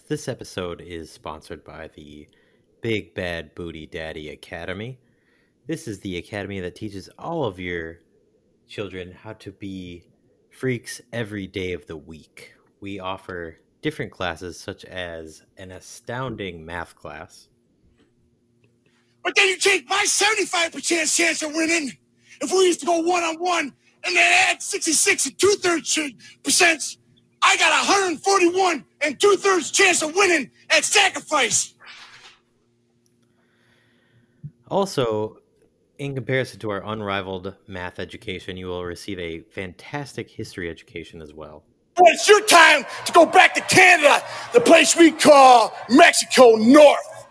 This episode is sponsored by the Big Bad Booty Daddy Academy. This is the academy that teaches all of your children how to be freaks every day of the week. We offer different classes, such as an astounding math class. But then you take my 75% chance of winning if we used to go one on one and then add 66 and two thirds percent. I got 141 and two thirds chance of winning at sacrifice. Also, in comparison to our unrivaled math education, you will receive a fantastic history education as well. Well, it's your time to go back to Canada, the place we call Mexico North.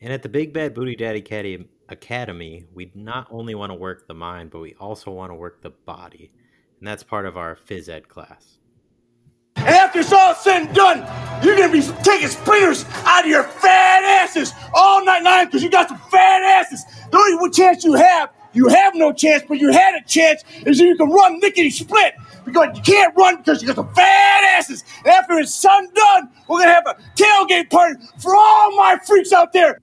And at the Big Bad Booty Daddy Caddy Academy, we not only want to work the mind, but we also want to work the body. And that's part of our phys ed class. And after it's all said and done, you're gonna be taking splinters out of your fat asses all night long because you got some fat asses. The only chance you have, you have no chance, but you had a chance, is you can run lickety split because you can't run because you got some fat asses. And after it's done, done, we're gonna have a tailgate party for all my freaks out there.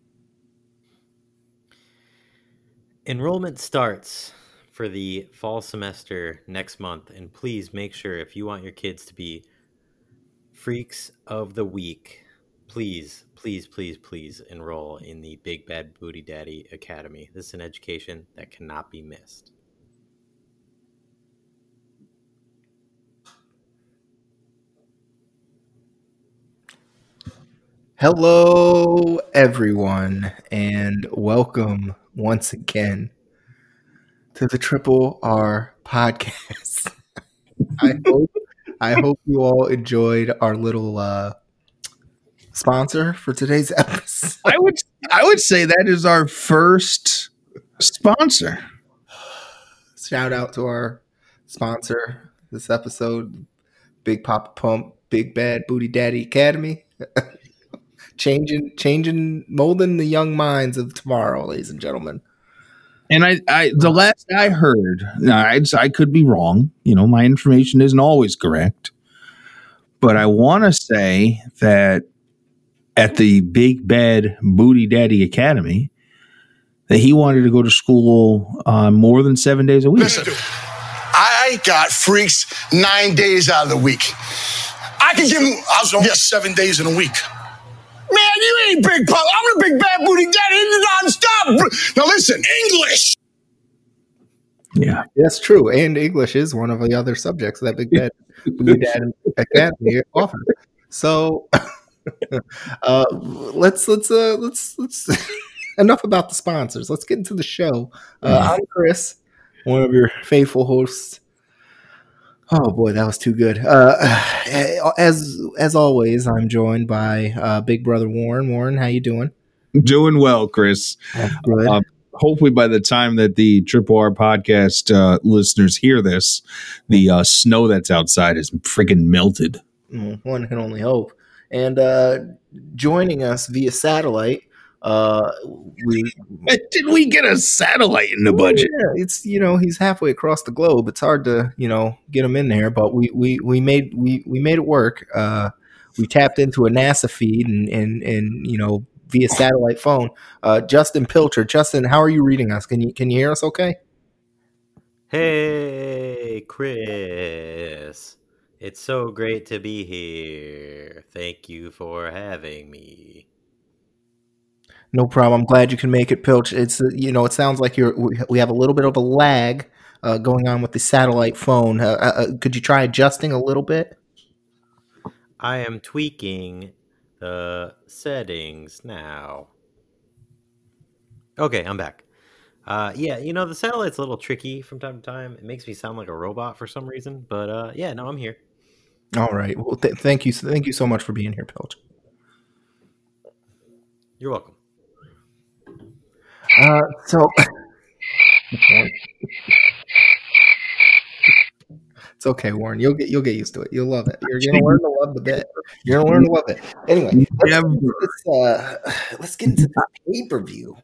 Enrollment starts for the fall semester next month, and please make sure if you want your kids to be freaks of the week, please, please, please, please enroll in the Big Bad Booty Daddy Academy. This is an education that cannot be missed. Hello, everyone, and welcome once again to the Triple R podcast. I hope I hope you all enjoyed our little uh, sponsor for today's episode. I would I would say that is our first sponsor. Shout out to our sponsor this episode, Big Papa Pump, Big Bad Booty Daddy Academy. changing changing molding the young minds of tomorrow, ladies and gentlemen. And I, I the last I heard, I, I could be wrong. You know, my information isn't always correct, but I want to say that at the Big Bad Booty Daddy Academy, that he wanted to go to school uh, more than seven days a week. Listen, I got freaks nine days out of the week. I can give him, I'll yes, seven days in a week. Man, you ain't big pop. I'm a big bad booty daddy nonstop. Now listen, English. Yeah, that's true. And English is one of the other subjects that Big Bad Booty Daddy Academy offers. So uh, let's let's uh, let's let's enough about the sponsors. Let's get into the show. Uh, I'm Chris, one of your faithful hosts. Oh boy, that was too good. Uh, as as always, I'm joined by uh, Big Brother Warren. Warren, how you doing? Doing well, Chris. Good. Um, hopefully, by the time that the Triple R podcast uh, listeners hear this, the uh, snow that's outside is freaking melted. Mm, One can only hope. And uh, joining us via satellite, uh, we Did we get a satellite in the budget? Yeah, it's you know he's halfway across the globe. It's hard to you know get him in there, but we we we made we we made it work. Uh, we tapped into a NASA feed and and and you know via satellite phone. Uh, Justin Pilcher, Justin, how are you reading us? Can you can you hear us? Okay. Hey, Chris. It's so great to be here. Thank you for having me. No problem. I'm glad you can make it, Pilch. It's uh, you know it sounds like you're we- have a little bit of a lag uh, going on with the satellite phone. Uh, uh, uh, could you try adjusting a little bit? I am tweaking the settings now. Okay, I'm back. Uh, yeah, you know the satellite's a little tricky from time to time. It makes me sound like a robot for some reason, but uh, yeah, no, I'm here. All right. Well, th- thank you. Thank you so much for being here, Pilch. You're welcome. Uh, so it's okay, Warren. You'll get you'll get used to it. You'll love it. You're gonna learn to love the bit. You're gonna learn to love it. Anyway, let's, let's, uh, let's get into the pay per view.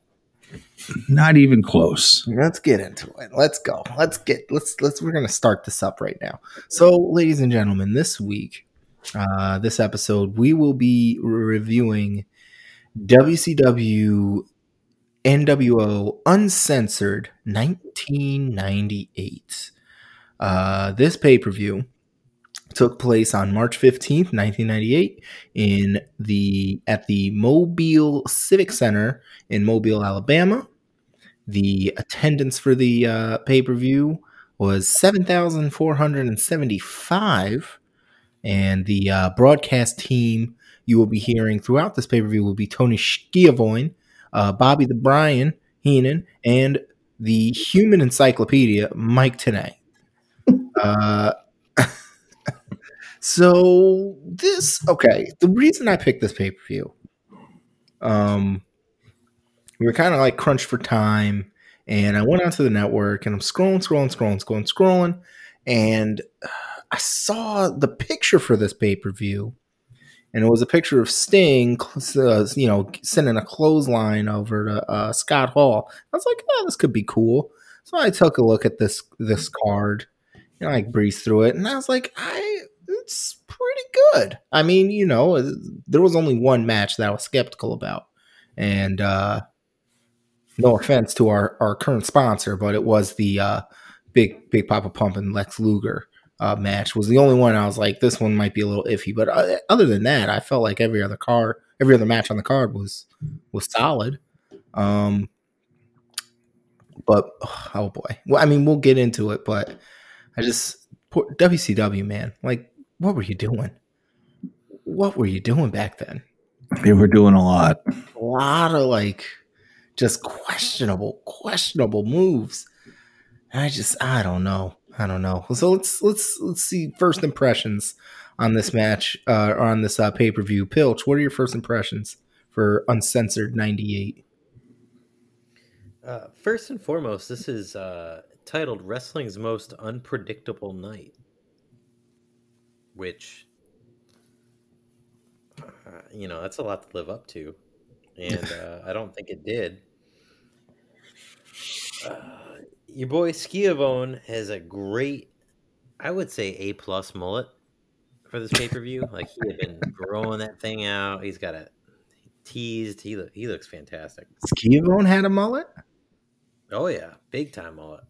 Not even close. Let's get into it. Let's go. Let's get let's let's we're gonna start this up right now. So, ladies and gentlemen, this week Uh, this episode, we will be reviewing WCW NWO Uncensored 1998. Uh, this pay per view took place on March 15th, 1998 in the at the Mobile Civic Center in Mobile, Alabama. The attendance for the uh, pay-per-view was 7,475 and the uh, broadcast team you will be hearing throughout this pay-per-view will be Tony Schiavone, uh, Bobby the Brain Heenan, and the human encyclopedia, Mike Tenay. Uh, so this okay. The reason I picked this pay per view, um, we were kind of like crunched for time, and I went onto the network and I'm scrolling, scrolling, scrolling, scrolling, scrolling, and I saw the picture for this pay per view, and it was a picture of Sting, uh, you know, sending a clothesline over to uh, Scott Hall. I was like, oh, this could be cool. So I took a look at this this card, and I breezed through it, and I was like, I it's pretty good. I mean, you know, there was only one match that I was skeptical about, and uh, no offense to our our current sponsor, but it was the uh, big Big Papa Pump and Lex Luger uh, match was the only one I was like, this one might be a little iffy. But uh, other than that, I felt like every other car, every other match on the card was was solid. Um, but oh boy, well, I mean, we'll get into it, but I just WCW man, like what were you doing? What were you doing back then? They were doing a lot. A lot of like just questionable, questionable moves. And I just I don't know. I don't know. So let's let's let's see first impressions on this match uh on this uh, pay-per-view. Pilch, what are your first impressions for Uncensored 98? Uh, first and foremost, this is uh, titled Wrestling's Most Unpredictable Night which uh, you know that's a lot to live up to, and uh, I don't think it did. Uh, your boy Schiavone has a great, I would say, a plus mullet for this pay per view. like he had been growing that thing out. He's got a teased. He look, he looks fantastic. Schiavone had a mullet. Oh yeah, big time mullet.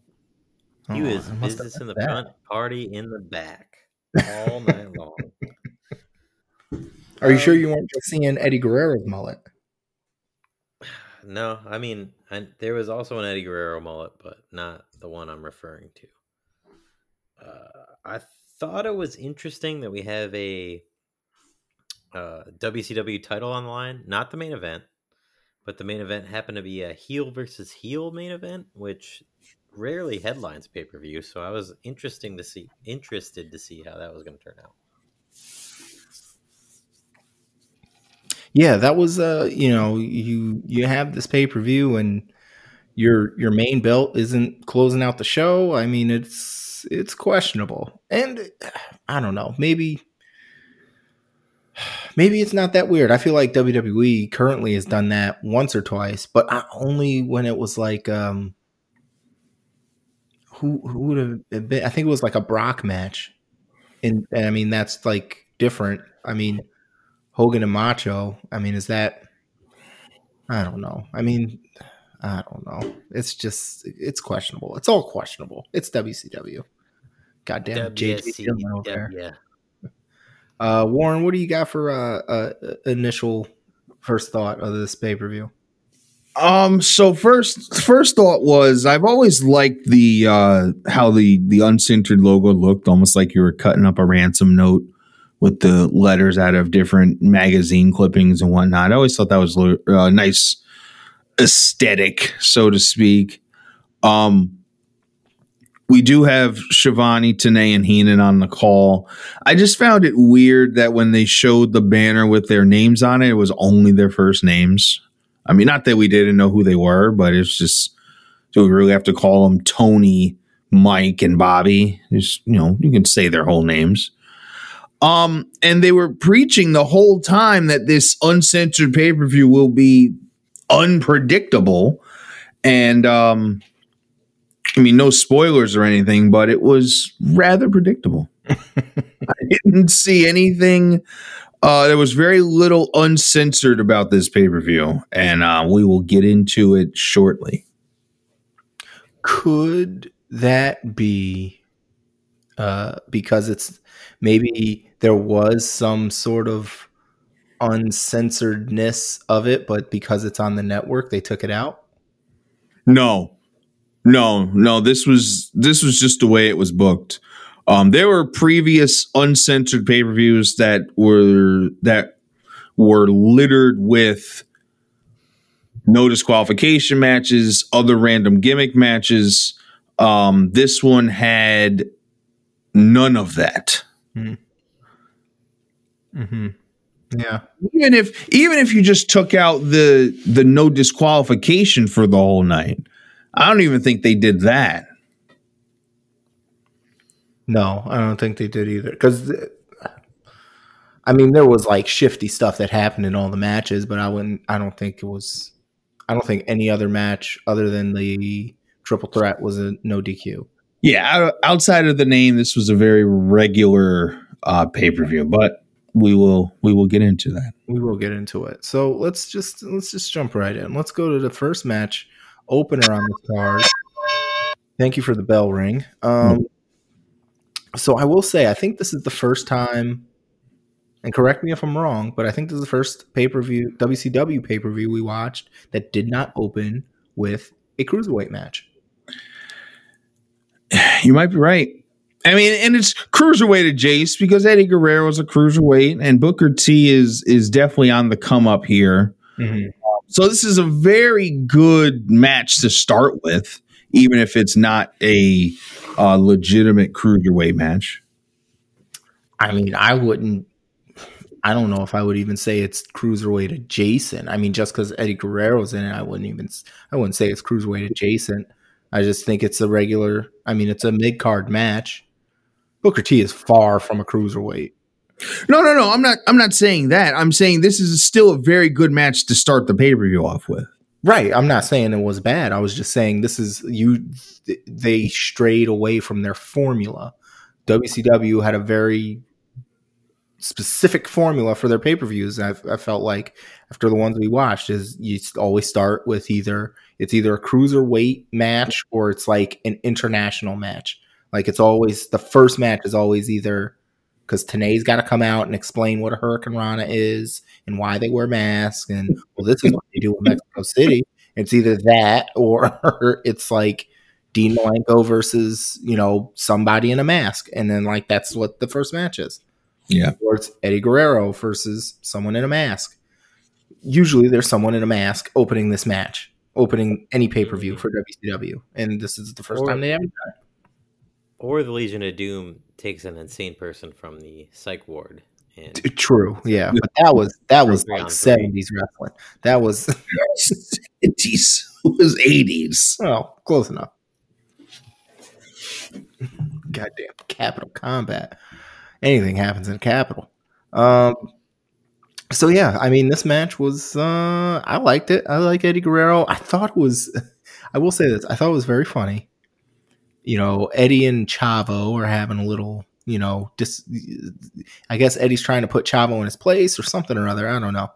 He oh, was business in the that. front, party in the back all night long. Are you um, sure you weren't just seeing Eddie Guerrero's mullet? No, I mean, I, there was also an Eddie Guerrero mullet, but not the one I'm referring to. Uh, I thought it was interesting that we have a uh, WCW title on the line, not the main event, but the main event happened to be a heel versus heel main event, which rarely headlines pay per view, so I was interesting to see interested to see how that was going to turn out. Yeah, that was uh, you know, you you have this pay per view and your your main belt isn't closing out the show. I mean, it's it's questionable, and I don't know, maybe. Maybe it's not that weird. I feel like WWE currently has done that once or twice, but only when it was like um, who who would have been? I think it was like a Brock match, and, and I mean that's like different. I mean Hogan and Macho. I mean, is that? I don't know. I mean, I don't know. It's just it's questionable. It's all questionable. It's WCW. Goddamn JJ over there. Yeah. Uh, Warren, what do you got for uh, uh, initial first thought of this pay per view? Um. So first, first thought was I've always liked the uh how the the uncensored logo looked, almost like you were cutting up a ransom note with the letters out of different magazine clippings and whatnot. I always thought that was a uh, nice aesthetic, so to speak. Um. We do have Schiavone, Tenay, and Heenan on the call. I just found it weird that when they showed the banner with their names on it, it was only their first names. I mean, not that we didn't know who they were, but it's just do we really have to call them Tony, Mike, and Bobby? Just you know, you can say their whole names. Um, and they were preaching the whole time that this uncensored pay per view will be unpredictable, and um, I mean, no spoilers or anything, but it was rather predictable. I didn't see anything. Uh, there was very little uncensored about this pay per view, and uh, we will get into it shortly. Could that be uh, because it's maybe there was some sort of uncensoredness of it, but because it's on the network, they took it out? No, no, no. This was this was just the way it was booked. Um, there were previous uncensored pay per views that were that were littered with no disqualification matches, other random gimmick matches. Um, this one had none of that. Mm-hmm. Yeah. Even if even if you just took out the the no disqualification for the whole night, I don't even think they did that. No, I don't think they did either. Because, I mean, there was like shifty stuff that happened in all the matches, but I wouldn't. I don't think it was. I don't think any other match other than the triple threat was a no DQ. Yeah, outside of the name, this was a very regular uh, pay per view, but we will we will get into that. We will get into it. So let's just let's just jump right in. Let's go to the first match opener on this card. Thank you for the bell ring. Um, so I will say, I think this is the first time, and correct me if I'm wrong, but I think this is the first pay per view, WCW pay per view we watched that did not open with a cruiserweight match. You might be right. I mean, and it's cruiserweight adjacent because Eddie Guerrero is a cruiserweight, and Booker T is is definitely on the come up here. So this is a very good match to start with, even if it's not a uh, legitimate cruiserweight match. I mean, I wouldn't. I don't know if I would even say it's cruiserweight adjacent. I mean, just because Eddie Guerrero's in it, I wouldn't even. I wouldn't say it's cruiserweight adjacent. I just think it's a regular. I mean, it's a mid card match. Booker T is far from a cruiserweight. No, no, no. I'm not. I'm not saying that. I'm saying this is still a very good match to start the pay per view off with. Right. I'm not saying it was bad. I was just saying this is you. They strayed away from their formula. WCW had a very specific formula for their pay per views. I, felt like after the ones we watched is you always start with either it's either a cruiserweight match or it's like an international match. Like it's always the first match is always either because Tenay's got to come out and explain what a Hurricanrana is and why they wear masks and well this is what they do in Mexico City. It's either that or it's like Dean Malenko versus you know somebody in a mask, and then like that's what the first match is. Yeah. Or it's Eddie Guerrero versus someone in a mask. Usually there's someone in a mask opening this match, opening any pay per view for WCW, and this is the first Or- time they haven't done it. Or the Legion of Doom takes an insane person from the psych ward and True, yeah, but that was that was Three like on three. seventies wrestling. That was It was 80s. well close enough. Goddamn Capital Combat. Anything happens in Capital. Um. So yeah, I mean, this match was. uh I liked it. I like Eddie Guerrero. I thought it was. I will say this. I thought it was very funny. You know, Eddie and Chavo are having a little. You know, dis. I guess Eddie's trying to put Chavo in his place or something or other. I don't know.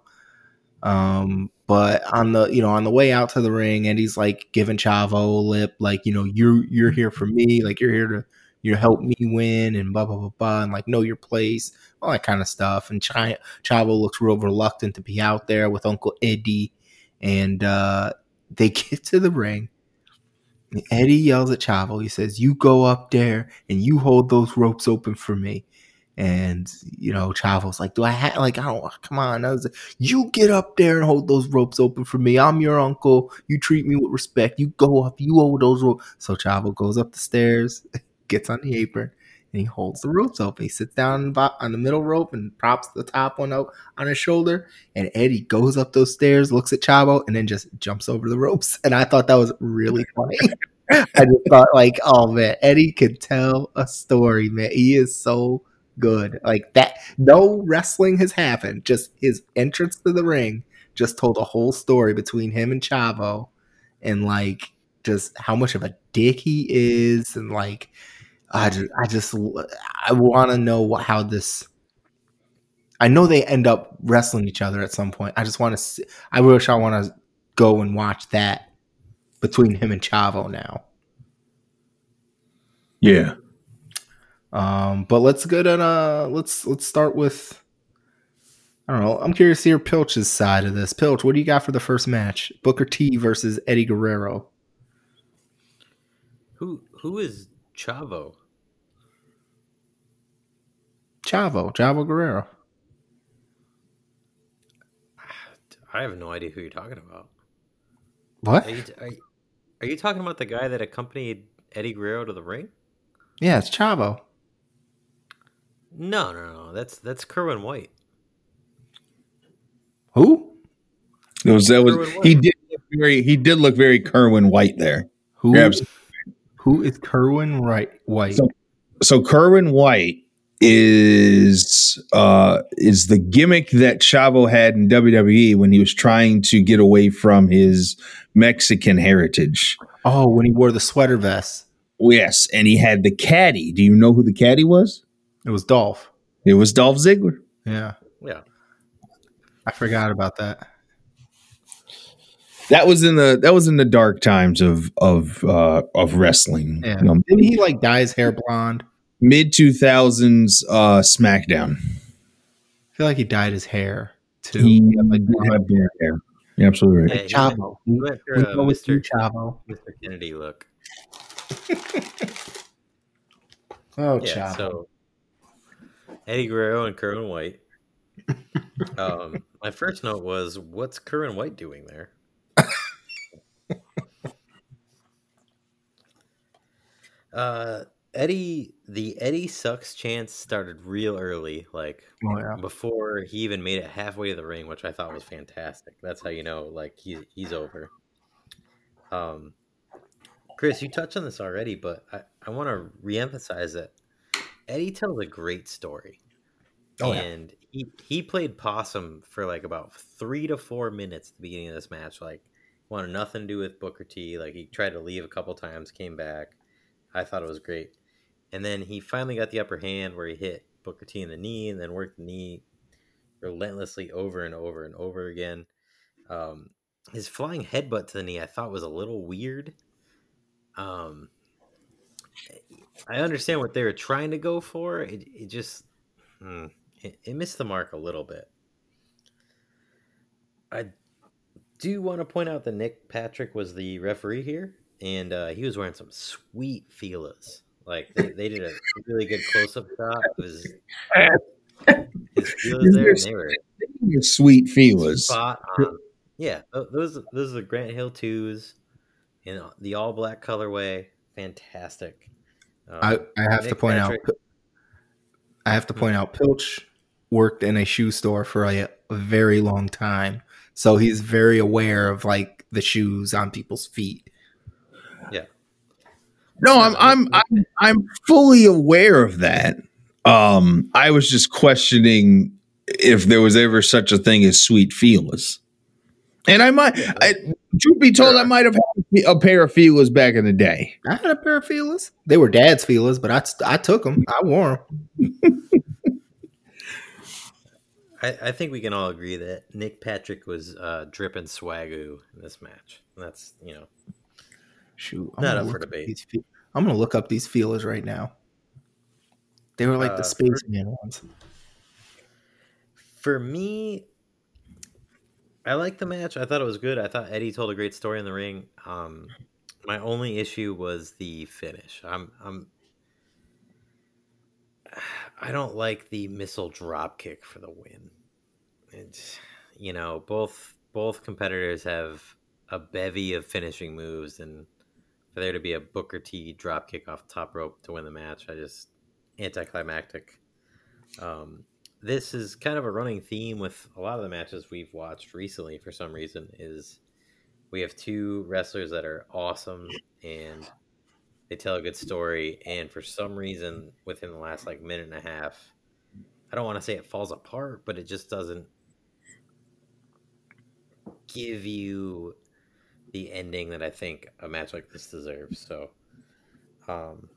Um, but on the you know on the way out to the ring, Eddie's like giving Chavo a lip, like you know you're you're here for me, like you're here to you help me win and blah blah blah blah, and like know your place, all that kind of stuff. And Ch- Chavo looks real reluctant to be out there with Uncle Eddie, and uh, they get to the ring. And Eddie yells at Chavo. He says, "You go up there and you hold those ropes open for me." And you know, Chavo's like, "Do I have like I don't come on?" I was like, "You get up there and hold those ropes open for me. I'm your uncle. You treat me with respect. You go up. You hold those ropes." So Chavo goes up the stairs, gets on the apron, and he holds the ropes open. He sits down on the middle rope and props the top one up on his shoulder. And Eddie goes up those stairs, looks at Chavo, and then just jumps over the ropes. And I thought that was really funny. I just thought, like, oh man, Eddie could tell a story, man. He is so good. Like that, no wrestling has happened. Just his entrance to the ring just told a whole story between him and Chavo, and like just how much of a dick he is, and like I just, I just, I want to know what, how this. I know they end up wrestling each other at some point. I just want to. I wish I want to go and watch that between him and Chavo now. Yeah. Um, but let's go to uh, let's let's start with. I don't know. I'm curious to hear Pilch's side of this. Pilch, what do you got for the first match? Booker T versus Eddie Guerrero. Who who is Chavo? Chavo, Chavo Guerrero. I have no idea who you're talking about. What? Are you, are, are you talking about the guy that accompanied Eddie Guerrero to the ring? Yeah, it's Chavo. No, no, no. That's that's Kerwin White. Who? It was, that was Kerwin White. he did look very he did look very Kerwin White there. Who? Yeah, absolutely. Who is Kerwin Wright White? So- So Kerwin White is uh is the gimmick that Chavo had in WWE when he was trying to get away from his Mexican heritage. oh, when he wore the sweater vest, Yes, and he had the caddy. Do you know who the caddy was? it was Dolph. It was Dolph Ziggler. Yeah, Yeah. I forgot about that. That was in the that was in the dark times of of uh of wrestling. Yeah. You know, Didn't he like dye his hair blonde? mid two thousands uh SmackDown. I feel like he dyed his hair too. He Yeah, like did have blonde hair. You're absolutely right. Yeah, he went- Chavo. he We, went for we a go with you, Mr. Chavo. Mr. Kennedy look. Oh, Yeah. Chavo. So Eddie Guerrero and Kerwin White. um, my first note was, "What's Kerwin White doing there?" uh, Eddie, the Eddie sucks chance started real early, like Oh, yeah. before he even made it halfway to the ring, which I thought was fantastic. That's how you know, like he's he's over. Um, Chris, you touched on this already, but I, I want to reemphasize that Eddie tells a great story, Oh, yeah. and he he played possum for like about three to four minutes at the beginning of this match. Like wanted nothing to do with Booker T. Like he tried to leave a couple times, came back. I thought it was great. And then he finally got the upper hand where he hit Booker T in the knee and then worked the knee relentlessly over and over and over again. Um, his flying headbutt to the knee I thought was a little weird. Um, I understand what they were trying to go for. It, it just hmm, it, it missed the mark a little bit. I do want to point out that Nick Patrick was the referee here, and uh, he was wearing some sweet Filas. Like they, they did a really good close up shot. It was his Filas there, and they were sweet Filas. Yeah, those those are the Grant Hill twos in the all black colorway. Fantastic. Um, I, I have to point Patrick- out. I have to point out. Pilch worked in a shoe store for a, a very long time, so he's very aware of like the shoes on people's feet. Yeah. No, I'm I'm I'm I'm fully aware of that. Um, I was just questioning if there was ever such a thing as sweet Filas. And I might, I, truth be told, I might have had a pair of Filas back in the day. I had a pair of Filas. They were dad's Filas, but I I took them. I wore them. I, I think we can all agree that Nick Patrick was uh, dripping swagoo in this match. That's you know Shoot, I'm Not up for look up debate. these I'm gonna look up these Filas right now. They were like Uh, the for- spaceman ones. for me. I liked the match. I thought it was good. I thought Eddie told a great story in the ring. Um, my only issue was the finish. I'm I'm I don't like the missile drop kick for the win. It's you know both both competitors have a bevy of finishing moves, and for there to be a Booker T drop kick off top rope to win the match, I just anticlimactic. Um, this is kind of a running theme with a lot of the matches we've watched recently. For some reason, is we have two wrestlers that are awesome and they tell a good story, and for some reason, within the last like minute and a half, I don't want to say it falls apart, but it just doesn't give you the ending that I think a match like this deserves. So, um,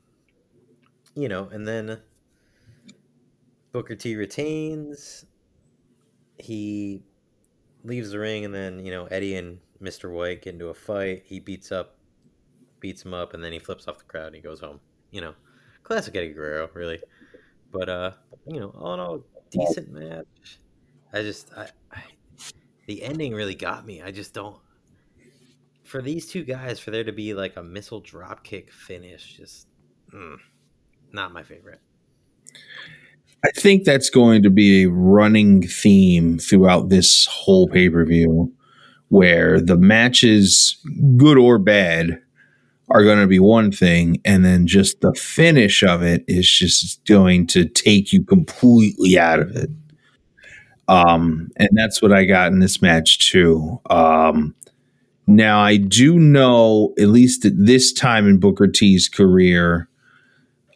you know, and then Booker T retains. He leaves the ring, and then you know Eddie and Mr. White get into a fight. He beats up, beats him up, and then he flips off the crowd and he goes home. You know, classic Eddie Guerrero, really. But uh, you know, all in all, decent match. I just, I, I the ending really got me. I just don't. For these two guys, for there to be like a missile dropkick finish, just mm, not my favorite. I think that's going to be a running theme throughout this whole pay per view, where the matches, good or bad, are going to be one thing, and then just the finish of it is just going to take you completely out of it. Um, and that's what I got in this match too. Um, now I do know, at least at this time in Booker T's career,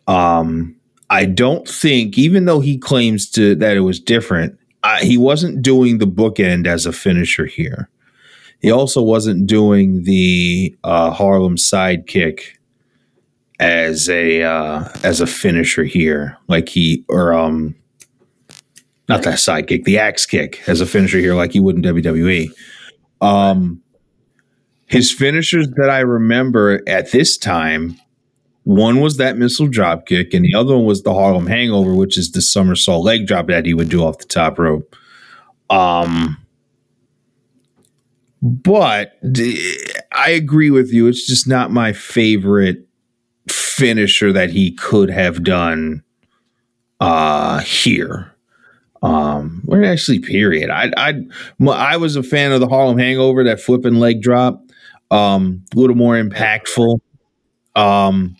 um, I don't think, even though he claims to that it was different, uh, he wasn't doing the bookend as a finisher here. He also wasn't doing the uh, Harlem sidekick as a uh, as a finisher here, like he or um, not that sidekick, the axe kick as a finisher here, like he would in WWE. Um, his finishers that I remember at this time one was that missile drop kick, and the other one was the Harlem Hangover, which is the somersault leg drop that he would do off the top rope. Um, but I agree with you. It's just not my favorite finisher that he could have done uh, here. Um, or actually, period. I I I was a fan of the Harlem Hangover, that flipping leg drop. Um, a little more impactful. Um,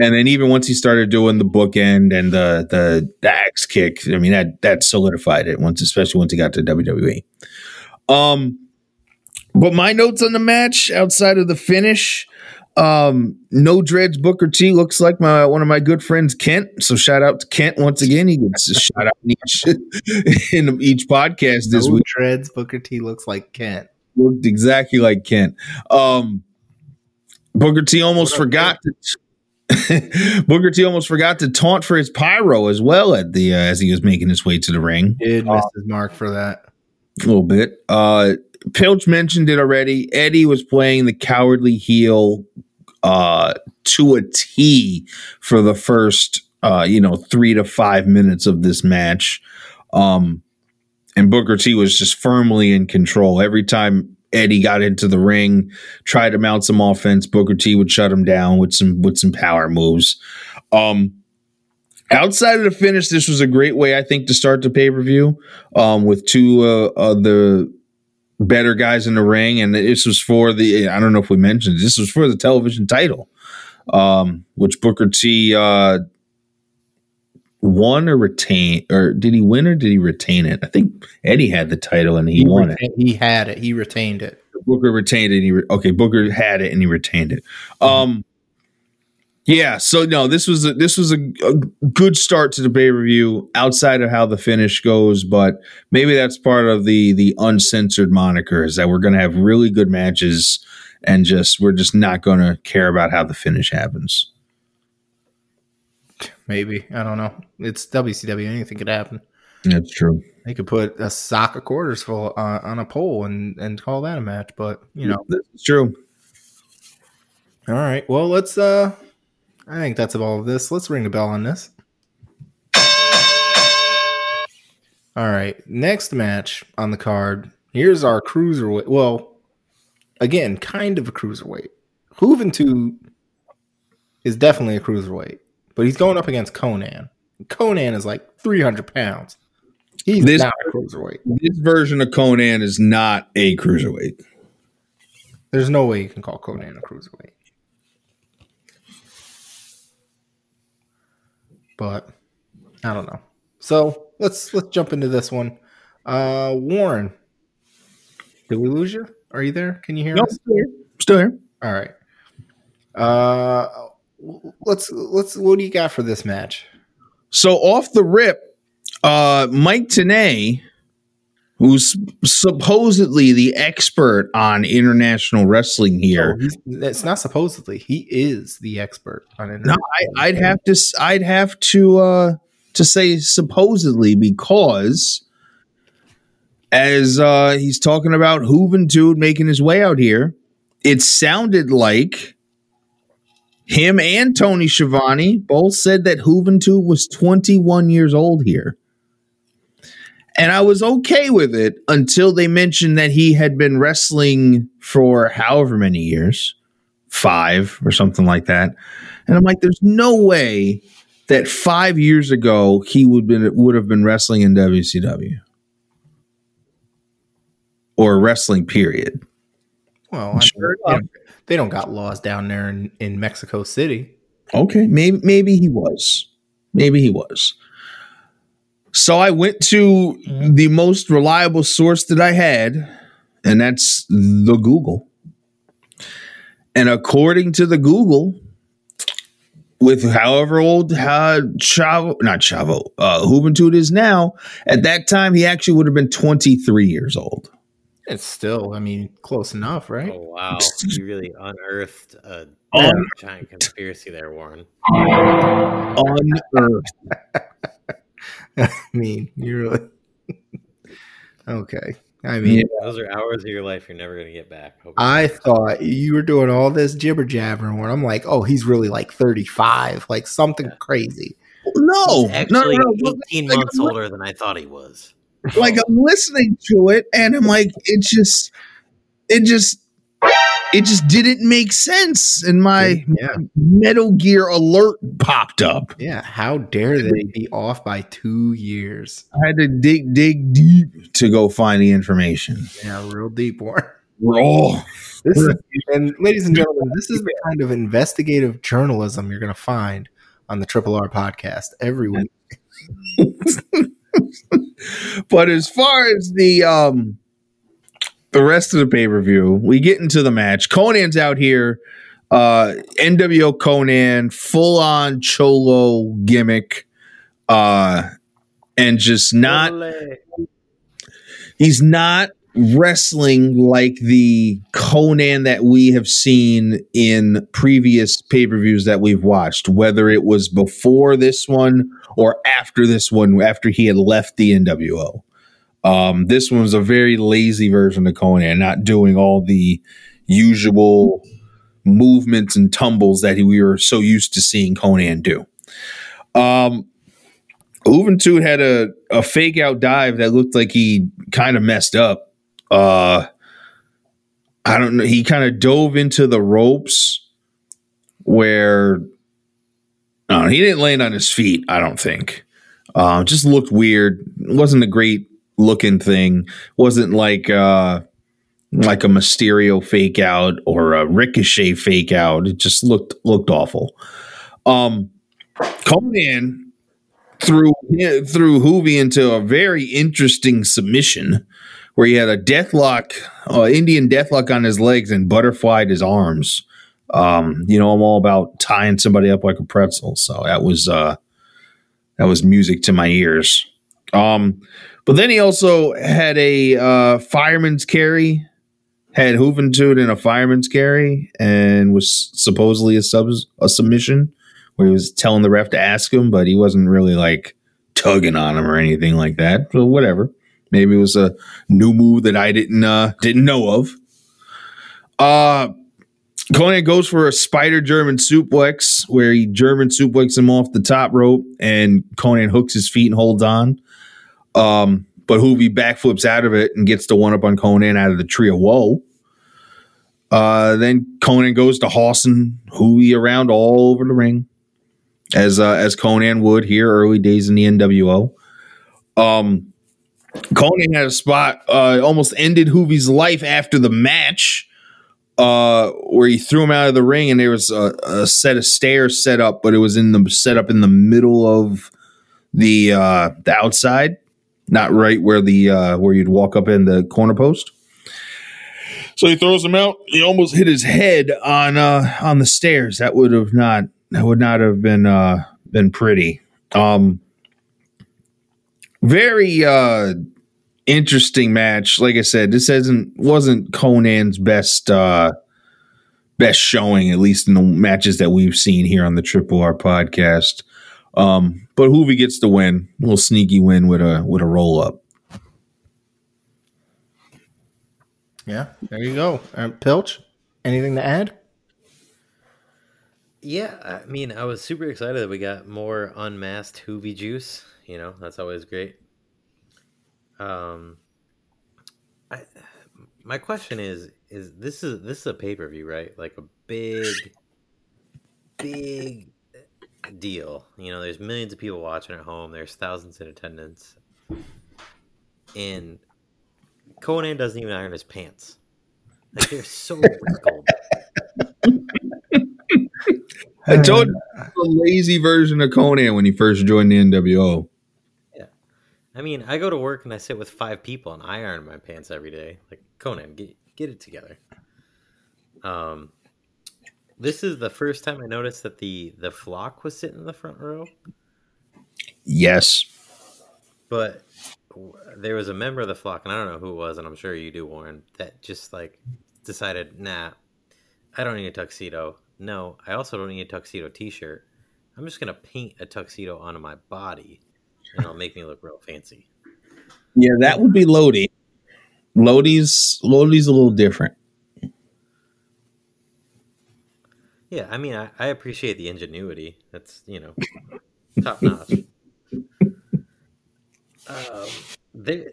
and then even once he started doing the bookend and the the, the axe kick, I mean that that solidified it once, especially once he got to WWE. Um, but my notes on the match outside of the finish, um, no dreads Booker T looks like my one of my good friends Kent. So shout out to Kent once again. He gets a shout out in each in each podcast this no week. dreads Booker T looks like Kent. Looked exactly like Kent. Um, Booker T almost forgot to Booker T almost forgot to taunt for his pyro as well at the uh, as he was making his way to the ring. Did miss his mark for that. A little bit. Uh Pilch mentioned it already. Eddie was playing the cowardly heel uh to a T for the first uh, you know, three to five minutes of this match. Um and Booker T was just firmly in control. Every time Eddie got into the ring, tried to mount some offense. Booker T would shut him down with some with some power moves. Um, outside of the finish, this was a great way, I think, to start the pay per view um, with two uh, of the better guys in the ring, and this was for the I don't know if we mentioned this was for the television title, um, which Booker T uh, won or retain or did he win or did he retain it? I think Eddie had the title and he, He, won reta- he had it. He retained it. it. Booker retained it. And he re- okay, Booker had it and he retained it. Um, yeah. So no, this was a, this was a, a good start to the pay per view outside of how the finish goes, but maybe that's part of the the uncensored moniker is that we're going to have really good matches and just we're just not going to care about how the finish happens. Maybe I don't know. It's WCW. Anything could happen. That's true. They could put a sock of quarters full uh, on a pole and and call that a match. But you know, That's true. all right. Well, let's. uh I think that's about all of this. Let's ring a bell on this. All right. Next match on the card. Here's our cruiserweight. Well, again, kind of a cruiserweight. Juventud is definitely a cruiserweight, but he's going up against Conan. Conan is like 300 pounds. He's This- not a cruiserweight. This version of Conan is not a cruiserweight. There's no way you can call Conan a cruiserweight. But I don't know. So let's let's jump into this one. Uh Warren. Did we lose you? Are you there? Can you hear us? still here. Still here. All right. Uh let's let's what do you got for this match? So off the rip, uh, Mike Tenay, who's supposedly the expert on international wrestling here. It's not supposedly. He is the expert on it. No, I, I'd have to. I'd have to uh, to say supposedly because as uh, he's talking about Hooven Juventud making his way out here, it sounded like him and Tony Schiavone both said that Juventud was 21 years old here. And I was okay with it until they mentioned that he had been wrestling for however many years, five or something like that. And I'm like, there's no way that five years ago he would been would have been wrestling in WCW or wrestling. Period. Well, I'm sure they uh, don't, they don't got laws down there in, in Mexico City. Okay, maybe maybe he was, maybe he was. So I went to the most reliable source that I had, and that's the Google. And according to the Google, with however old uh, Chavo, not Chavo, uh, Juventud is now, at that time he actually would have been 23 years old. It's still, I mean, close enough, right? Oh wow, you really unearthed a Un- giant conspiracy there, Warren. Unearthed. I mean, you really. okay. I mean, Those are hours of your life you're never going to get back. Hope I thought you were doing all this jibber jabbering when I'm like, oh, he's really like 35, like something crazy. No, He's no, actually no, no. 18 Like, months I'm older than I thought he was. Like I'm listening to it, and I'm like, it just, it just, it just didn't make sense. And my Yeah. Metal Gear alert popped up. Yeah. How dare they be off by two years? I had to dig, dig deep to go find the information. Yeah, real deep one. Raw. This is, and ladies and gentlemen, this is the kind of investigative journalism you're going to find on the Triple R podcast every week. but as far as the um the rest of the pay-per-view, we get into the match. Conan's out here. Uh NWO Conan, full on cholo gimmick. Uh and just not he's not wrestling like the Conan that we have seen in previous pay-per-views that we've watched, whether it was before this one or after this one, after he had left the NWO. Um, this one was a very lazy version of Conan, not doing all the usual movements and tumbles that we were so used to seeing Conan do. Um, had a, a fake out dive that looked like he kind of messed up. Uh, I don't know. He kind of dove into the ropes where no, he didn't land on his feet. I don't think. Uh, just looked weird. Wasn't a great looking thing. wasn't like uh, like a Mysterio fake out or a Ricochet fake out. It just looked looked awful. Um, Conan threw threw Hoovy into a very interesting submission where he had a deathlock, uh, Indian deathlock on his legs and butterflied his arms. Um, you know, I'm all about tying somebody up like a pretzel, so that was uh, that was music to my ears. Um, but then he also had a uh, fireman's carry, had Juventud in a fireman's carry, and was supposedly a sub a submission where he was telling the ref to ask him, but he wasn't really like tugging on him or anything like that. So whatever. Maybe it was a new move that I didn't uh didn't know of. Uh Conan goes for a spider German suplex where he German suplex him off the top rope and Conan hooks his feet and holds on. Um, but Juvi backflips out of it and gets the one up on Konnan out of the tree of woe. Uh, then Konnan goes to hossing Juvi around all over the ring, as uh, as Konnan would here early days in the NWO. Um, Konnan had a spot uh, almost ended Juvi's life after the match uh, where he threw him out of the ring, and there was a, a set of stairs set up, but it was in the set up in the middle of the uh, the outside, not right where the uh, where you'd walk up in the corner post. So he throws him out. He almost hit his head on uh, on the stairs. That would have not that would not have been uh, been pretty. Um, very uh, interesting match. Like I said, this hasn't wasn't Konnan's best uh best showing, at least in the matches that we've seen here on the Triple R podcast. Um, but Juvi gets the win, a little sneaky win with a with a roll up. Yeah, there you go. Um, Pilch, anything to add? Yeah, I mean, I was super excited that we got more unmasked Juvi juice. You know, that's always great. Um, I, my question is, is this is this is a pay per view, right? Like a big, big deal. You know, there's millions of people watching at home. There's thousands in attendance, and Konnan doesn't even iron his pants. Like they're so wrinkled. I told you the lazy version of Konnan when he first joined the NWO. Yeah, I mean, I go to work and I sit with five people and I iron my pants every day. Like Konnan, get get it together. Um, this is the first time I noticed that the the flock was sitting in the front row, Yes. but there was a member of the flock, and I don't know who it was, and I'm sure you do, Warren, that just like decided, nah, I don't need a tuxedo. No, I also don't need a tuxedo T-shirt. I'm just gonna paint a tuxedo onto my body, and it'll make me look real fancy. Yeah, that would be Lodi. Lodi's Lodi's a little different. Yeah, I mean, I, I appreciate the ingenuity. That's you know, top notch. Um, there,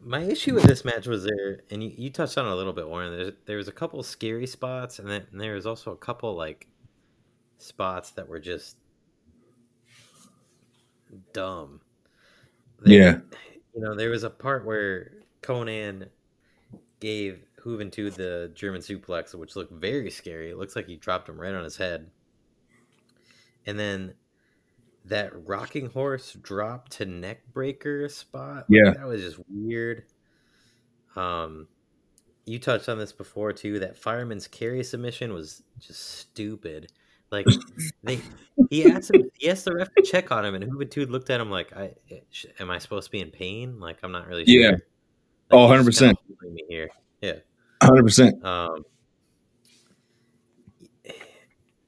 my issue with this match was there, and you, you touched on it a little bit, Warren. There's there was a couple scary spots, and then and there was also a couple like spots that were just dumb. There- Yeah. you know, there was a part where Konnan gave Juventud the German suplex, which looked very scary. It looks like he dropped him right on his head. And then that rocking horse drop to neck breaker spot. like, Yeah. that was just weird. Um, you touched on this before too. That fireman's carry submission was just stupid. Like they, he asked him, he asked the ref to check on him, and Juventud looked at him like, "I am I supposed to be in pain? Like I'm not really sure." Yeah. Like, Oh, 100%. kinda me here. Yeah. Hundred percent. Um,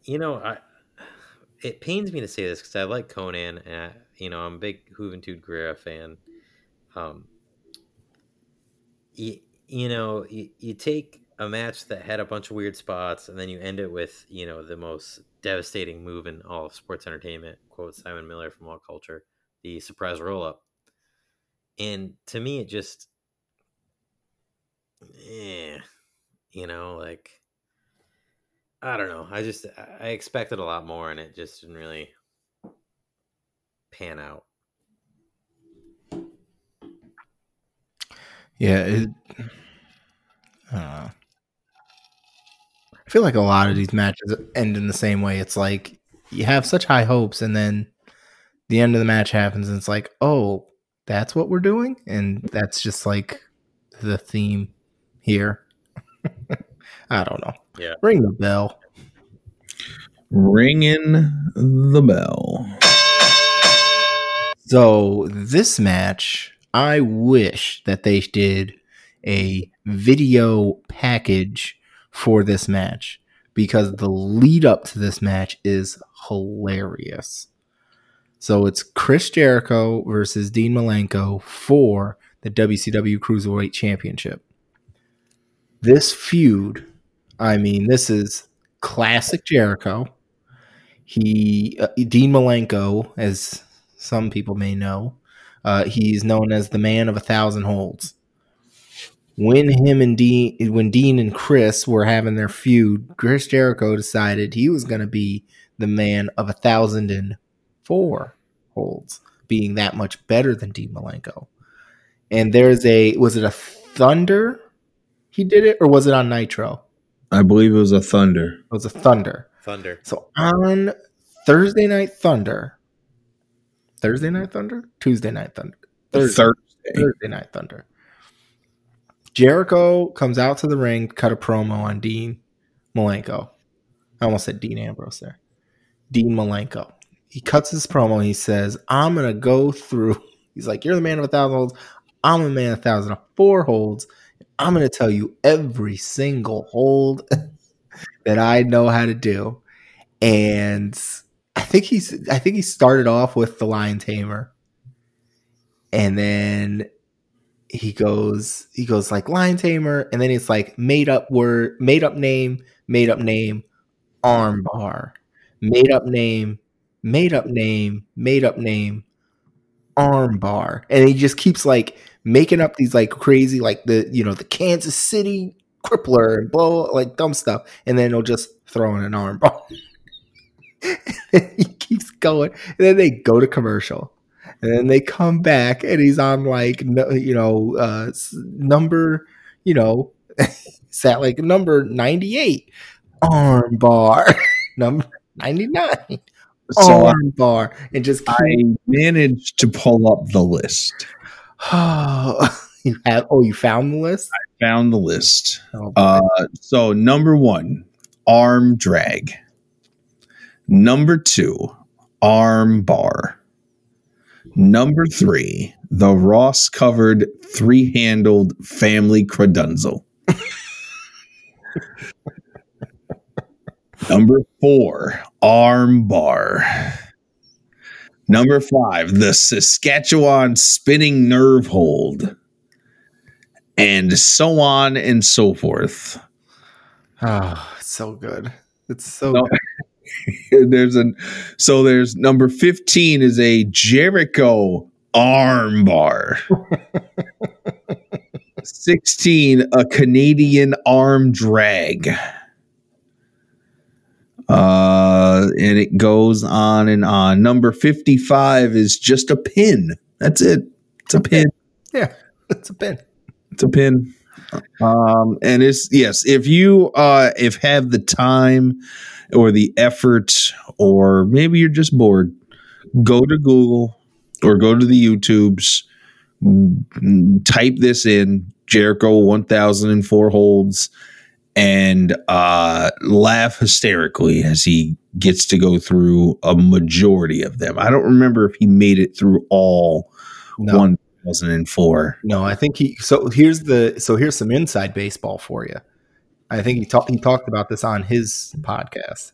you know, I it pains me to say this because I like Konnan, and I, you know I'm a big Juventud Guerrera fan. Um, you, you know, you, you take a match that had a bunch of weird spots, and then you end it with you know the most devastating move in all of sports entertainment. Quote Simon Miller from All Culture, the surprise roll up. And to me, it just, eh, you know, like I don't know. I just I expected a lot more, and it just didn't really pan out. Yeah, it, I feel like a lot of these matches end in the same way. It's like you have such high hopes, and then the end of the match happens, and it's like, oh, that's what we're doing, and that's just like the theme here. I don't know. Yeah. ring the bell. Ringing the bell. So this match, I wish that they did a video package for this match because the lead up to this match is hilarious. So it's Chris Jericho versus Dean Malenko for the WCW Cruiserweight Championship. This feud, I mean, this is classic Jericho. He uh, Dean Malenko, as some people may know, uh, he's known as the man of a thousand holds. When him and Dean, when Dean and Chris were having their feud, Chris Jericho decided he was going to be the man of a thousand and four holds, being that much better than Dean Malenko. And there's a was it a Thunder? He did it, or was it on Nitro? I believe it was a thunder. It was a Thunder. Thunder. So on Thursday Night Thunder, Thursday Night Thunder, Tuesday Night Thunder, Thursday, Thursday. Thursday Night Thunder. Jericho comes out to the ring, cut a promo on Dean Malenko. I almost said Dean Ambrose there. Dean Malenko. He cuts his promo. He says, "I'm gonna go through." He's like, "You're the man of a thousand holds. I'm a man of a thousand of four holds. I'm gonna tell you every single hold that I know how to do." And I think he's I think he started off with the Lion Tamer, and then he goes he goes like Lion Tamer, and then it's like made up word, made up name, made up name, arm bar, made up name, made up name, made up name, arm bar, and he just keeps like making up these like crazy like the you know the Kansas City crippler and blow like dumb stuff, and then he'll just throw in an arm bar. he keeps going, and then they go to commercial, and then they come back, and he's on like no- you know uh, number you know sat like number ninety eight arm bar. Number ninety nine So I, arm bar, and just I managed to pull up the list. you have oh you found the list I Found the list. oh, Uh, so number one, arm drag. Number two, arm bar. Number three, the Ross covered three handled family credunzel. Number four, arm bar. Number five, the Saskatchewan spinning nerve hold. And so on and so forth. oh it's so good it's so No. good. there's an so there's number 15 is a Jericho arm bar. 16 a Canadian arm drag. Uh and it goes on and on. Number 55 is just a pin. That's it. It's a pin. yeah it's a pin It's a pin. Um, and it's yes, if you uh if have the time or the effort, or maybe you're just bored, go to Google or go to the YouTubes, type this in Jericho 1004 holds and uh laugh hysterically as he gets to go through a majority of them. I don't remember if he made it through all no. 1004. no i think he so here's the so here's some inside baseball for you. I think he talked he talked about this on his podcast.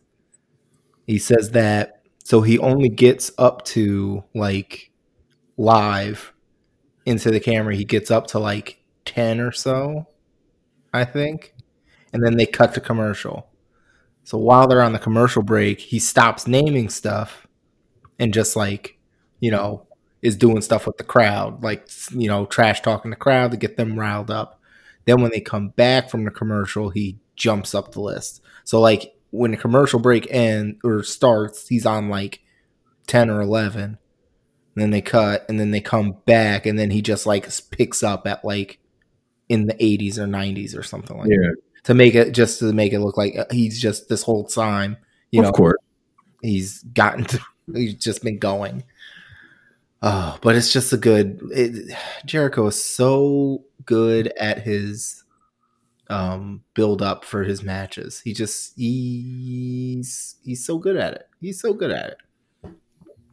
He says that so he only gets up to like live into the camera. He gets up to like 10 or so i think and then they cut to commercial. So while they're on the commercial break he stops naming stuff and just like you know is doing stuff with the crowd like you know trash talking the crowd to get them riled up. Then when they come back from the commercial he jumps up the list. So like when the commercial break ends or starts he's on like 10 or 11 and then they cut and then they come back and then he just like picks up at like in the 80s or 90s or something like that to make it just to make it look like uh, he's just this whole time you know course. he's gotten to, he's just been going oh but it's just a good it, jericho is so good at his um build up for his matches he just he's he's so good at it he's so good at it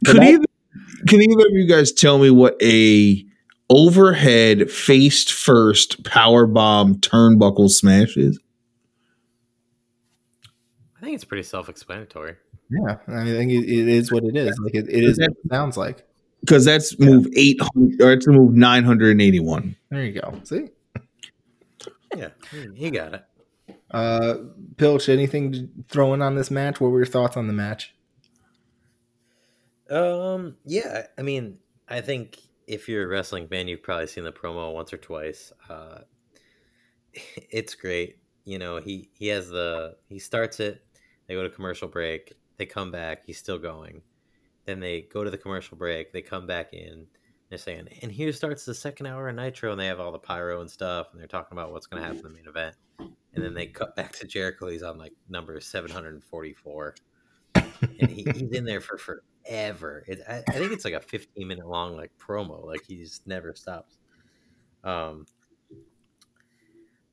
Could I- either can either of you guys tell me what a overhead faced first power bomb turnbuckle smash is? I think it's pretty self-explanatory. yeah i think it, it is what it is like it, it is what it sounds like Because that's move eight hundred or it's move nine hundred and eighty one. there you go see Yeah, he got it. uh pilch anything to throw in on this match what were your thoughts on the match Um, yeah, I mean, I think if you're a wrestling fan, you've probably seen the promo once or twice. Uh, it's great. You know, he he has the he starts it. They go to commercial break. They come back. He's still going. Then they go to the commercial break. They come back in. They're saying, and here starts the second hour of Nitro, and they have all the pyro and stuff, and they're talking about what's going to happen in the main event. And then they cut back to Jericho. He's on like number seven hundred and forty-four, and he, he's in there for forever. It, I, I think it's like a fifteen minute long like promo. Like he just never stops. Um.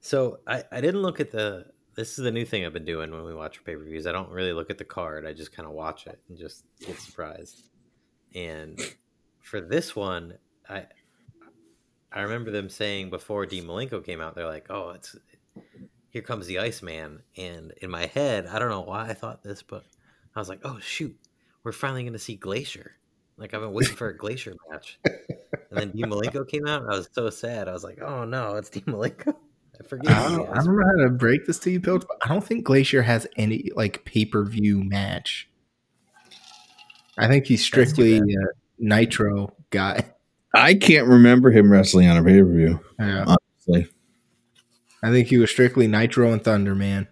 So I I didn't look at the. This is the new thing I've been doing when we watch pay per views. I don't really look at the card. I just kind of watch it and just get surprised. And for this one, I I remember them saying before Dean Malenko came out, they're like, "Oh, it's here comes the Iceman," and in my head, I don't know why I thought this, but I was like, "Oh shoot, we're finally going to see Glacier. Like I've been waiting for a Glacier match, and then Dean Malenko came out. I was so sad. I was like, oh no, it's Dean Malenko. I forget. I don't, I don't know how to break this to you, Pilch, but I don't think Glacier has any like pay per view match. I think he's strictly a Nitro guy. I can't remember him wrestling on a pay per view. Yeah. Honestly, I think he was strictly Nitro and Thunder Man.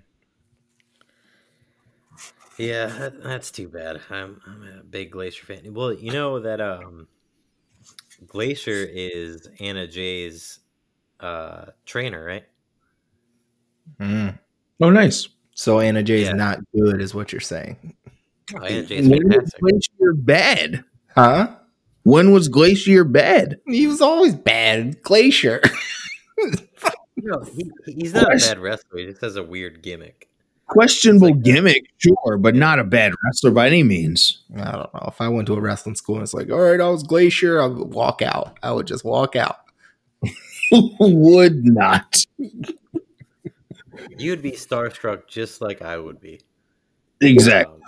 Yeah, that, that's too bad. I'm I'm a big Glacier fan. Well, you know that um, Glacier is Anna Jay's uh, trainer, right? Mm. oh nice. So Anna Jay is Yeah. not good, is what you're saying, Oh, Anna Jay's When was fantastic. Glacier bad? huh? When was Glacier bad? He was always bad, Glacier. No, he, he's not a bad wrestler. He just has a weird gimmick. Questionable like- gimmick, sure, but not a bad wrestler by any means. I don't know. If I went to a wrestling school and it's like, all right, I was Glacier, I would walk out. I would just walk out. Would not? You'd be starstruck just like I would be. Exactly.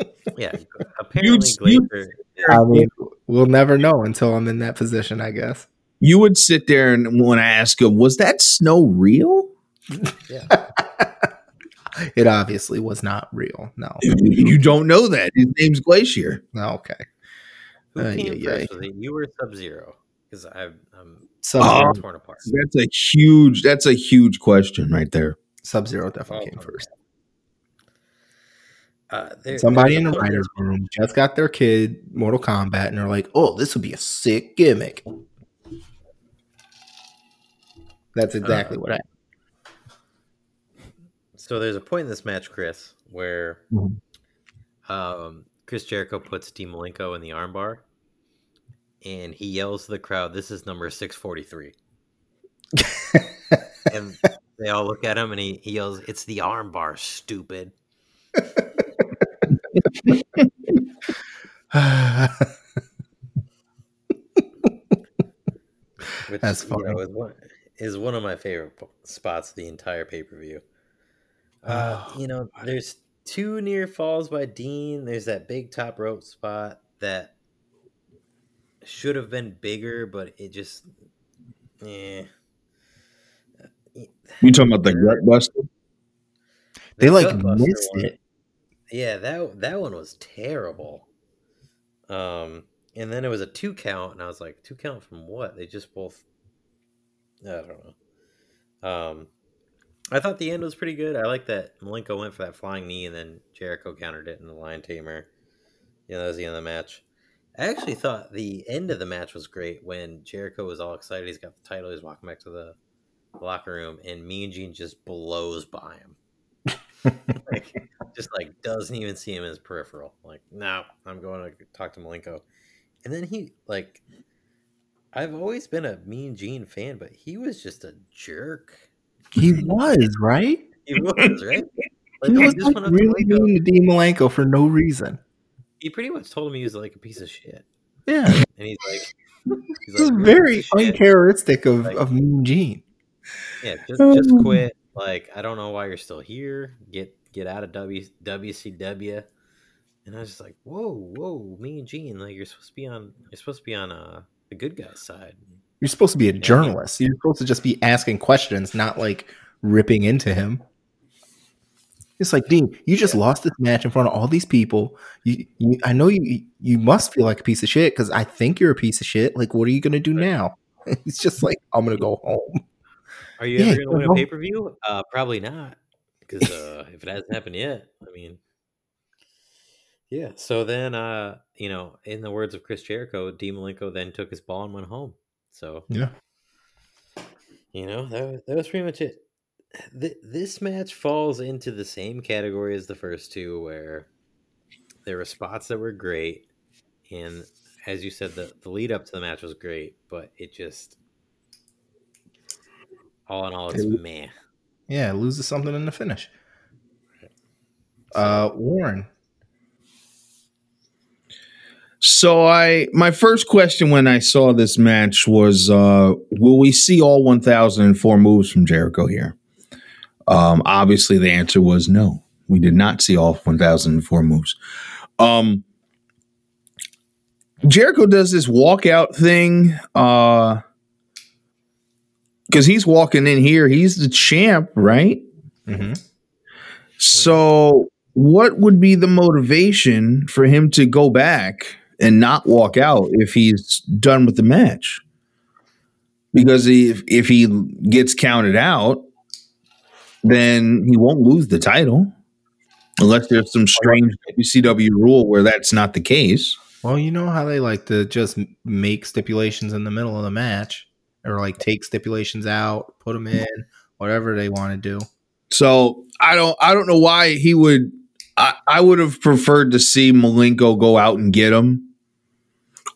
Um, yeah, apparently you- Glacier. I mean, we'll never know until I'm in that position, I guess. You would sit there and want to ask him, was that snow real? Yeah, It obviously was not real. No. You don't know that. His name's Glacier. No, okay. who Ay, came ay, first? ay. Was it you were Sub Zero? Because I'm Sub Oh. Zero, torn apart. That's a huge, that's a huge question right there. Sub Zero definitely Oh, came first. Uh, there- Somebody in the writer's room just got their kid Mortal Kombat and they're like, oh, this would be a sick gimmick. That's exactly Uh, what happened. So there's a point in this match, Chris, where Mhm. um, Chris Jericho puts Dean Malenko in the armbar, and he yells to the crowd, "This is number 643." and they all look at him, and he, he yells, "It's the armbar, stupid!" Which That's you know, funny. is one is one of my favorite spots of the entire pay per view. Uh, Oh, you know, there's two near falls by Dean. There's that big top rope spot that should have been bigger, but it just, yeah. You talking about the gut buster? they The like missed one- it. Yeah, that that one was terrible. Um, and then it was a two count, and I was like, two count from what? They just both. I don't know. Um, I thought the end was pretty good. I like that Malenko went for that flying knee, and then Jericho countered it in the Lion Tamer. Yeah, that was the end of the match. I actually thought the end of the match was great when Jericho was all excited. He's got the title. He's walking back to the locker room, and Mean Gene just blows by him. like, just like doesn't even see him in his peripheral. Like, no, I'm going to talk to Malenko. And then he like, I've always been a Mean Gene fan, but he was just a jerk. He was, right? He was right. Like, He was like, went up to really mean to Dean Malenko for no reason. He pretty much told him he was like a piece of shit, Yeah. and he's like, he's This is very piece of shit." uncharacteristic of, Like- of Mean Gene. Yeah, just just quit. Like, I don't know why you're still here. Get get out of W WCW. And I was just like, whoa, whoa, Mean Gene, like you're supposed to be on you're supposed to be on uh the good guy's side. You're supposed to be a journalist. You're supposed to just be asking questions, not like ripping into him. It's like Dean, you just Yeah. lost this match in front of all these people. You, you I know you you must feel like a piece of shit because I think you're a piece of shit. Like, what are you gonna do now? It's just like, I'm gonna go home. Are you Yeah, ever gonna win a pay per view? Uh probably not. Because uh if it hasn't happened yet, I mean Yeah. So then uh, you know, in the words of Chris Jericho, Dean Malenko then took his ball and went home. So Yeah. You know, that was, that was pretty much it. Th- this match falls into the same category as the first two, where there were spots that were great, and as you said, the, the lead up to the match was great, but it just, all in all, it's It- meh. Yeah, loses something in the finish. Uh, Warren. So I my first question when I saw this match was uh will we see all 1004 moves from Jericho here? Um obviously the answer was no. We did not see all 1004 moves. Um, Jericho does this walkout thing. Uh, because he's walking in here. He's the champ, right? Mm-hmm. So, what would be the motivation for him to go back and not walk out if he's done with the match? Because if if he gets counted out, then he won't lose the title, unless there's some strange WCW rule where that's not the case. Well, you know how they like to just make stipulations in the middle of the match, or like take stipulations out, put them in, whatever they want to do. So I don't I don't know why he would. I, I would have preferred to see Malenko go out and get him,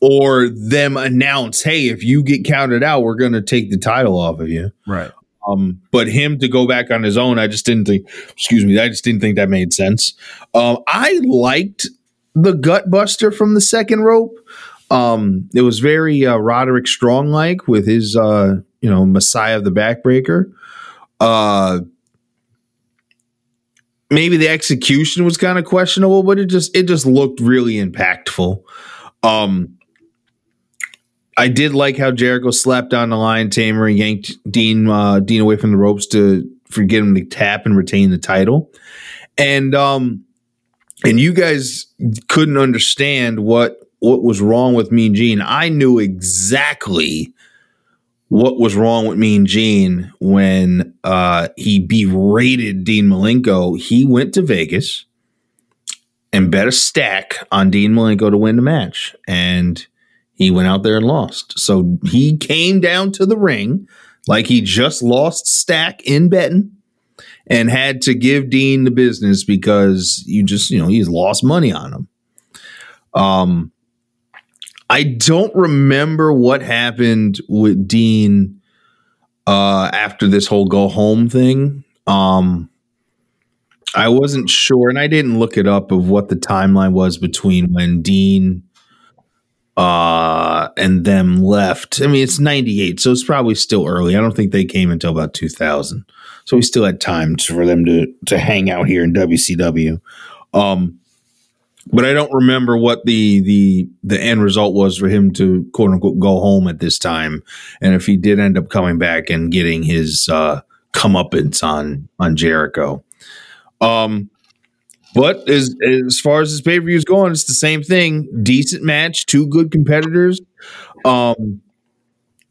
or them announce, "Hey, if you get counted out, we're going to take the title off of you." Right. Um, but him to go back on his own, I just didn't think. Excuse me, I just didn't think that made sense. Um, I liked the gut buster from the second rope. Um, it was very uh, Roderick Strong like with his, uh, you know, Messiah of the Backbreaker. Uh, maybe the execution was kind of questionable, but it just it just looked really impactful. Um, I did like how Jericho slapped on the lion tamer and yanked Dean uh, Dean away from the ropes to for get him to tap and retain the title, and um, and you guys couldn't understand what what was wrong with Mean Gene. I knew exactly what was wrong with Mean Gene when uh, he berated Dean Malenko. He went to Vegas and bet a stack on Dean Malenko to win the match, and he went out there and lost. So he came down to the ring like he just lost stack in betting and had to give Dean the business because you just, you know, he's lost money on him. Um, I don't remember what happened with Dean uh, after this whole go home thing. Um, I wasn't sure, and I didn't look it up of what the timeline was between when Dean uh, and them left. I mean, it's 98, so it's probably still early. I don't think they came until about 2000. So we still had time for them to to hang out here in WCW. Um, but I don't remember what the the the end result was for him to quote unquote go home at this time, and if he did end up coming back and getting his uh, comeuppance on on Jericho. Um, but as as far as his pay per view is going, it's the same thing. Decent match, two good competitors. Um,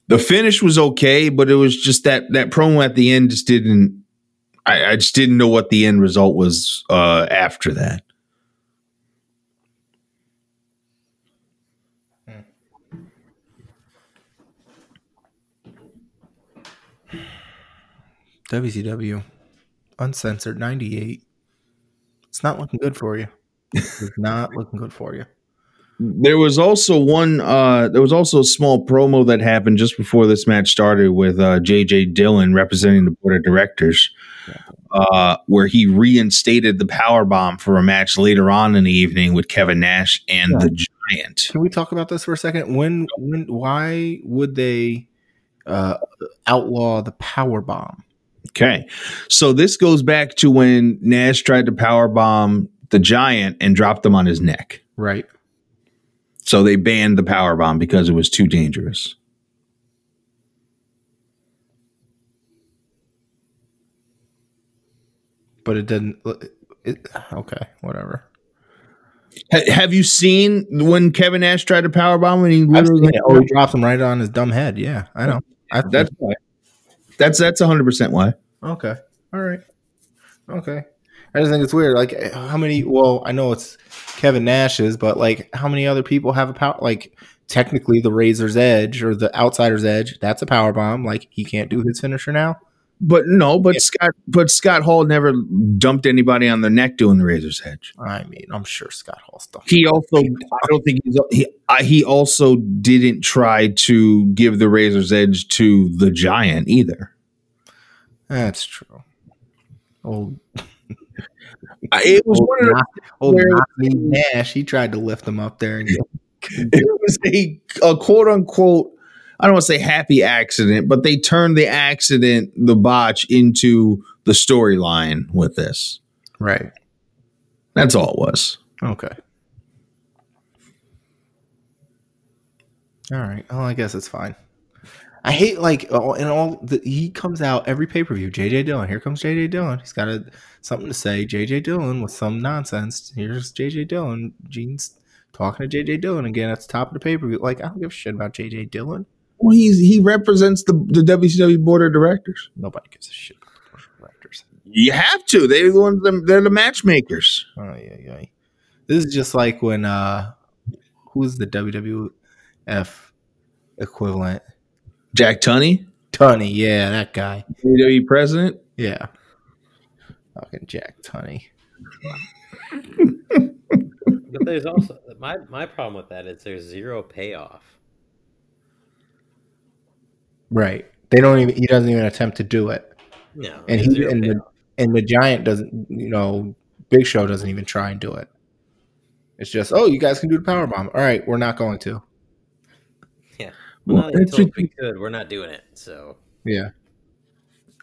the finish was okay, but it was just that that promo at the end just didn't. I, I just didn't know what the end result was uh, after that. WCW, uncensored, ninety eight. It's not looking good for you. It's not looking good for you. There was also one. Uh, there was also a small promo that happened just before this match started with uh, JJ Dillon representing the board of directors, uh, where he reinstated the power bomb for a match later on in the evening with Kevin Nash and Yeah. the Giant. Can we talk about this for a second? When, when, why would they uh, outlaw the power bomb? Okay, so this goes back to when Nash tried to power bomb the Giant and dropped him on his neck. Right. So they banned the power bomb because it was too dangerous. But it didn't. It, okay, whatever. Ha- have you seen when Kevin Nash tried to power bomb and he literally. Oh, he drops him right on his dumb head. Yeah, I know. I, That's why. That's that's hundred percent why. okay. All right. Okay. I just think it's weird. Like, how many? Well, I know it's Kevin Nash's, but like, how many other people have a power? Like, technically, the Razor's Edge or the Outsider's Edge, that's a power bomb. Like, he can't do his finisher now. But no, but Yeah. Scott but Scott Hall never dumped anybody on the neck doing the razor's edge. I mean, I'm sure Scott Hall stuff. He also I don't think he's he I, he also didn't try to give the razor's edge to the giant either. That's true. Oh, It was old, one of old Nash. He tried to lift him up there and it was a, a quote unquote I don't want to say happy accident, but they turned the accident, the botch, into the storyline with this. Right. That's all it was. Okay. All right. Well, I guess it's fine. I hate like in all. The, he comes out every pay per view. JJ Dillon. Here comes JJ Dillon. He's got a, something to say. JJ Dillon with some nonsense. Here's JJ Dillon. Gene's talking to JJ Dillon again at the top of the pay per view. Like I don't give a shit about JJ Dillon. Well, he's he represents the the WCW board of directors. Nobody gives a shit about the board of directors. You have to. They're the ones. They're the matchmakers. Oh yeah, yeah. This is just like when uh, who's the WWF equivalent? Jack Tunney, Tunney, yeah, that guy. WWE president. Yeah. Fucking Jack Tunney. But there's also my my problem with that is there's zero payoff. Right. They don't even he doesn't even attempt to do it. No, And he and the, and the giant doesn't you know, Big Show doesn't even try and do it. It's just, oh, you guys can do the power bomb. All right, we're not going to. yeah. Well, Well, they that's told us because- we could. We're not doing it. So Yeah.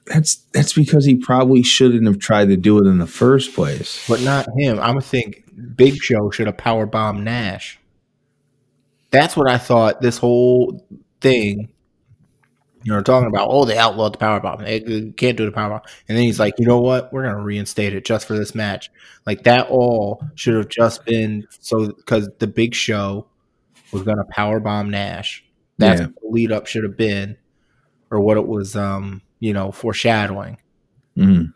That's that's because he probably shouldn't have tried to do it in the first place. But not him. I'm gonna think Big Show should have power bombed Nash. That's what I thought this whole thing you know, talking about, oh, they outlawed the power bomb. They can't do the power bomb. And then he's like, you know what? We're going to reinstate it just for this match. Like, that all should have just been so because the big show was going to power bomb Nash. That's Yeah. what the lead up should have been, or what it was, um, you know, foreshadowing. Mm.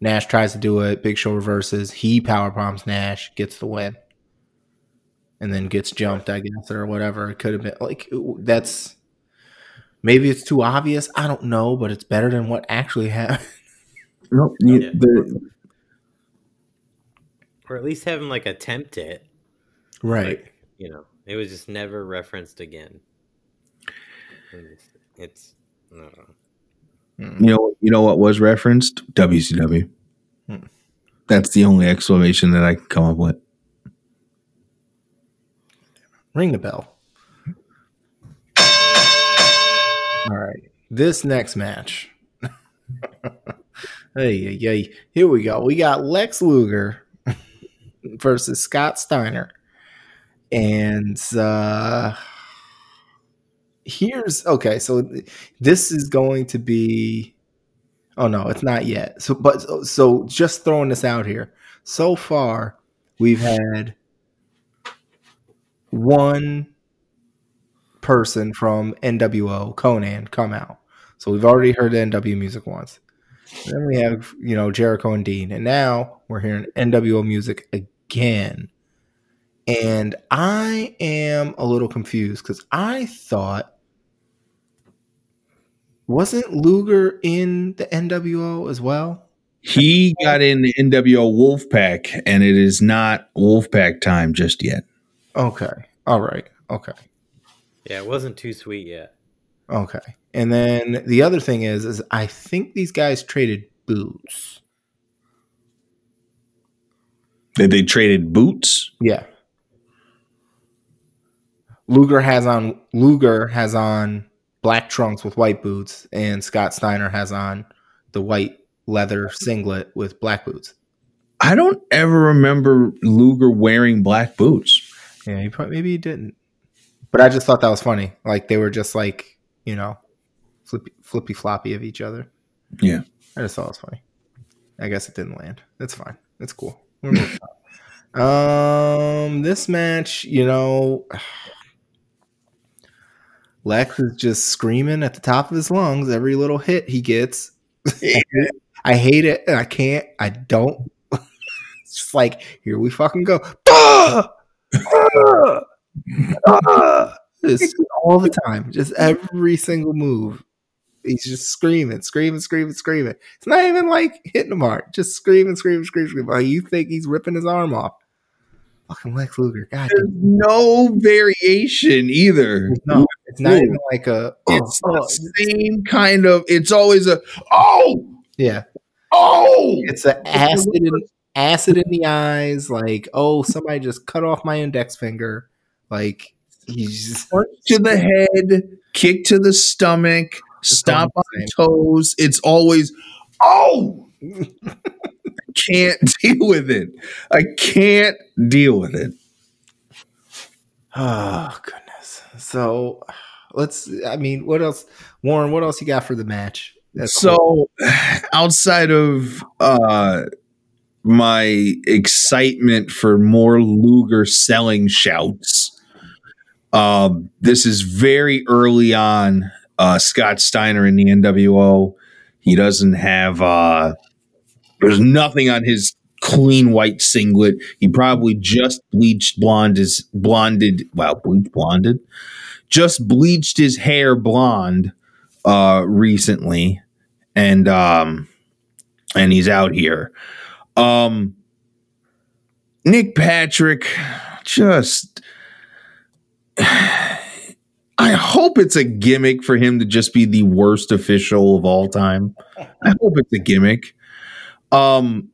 Nash tries to do it. Big Show reverses. He power bombs Nash, gets the win, and then gets jumped. I guess or whatever. It could have been like that's maybe it's too obvious. I don't know, but it's better than what actually happened. Nope. You- Yeah. the- or at least have him like attempt it. Right. Like, you know, it was just never referenced again. It's, it's I don't know. you know, you know what was referenced? WCW. Hmm. That's the only explanation that I can come up with. Ring the bell. All right. This next match. hey, hey. Here we go. We got Lex Luger versus Scott Steiner. And uh here's okay, so this is going to be Oh no, it's not yet. So but so just throwing this out here. So far, we've had one person from NWO, Konnan, come out. So we've already heard the NW music once. Then we have, you know, Jericho and Dean. And now we're hearing NWO music again. And I am a little confused because I thought wasn't Luger in the NWO as well? He got in the NWO Wolfpack, and it is not Wolfpack time just yet. Okay. All right. Okay. Yeah, it wasn't too sweet yet. Okay. And then the other thing is, is I think these guys traded boots. They, they traded boots. Yeah. Luger has on Luger has on black trunks with white boots, and Scott Steiner has on the white leather singlet with black boots. I don't ever remember Luger wearing black boots. Yeah, he probably, maybe he didn't. But I just thought that was funny. Like they were just like you know, flippy, flippy floppy of each other. Yeah. I just thought it was funny. I guess it didn't land. That's fine. That's cool. We're moving on. Um, this match, you know, Lex is just screaming at the top of his lungs every little hit he gets. I hate it, and I can't. I don't. it's just like here we fucking go. All the time, just every single move. He's just screaming, screaming, screaming, screaming. It's not even like hitting him hard. Just screaming, screaming, screaming, screaming. Like, you think he's ripping his arm off? Fucking Lex Luger. God There's no variation either. no, it's not even like a. Oh, it's oh, the same kind of. It's always a oh yeah, oh. it's an acid in acid in the eyes. Like, oh, somebody just cut off my index finger. Like he's just punch to the head, kick to the stomach, stomp on the toes. It's always oh. I can't deal with it. I can't deal with it. Oh goodness. So let's. I mean, what else, Warren? What else you got for the match? That's so outside of uh my excitement for more Luger selling shouts. Um, this is very early on. Uh, Scott Steiner in the NWO. He doesn't have. Uh, there's nothing on his clean white singlet. He probably just bleached blonde his blonded. Wow, bleached blonded. Just bleached his hair blonde uh, recently, and um, and he's out here. Um, Nick Patrick, just. I hope it's a gimmick for him to just be the worst official of all time. I hope it's a gimmick. Um,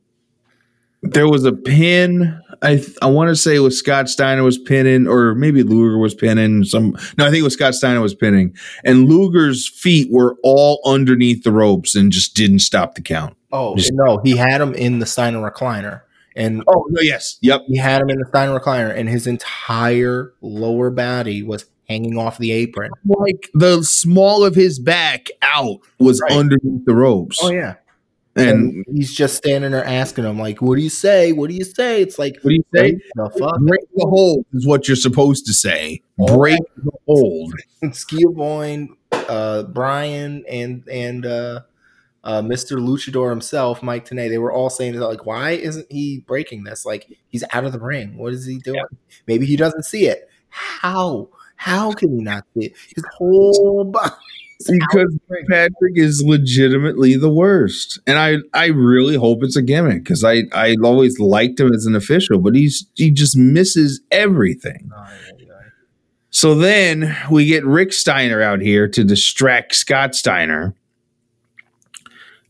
there was a pin. I I want to say it was Scott Steiner was pinning, or maybe Luger was pinning. Some no, I think it was Scott Steiner was pinning, and Luger's feet were all underneath the ropes and just didn't stop the count. Oh no, he had him in the Steiner recliner, and oh no, yes, yep, he had him in the Steiner recliner, and his entire lower body was hanging off the apron, like the small of his back out was right. underneath the ropes. Oh yeah. And, and, he's just standing there asking him, like, "What do you say? What do you say?" It's like, "What do you say?" The fuck? Break the hold is what you're supposed to say. Break the hold. Schiavone, uh, Brain, and and uh, uh, Mr. Luchador himself, Mike Tenay, they were all saying like, why isn't he breaking this? Like he's out of the ring. What is he doing? Yeah. Maybe he doesn't see it. How? How can he not see it? His whole body. Because Patrick is legitimately the worst, and I I really hope it's a gimmick because I I always liked him as an official, but he's he just misses everything. So then we get Rick Steiner out here to distract Scott Steiner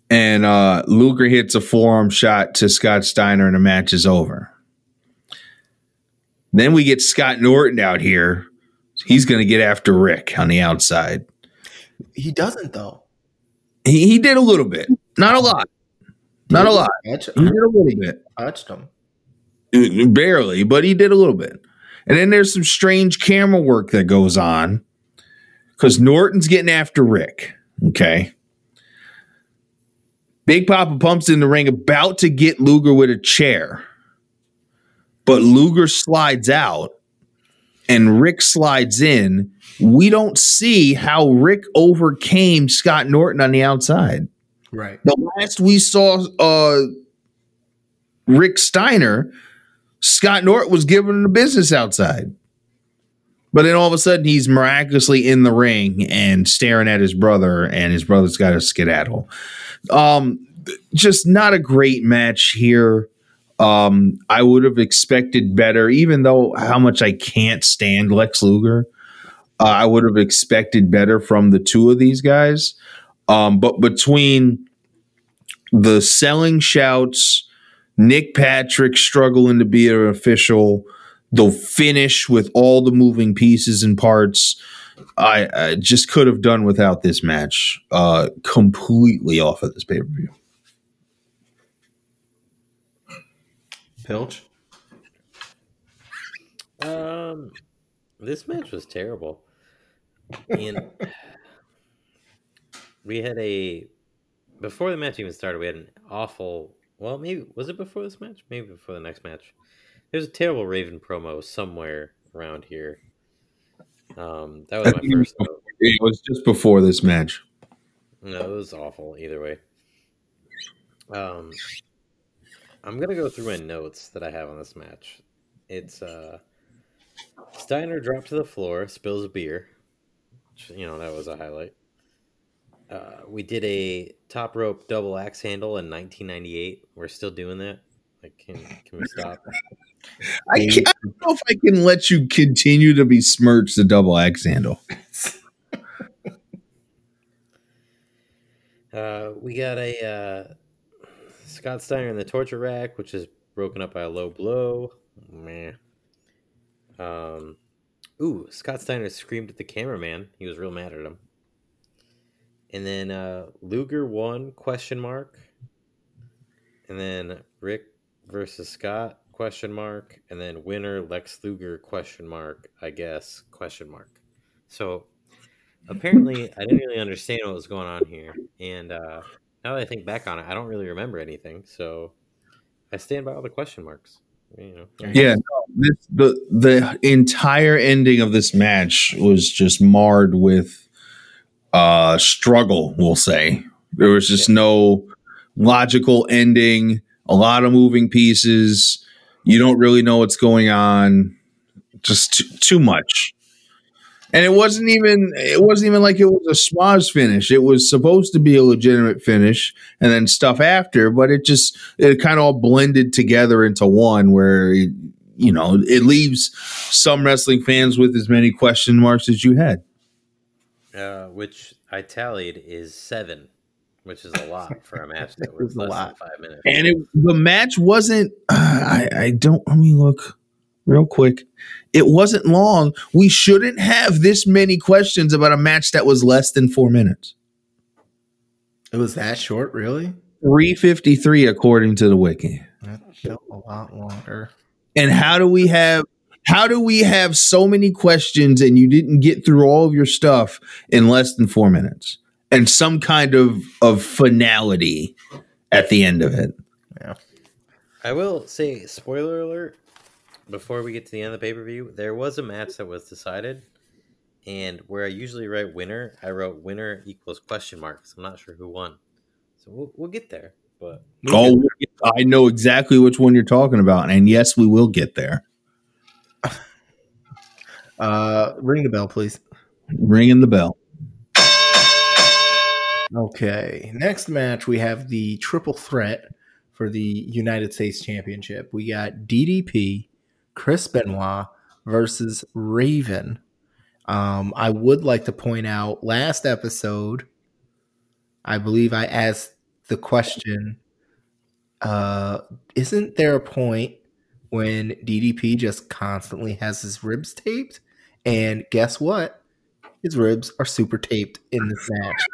and uh, Luger hits a forearm shot to Scott Steiner, and the match is over. Then we get Scott Norton out here. He's going to get after Rick on the outside. He doesn't though. He, he did a little bit, not a lot, not a lot. He did a little bit. Touched him uh, barely, but he did a little bit. And then there's some strange camera work that goes on because Norton's getting after Rick. Okay. Big Papa Pump's in the ring about to get Luger with a chair. But Luger slides out and Rick slides in. We don't see how Rick overcame Scott Norton on the outside. Right. The last we saw uh, Rick Steiner, Scott Norton was giving him the business outside. But then all of a sudden, he's miraculously in the ring and staring at his brother, and his brother's got a skedaddle. Um, just not a great match here. Um, I would have expected better, even though how much I can't stand Lex Luger. Uh, I would have expected better from the two of these guys. Um, but between the selling shouts, Nick Patrick struggling to be an official, the finish with all the moving pieces and parts, I, I just could have done without this match uh, completely off of this pay per view. Pilch? Um, this match was terrible. And we had a before the match even started. We had an awful. Well, maybe was it before this match? Maybe before the next match. There's a terrible Raven promo somewhere around here. Um, that was my first. Note. It was just before this match. No, it was awful either way. Um, I'm gonna go through my notes that I have on this match. It's uh, Steiner dropped to the floor, spills a beer. Which, you know that was a highlight. Uh, we did a top rope double axe handle in 1998. We're still doing that. Like, can can we stop? I, can't, I don't know if I can let you continue to besmirch the double axe handle. uh, we got a uh, Scott Steiner in the torture rack, which is broken up by a low blow. Meh. Um, ooh, Scott Steiner screamed at the cameraman. He was real mad at him. And then uh, Luger won? Question mark. And then Rick versus Scott? Question mark and then winner Lex Luger question mark I guess question mark. So apparently I didn't really understand what was going on here and uh now that I think back on it I don't really remember anything so I stand by all the question marks. You know. Yeah, this, the the entire ending of this match was just marred with uh struggle. We'll say there was just no logical ending. A lot of moving pieces. You don't really know what's going on. Just too, too much. And it wasn't even it wasn't even like it was a schmoz finish. It was supposed to be a legitimate finish and then stuff after, but it just it kind of all blended together into one where it, you know, it leaves some wrestling fans with as many question marks as you had. Uh, which I tallied is seven, which is a lot for a match that was It's a less lot. than five minutes. And it, the match wasn't I I don't let me look real quick. It wasn't long. We shouldn't have this many questions about a match that was less than 4 minutes. It was that short, really? 353 according to the wiki. That felt a lot longer. And how do we have how do we have so many questions and you didn't get through all of your stuff in less than 4 minutes? And some kind of of finality at the end of it. Yeah. I will say, spoiler alert, before we get to the end of the pay per view, there was a match that was decided, and where I usually write winner, I wrote winner equals question marks. I'm not sure who won, so we'll, we'll get there. But Oh, I know exactly which one you're talking about and yes, we will get there. Uh, ring the bell, please. Ringing the bell. Okay. Next match, we have the triple threat for the United States Championship. We got DDP, Chris Benoit versus Raven. Um, I would like to point out last episode, I believe I asked the question uh, Isn't there a point when DDP just constantly has his ribs taped? And guess what? His ribs are super taped in this match.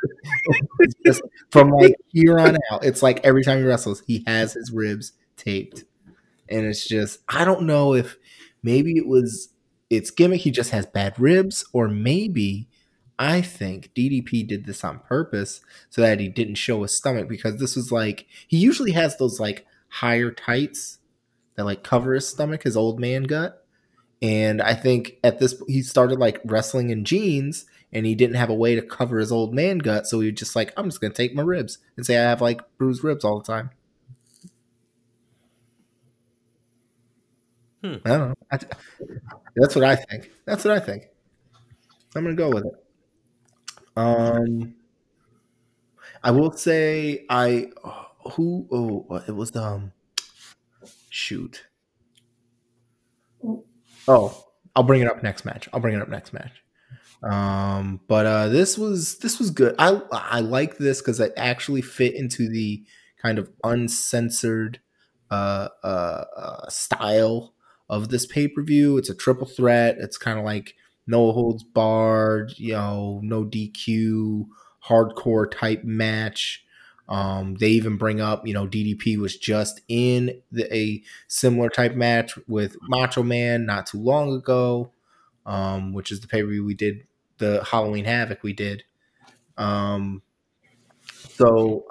Just from like here on out, it's like every time he wrestles, he has his ribs taped, and it's just I don't know if maybe it was it's gimmick. He just has bad ribs, or maybe I think DDP did this on purpose so that he didn't show his stomach because this was like he usually has those like higher tights that like cover his stomach, his old man gut. And I think at this he started like wrestling in jeans and he didn't have a way to cover his old man gut, so he was just like, I'm just gonna take my ribs and say I have like bruised ribs all the time. Hmm. I don't know. I, that's what I think. That's what I think. I'm gonna go with it. Um, I will say I who oh it was um shoot. Oh, I'll bring it up next match. I'll bring it up next match. Um, but uh, this was this was good. I I like this because it actually fit into the kind of uncensored uh, uh, uh, style of this pay per view. It's a triple threat. It's kind of like no holds barred, you know, no DQ, hardcore type match. Um, they even bring up, you know, DDP was just in the, a similar type match with Macho Man not too long ago, um, which is the pay per view we did, the Halloween Havoc we did. Um, so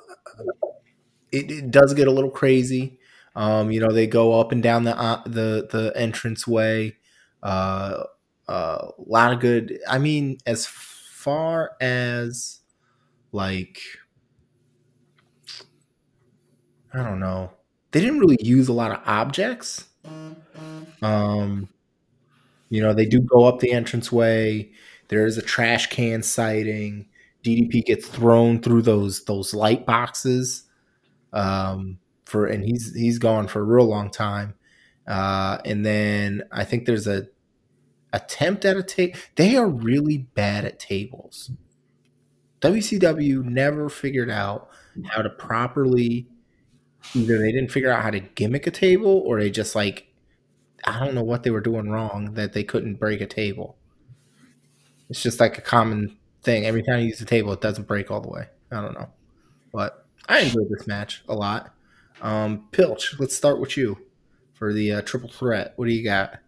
it, it does get a little crazy. Um, you know, they go up and down the uh, the the entrance way. Uh, uh, a lot of good. I mean, as far as like, I don't know, they didn't really use a lot of objects. Um, you know, they do go up the entranceway. There is a trash can sighting. DDP gets thrown through those those light boxes. Um, for and he's he's gone for a real long time. Uh, and then I think there's a attempt at a table. They are really bad at tables. WCW never figured out how to properly either they didn't figure out how to gimmick a table or they just like I don't know what they were doing wrong that they couldn't break a table. It's just like a common thing. Every time you use the table, it doesn't break all the way. I don't know. But I enjoyed this match a lot. Um, Pilch, let's start with you for the uh, triple threat. What do you got?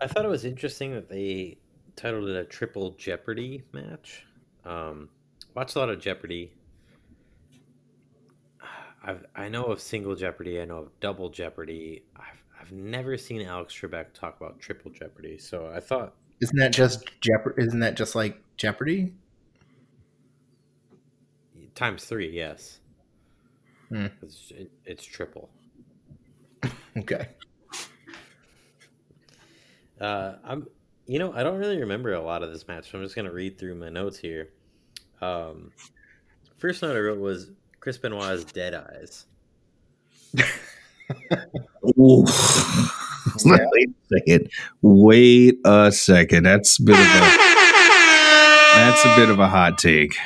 I thought it was interesting that they titled it a triple Jeopardy match. Um, watched a lot of Jeopardy. I've, I know of single Jeopardy. I know of double Jeopardy. I've, I've never seen Alex Trebek talk about triple Jeopardy. So I thought Isn't that just Jeopardy? Isn't that just like Jeopardy? times three, yes. Hmm. It's, it, it's triple. Okay. Uh, I'm, you know, I don't really remember a lot of this match, so I'm just gonna read through my notes here. Um, first note I wrote was Chris Benoit's dead eyes. Ooh. Wait a second. Wait a second. That's a bit of a that's a bit of a hot take.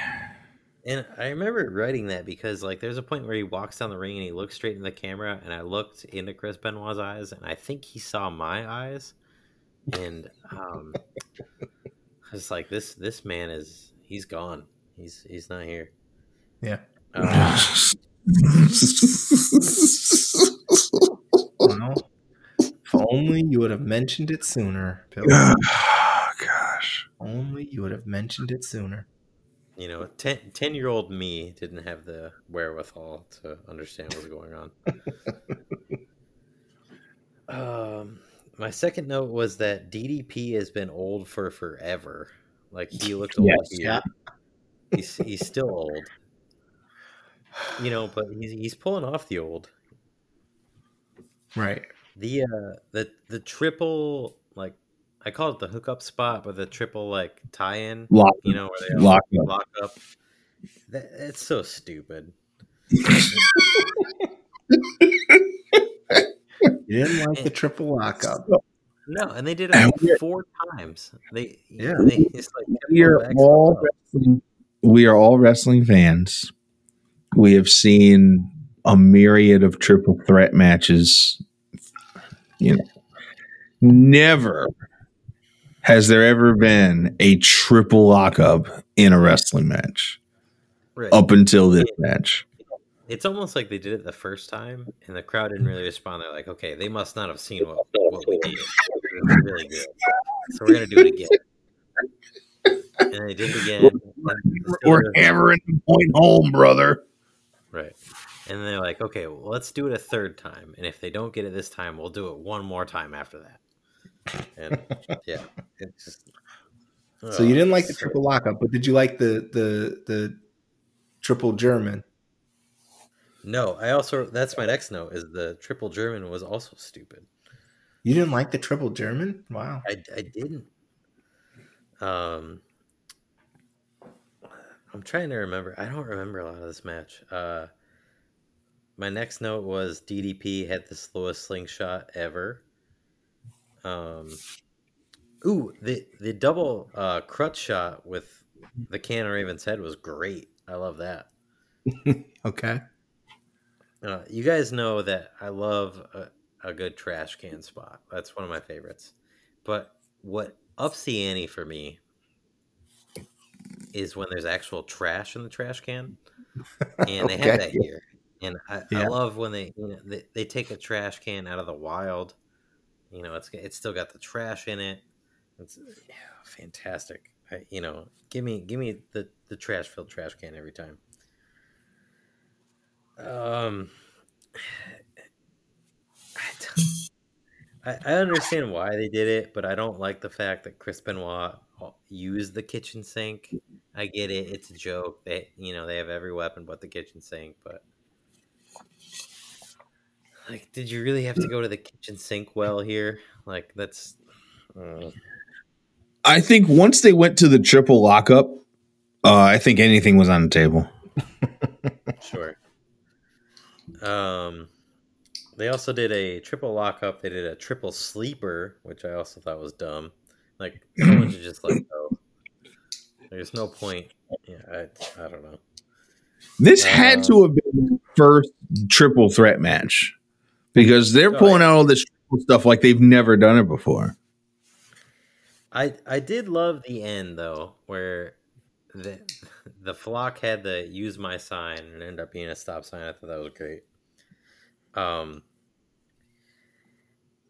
And I remember writing that because like there's a point where he walks down the ring and he looks straight in the camera, and I looked into Chris Benoit's eyes, and I think he saw my eyes, and um, I was like, this this man is he's gone. He's he's not here. Yeah. Uh, Well, if only you would have mentioned it sooner, Bill. oh, gosh. only you would have mentioned it sooner. you know, 10, 10 year old me didn't have the wherewithal to understand what was going on. um, my second note was that DDP has been old for forever. Like he looked old Yes. here. He's he's still old. You know, but he's he's pulling off the old. Right. The uh the the triple like I call it the hookup spot, but the triple like tie in. Lock, You know where they lock up. lock up. That, it's so stupid. You didn't like the triple lockup. No, and they did it like four times. They Yeah. they like We are all wrestling, we are all wrestling fans. We have seen a myriad of triple threat matches. You know, never has there ever been a triple lockup in a wrestling match Right. up until this match. It's almost like they did it the first time, and the crowd didn't really respond. They're like, "Okay, they must not have seen what, what we did. Really good, so we're gonna do it again." And they did it again. the We're hammering the point home, brother. Right. And they're like, okay, well, let's do it a third time. And if they don't get it this time, we'll do it one more time after that. And yeah, it's just. So you didn't like the triple lockup, but did you like the the the triple German? No, I also that's my next note is the triple German was also stupid. You didn't like the triple German? Wow. I, I didn't. Um, I'm trying to remember. I don't remember a lot of this match. Uh, my next note was DDP had the slowest slingshot ever. Um, ooh, the the double uh, crutch shot with the can of Raven's head was great. I love that. Okay. Uh, you guys know that I love a, a good trash can spot. That's one of my favorites. But what ups the ante for me is when there's actual trash in the trash can, and they have that here. And I, I love when they, you know, they they take a trash can out of the wild. You know, it's it's still got the trash in it. It's yeah, fantastic. I, you know, give me give me the the trash filled trash can every time. Um, I, don't- I I understand why they did it, but I don't like the fact that Chris Benoit used the kitchen sink. I get it; it's a joke. They, you know, they have every weapon but the kitchen sink. But like, did you really have to go to the kitchen sink well here? Like, that's. uh, I think once they went to the triple lockup, uh, I think anything was on the table. Sure. Um, they also did a triple lockup. They did a triple sleeper, which I also thought was dumb. Like someone should just let go. There's no point. Yeah, I, I don't know. This had Uh, to have been the first triple threat match because they're Oh, pulling yeah. out all this stuff like they've never done it before. I I did love the end though, where the the flock had to use my sign and end up being a stop sign. I thought that was great. Um,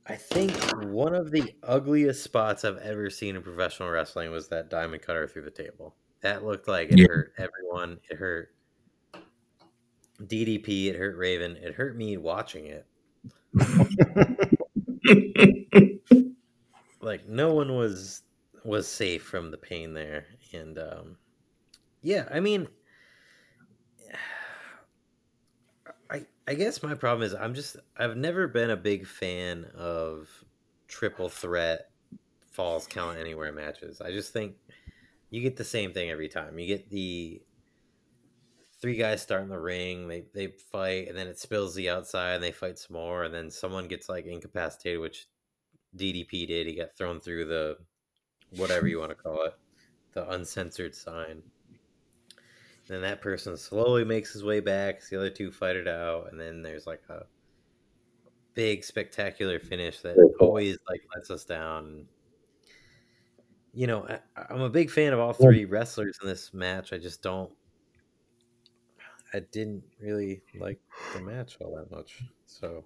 I think one of the ugliest spots I've ever seen in professional wrestling was that diamond cutter through the table. That looked like it Yeah. hurt everyone. It hurt DDP. It hurt Raven. It hurt me watching it. Like no one was was safe from the pain there, and um, yeah, I mean, I guess my problem is I'm just I've never been a big fan of triple threat falls count anywhere matches. I just think you get the same thing every time. You get the three guys start in the ring, they they fight, and then it spills the outside, and they fight some more, and then someone gets like incapacitated, which DDP did. He got thrown through the whatever you want to call it, the uncensored sign. Then that person slowly makes his way back. The other two fight it out, and then there's like a big spectacular finish that always like lets us down. You know, I, I'm a big fan of all three wrestlers in this match. I just don't. I didn't really like the match all that much. So,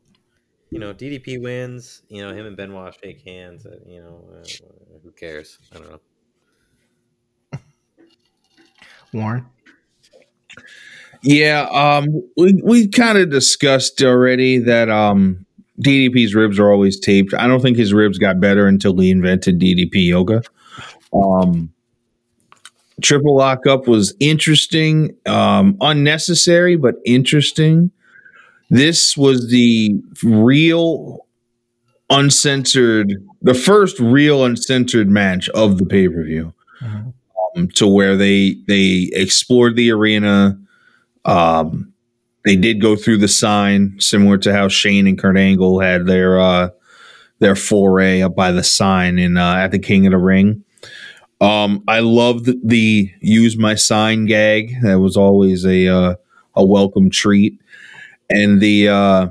you know, DDP wins. You know, him and Benoit shake hands. uh, You know, uh, who cares? I don't know. Warren. Yeah, um, we we kind of discussed already that um, DDP's ribs are always taped. I don't think his ribs got better until he invented DDP yoga. Um, triple lockup was interesting, um, unnecessary but interesting. This was the real uncensored, the first real uncensored match of the pay per view um, to where they they explored the arena. Um, they did go through the sign, similar to how Shane and Kurt Angle had their uh, their foray up by the sign in uh, at the King of the Ring. Um, I loved the, use my sign gag. That was always a uh, a welcome treat, and the uh,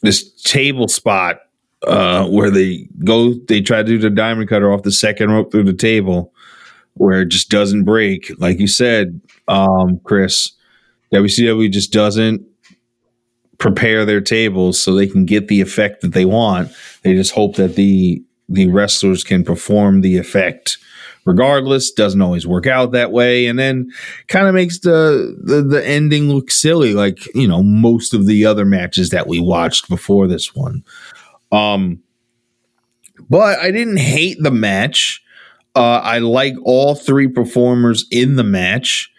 this table spot uh, where they go, they try to do the diamond cutter off the second rope through the table where it just doesn't break. Like you said, um, Chris, WCW just doesn't prepare their tables so they can get the effect that they want. They just hope that the the wrestlers can perform the effect regardless. Doesn't always work out that way, and then kind of makes the, the the ending look silly, like you know most of the other matches that we watched before this one. Um, but I didn't hate the match. Uh, I like all three performers in the match.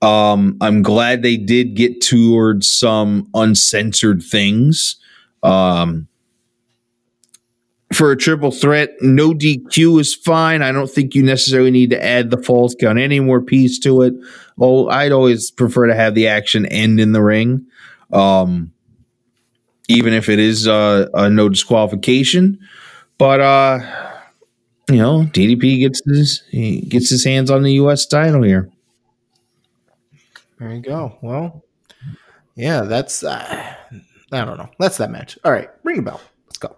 Um, I'm glad they did get towards some uncensored things. Um, for a triple threat, no DQ is fine. I don't think you necessarily need to add the false count any more piece to it. Oh, I'd always prefer to have the action end in the ring, um, even if it is uh, a no disqualification. But uh, you know, DDP gets his he gets his hands on the U.S. title here. There you go. Well, yeah, that's uh, I don't know. That's that match. All right, ring the bell. Let's go.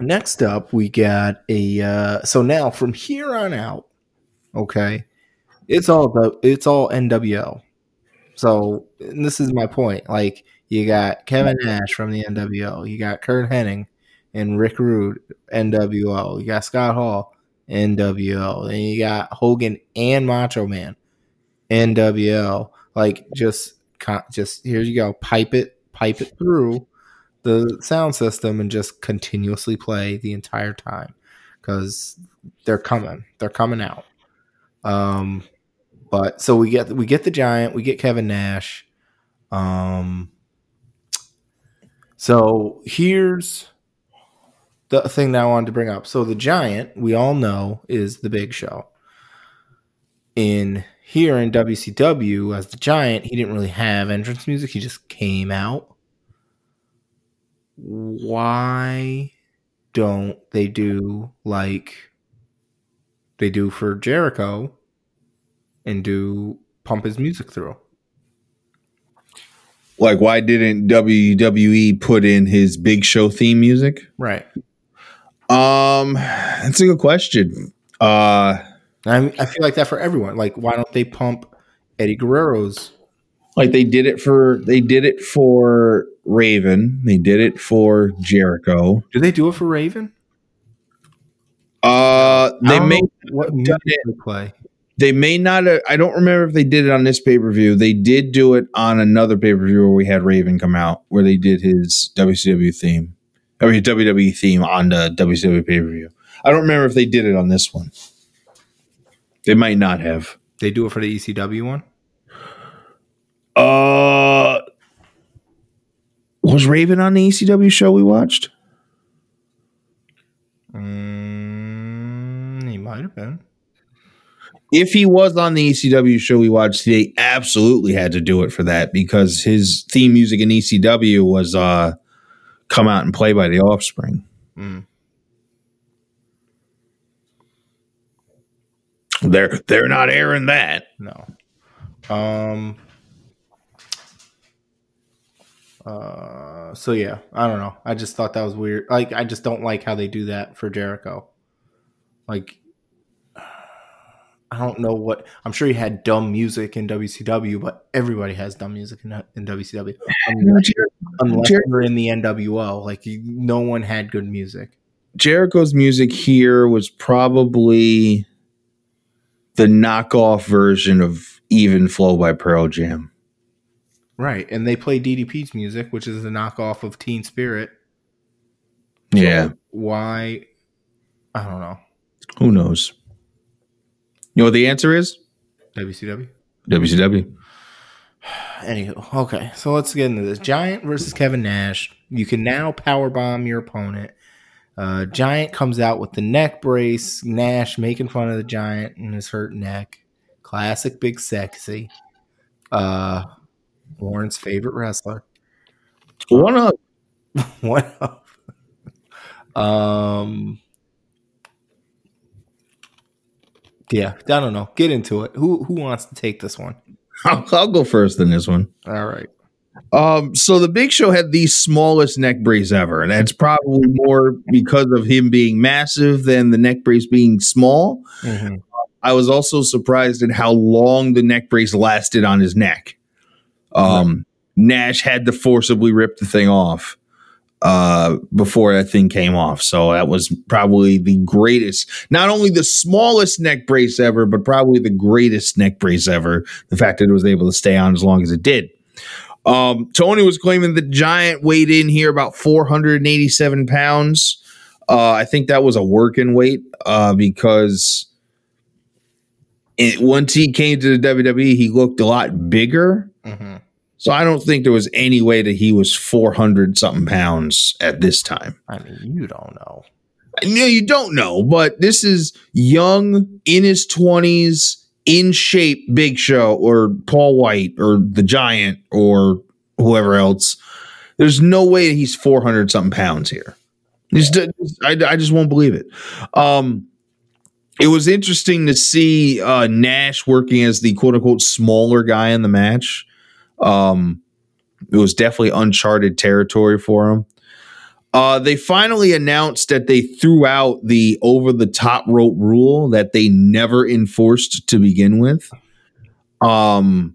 Next up, we got a uh, so now from here on out, okay, it's all the it's all NWO. So this is my point. Like you got Kevin Nash from the NWO, you got Curt Hennig and Rick Rude NWO, you got Scott Hall NWO, and you got Hogan and Macho Man NWO. Like just just here you go, pipe it, pipe it through the sound system and just continuously play the entire time because they're coming, they're coming out. Um, but so we get we get the giant, we get Kevin Nash. Um, so here's the thing that I wanted to bring up. So the giant, we all know, is the Big Show. In here in WCW as the giant, he didn't really have entrance music. He just came out. Why don't they do like they do for Jericho and do pump his music through? Like, why didn't WWE put in his Big Show theme music? Right. Um, that's a good question. Uh, I, I feel like that for everyone. Like, why don't they pump Eddie Guerrero's? like they did it for they did it for Raven. They did it for Jericho. Do they do it for Raven? Uh, they may what done it. they play. they may not. Uh, I don't remember if they did it on this pay per view. They did do it on another pay per view where we had Raven come out, where they did his WCW theme, or his WWE theme on the WCW pay per view. I don't remember if they did it on this one. They might not have. They do it for the ECW one. Uh, was Raven on the ECW show we watched? Mm, he might have been. If he was on the ECW show we watched, they absolutely had to do it for that because his theme music in ECW was uh come out and play by the Offspring. Mm. They're they're not airing that. No. Um. Uh. So yeah, I don't know. I just thought that was weird. Like, I just don't like how they do that for Jericho. Like, I don't know what. I'm sure he had dumb music in WCW, but everybody has dumb music in, in WCW. Unless, unless Jer- you're in the NWO, like you, no one had good music. Jericho's music here was probably the knockoff version of Even Flow by Pearl Jam. Right, and they play DDP's music, which is the knockoff of Teen Spirit. Yeah, Why? I don't know. who knows? You know what the answer is? WCW. WCW. Anywho, okay, so let's get into this. Giant versus Kevin Nash. You can now power bomb your opponent. Uh, Giant comes out with the neck brace. Nash making fun of the Giant and his hurt neck. Classic big sexy. Uh, Warren's favorite wrestler. One up. what up? Um, yeah, I don't know. Get into it. Who who wants to take this one? I'll, I'll go first in this one. All right. Um, so the Big Show had the smallest neck brace ever, and that's probably more because of him being massive than the neck brace being small. Mhm. I was also surprised at how long the neck brace lasted on his neck. Um, Nash had to forcibly rip the thing off uh, before that thing came off. So that was probably the greatest, not only the smallest neck brace ever, but probably the greatest neck brace ever. The fact that it was able to stay on as long as it did. Um, Tony was claiming the giant weighed in here about 487 pounds. Uh, I think that was a working weight uh, because it, once he came to the WWE, he looked a lot bigger. Mhm. So I don't think there was any way that he was 400 something pounds at this time. I mean, you don't know. You you don't know, but this is young, in his 20s, in shape, Big Show or Paul White or the Giant or whoever else. There's no way that he's 400 something pounds here. Just, I, I just won't believe it. Um, it was interesting to see uh, Nash working as the quote unquote smaller guy in the match. Um, it was definitely uncharted territory for him. Uh, they finally announced that they threw out the over the top rope rule that they never enforced to begin with. Um,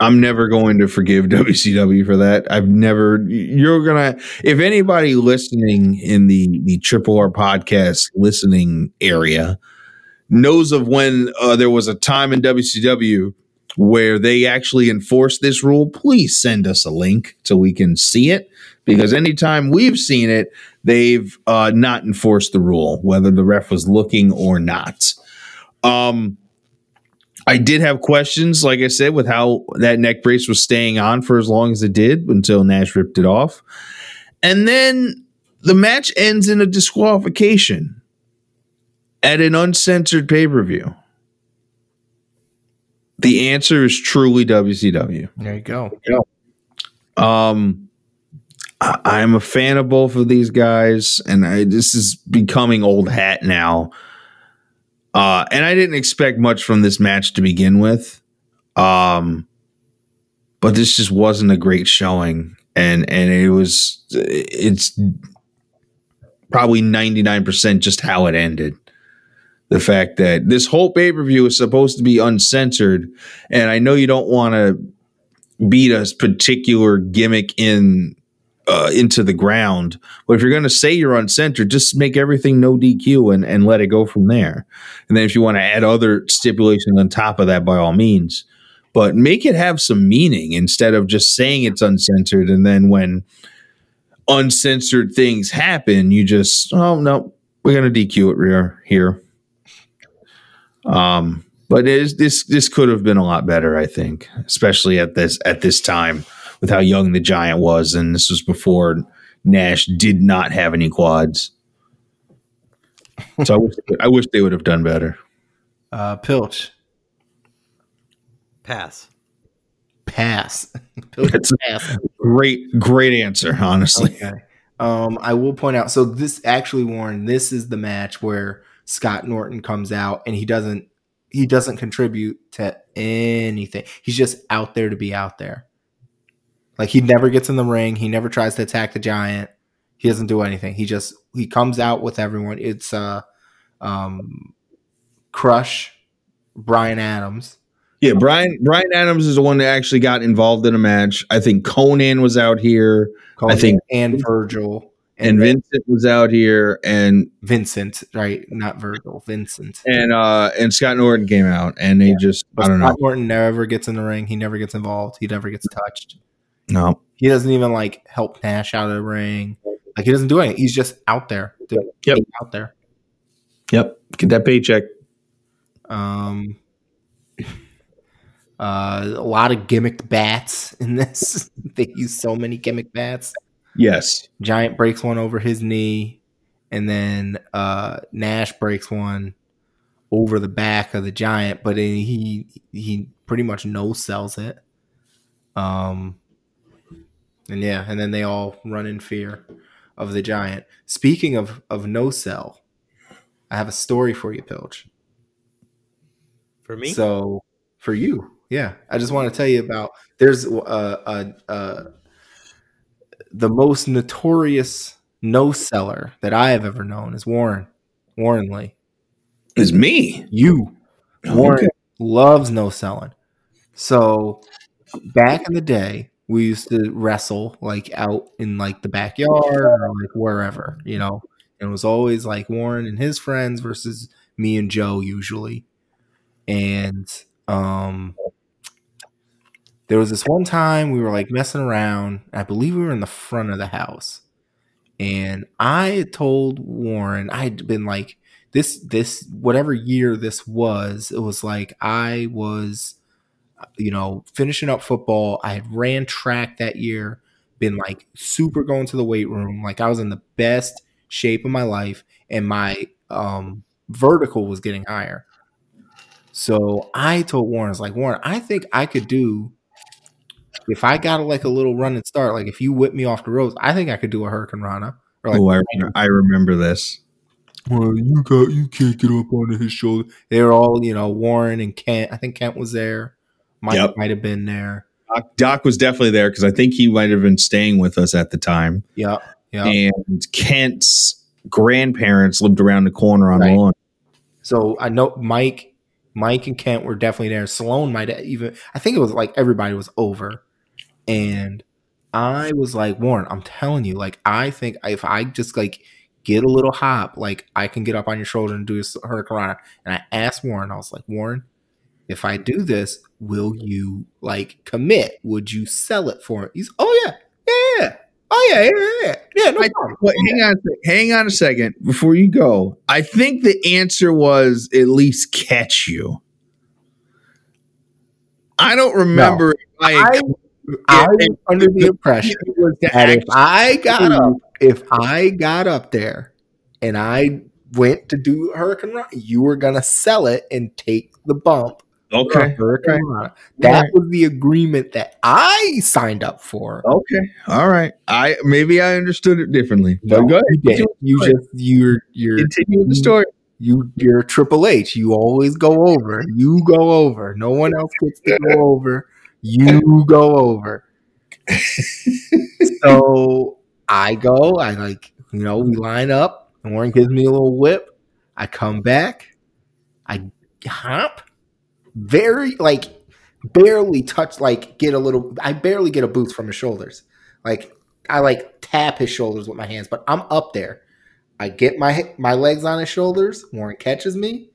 I'm never going to forgive WCW for that. I've never. You're gonna. If anybody listening in the the Triple R podcast listening area knows of when uh, there was a time in WCW where they actually enforce this rule, please send us a link so we can see it. Because anytime we've seen it, they've uh, not enforced the rule, whether the ref was looking or not. Um, I did have questions, like I said, with how that neck brace was staying on for as long as it did until Nash ripped it off. And then the match ends in a disqualification at an uncensored pay per view. The answer is truly WCW. There you go. Um, I, I'm a fan of both of these guys, and I, this is becoming old hat now. Uh, and I didn't expect much from this match to begin with. Um, but this just wasn't a great showing, and and it was it's probably 99% just how it ended. The fact that this whole pay per view is supposed to be uncensored, and I know you don't want to beat a particular gimmick in uh, into the ground. But if you're going to say you're uncensored, just make everything no DQ and, and let it go from there. And then if you want to add other stipulations on top of that, by all means. But make it have some meaning instead of just saying it's uncensored. And then when uncensored things happen, you just, oh, no, we're going to DQ it here. Here. Um, but it is, this this could have been a lot better, I think, especially at this at this time with how young the giant was, and this was before Nash did not have any quads. So I wish I wish they would have done better. Uh, Pilch, Pass. pass. Pilch, That's pass. great great answer, honestly. Okay. Um, I will point out. So this actually, Warren, this is the match where Scott Norton comes out and he doesn't he doesn't contribute to anything. He's just out there to be out there. Like he never gets in the ring. He never tries to attack the giant. He doesn't do anything. He just he comes out with everyone. It's uh um Crush, Brian Adams. Yeah, Brian Brian Adams is the one that actually got involved in a match. I think Konnan was out here, I think- and Virgil and Vincent was out here, and Vincent, right? Not Virgil, Vincent. and uh and Scott Norton came out, and they Yeah. just But I don't know. Scott Norton never gets in the ring. He never gets involved. He never gets touched. No, He doesn't even like help Nash out of the ring. Like he doesn't do anything. He's just out there. Dude, Yep. He's out there. yep, get that paycheck. Um, uh, a lot of gimmicked bats in this. they use so many gimmick bats. Yes, Giant breaks one over his knee, and then uh, Nash breaks one over the back of the giant, but he he pretty much no sells it. Um, and yeah, and then they all run in fear of the giant. Speaking of of no sell, I have a story for you, Pilch. For me? So for you, yeah, I just want to tell you about. There's uh, uh, uh, the most notorious no seller that I have ever known is Warren Warren Lee. it's me. You Warren Okay. loves no selling. So back in the day, we used to wrestle like out in like the backyard or like wherever, you know. And it was always like Warren and his friends versus me and Joe usually. And um there was this one time we were like messing around. I believe we were in the front of the house. And I told Warren, I had been like, this this whatever year this was it was like i was you know finishing up football i had ran track that year been like super going to the weight room like i was in the best shape of my life and my um vertical was getting higher so i told warren i was like warren i think i could do if i got like a little run and start like if you whip me off the ropes i think i could do a hurricanrana or like Oh, I remember, I remember this. well, you got you can't get up onto his shoulder. They were all, you know, Warren and Kent. I think Kent was there. Mike Yep. might have been there. Doc, Doc was definitely there because I think he might have been staying with us at the time. Yeah, yeah. And Kent's grandparents lived around the corner on Right. the lawn. So I know Mike, Mike and Kent were definitely there. Sloan might even. I think it was like everybody was over, and I was like, Warren, I'm telling you, like I think if I just like get a little hop, like I can get up on your shoulder and do a hurricane. And I asked Warren, I was like, Warren, if I do this, will you like commit? Would you sell it for it? He's, oh yeah. Oh yeah, yeah, yeah, yeah. No I-. Hang on, a hang on a second before you go. I think the answer was at least catch you. I don't remember. if I, I, I was under the impression that if I got up, if I got up there and I went to do Hurricane Run, you were gonna sell it and take the bump. Okay, for Hurricanrana. That Alright. was the agreement that I signed up for. okay, all right. I maybe I understood it differently. No, But go ahead. You, you just you're you're Continue the story. you you're Triple H. You always go over. You go over. No one else gets to go over. You go over. so I go. I like you know we line up. and Warren gives me a little whip. I come back. I hop. Very like barely touch, like get a little. I barely get a boost from his shoulders. Like I like tap his shoulders with my hands, but I'm up there. I get my my legs on his shoulders. Warren catches me.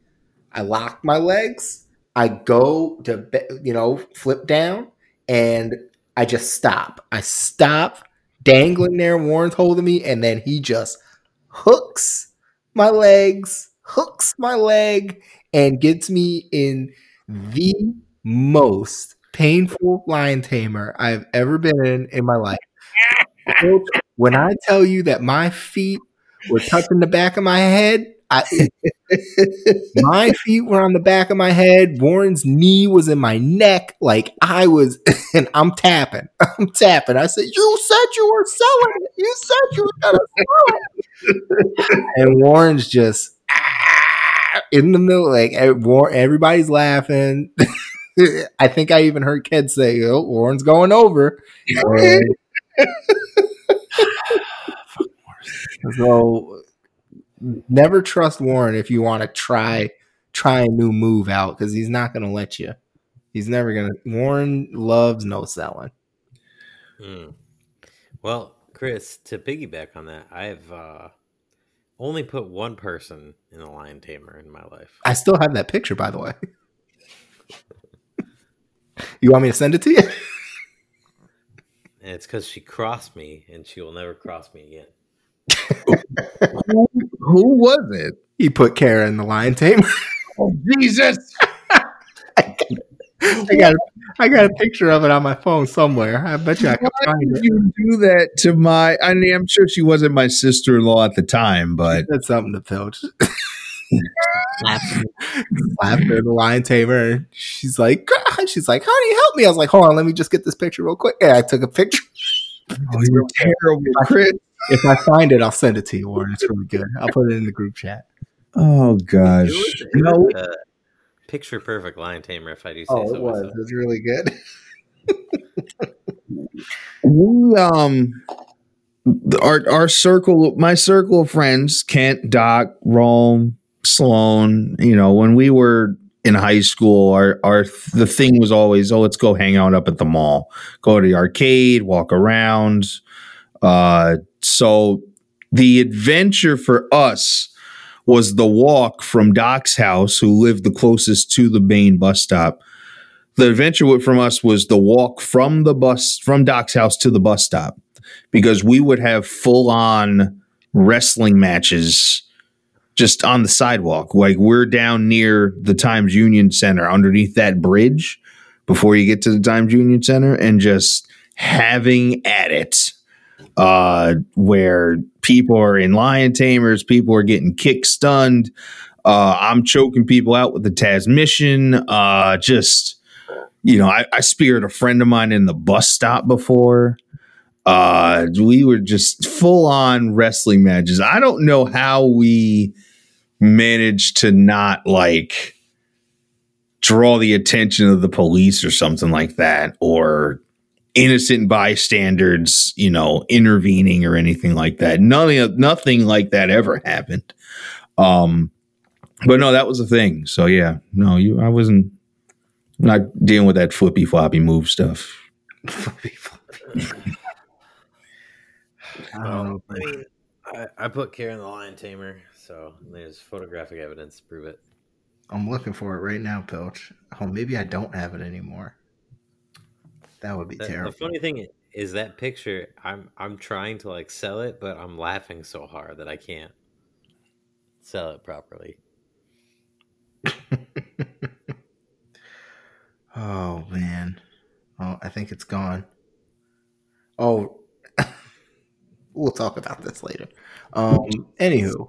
I lock my legs. I go to you know flip down, and I just stop. I stop dangling there. Warren's holding me, and then he just hooks my legs, hooks my leg, and gets me in the most painful lion tamer I've ever been in in my life. When I tell you that my feet were touching the back of my head, I, my feet were on the back of my head. Warren's knee was in my neck. Like I was, and I'm tapping. I'm tapping. I said, You said you were selling it. You said you were going to sell it. and Warren's just ah, in the middle. Like everybody's laughing. I think I even heard Ked say, "Oh, Warren's going over." so never trust Warren if you want to try try a new move out because he's not going to let you. He's never going to. Warren loves no selling. Hmm. Well, Chris, to piggyback on that, I've uh, only put one person in a lion tamer in my life. I still have that picture, by the way. you want me to send it to you? And it's because she crossed me, and she will never cross me again. who, who was it? He put Kara in the lion tamer. Oh, Jesus! I got a, I got a picture of it on my phone somewhere. I bet you I can Why find did it. you do that to my? I mean, I'm sure she wasn't my sister in law at the time, but That's something to filch. Slapped her slapped her in the lion tamer. She's like, she's like, how do you help me? I was like, hold on, let me just get this picture real quick. And I took a picture. oh, you're terrible, Chris. If I find it, I'll send it to you, Warren. It's really good. I'll put it in the group chat. Oh gosh, It was, no, was a picture perfect lion tamer, if I do say Oh, so it was. myself. It was really good. we um, our our circle, my circle of friends, Kent, Doc, Rome, Sloan. You know, when we were in high school, our our the thing was always, oh, let's go hang out up at the mall, go to the arcade, walk around. Uh, so the adventure for us was the walk from Doc's house, who lived the closest to the main bus stop. The adventure from us was the walk from the bus from Doc's house to the bus stop because we would have full on wrestling matches just on the sidewalk. Like we're down near the Times Union Center underneath that bridge before you get to the Times Union Center and just having at it uh, where people are in lion tamers, people are getting kick stunned. Uh, I'm choking people out with the Tazmission. Uh, just, you know, I, I speared a friend of mine in the bus stop before. Uh, we were just full on wrestling matches. I don't know how we managed to not like draw the attention of the police or something like that, or innocent bystanders, you know, intervening or anything like that. Nothing, nothing like that ever happened. Um, but no, that was a thing. So yeah, no, you, I wasn't not dealing with that flippy floppy move stuff. I don't I mean, I, I put Kara in the lion tamer, so there's photographic evidence to prove it. I'm looking for it right now, Pilch. Oh, maybe I don't have it anymore. That would be The, the funny thing is that picture. I'm I'm trying to like sell it, but I'm laughing so hard that I can't sell it properly. oh man. Oh, I think it's gone. Oh, we'll talk about this later. Um, anywho.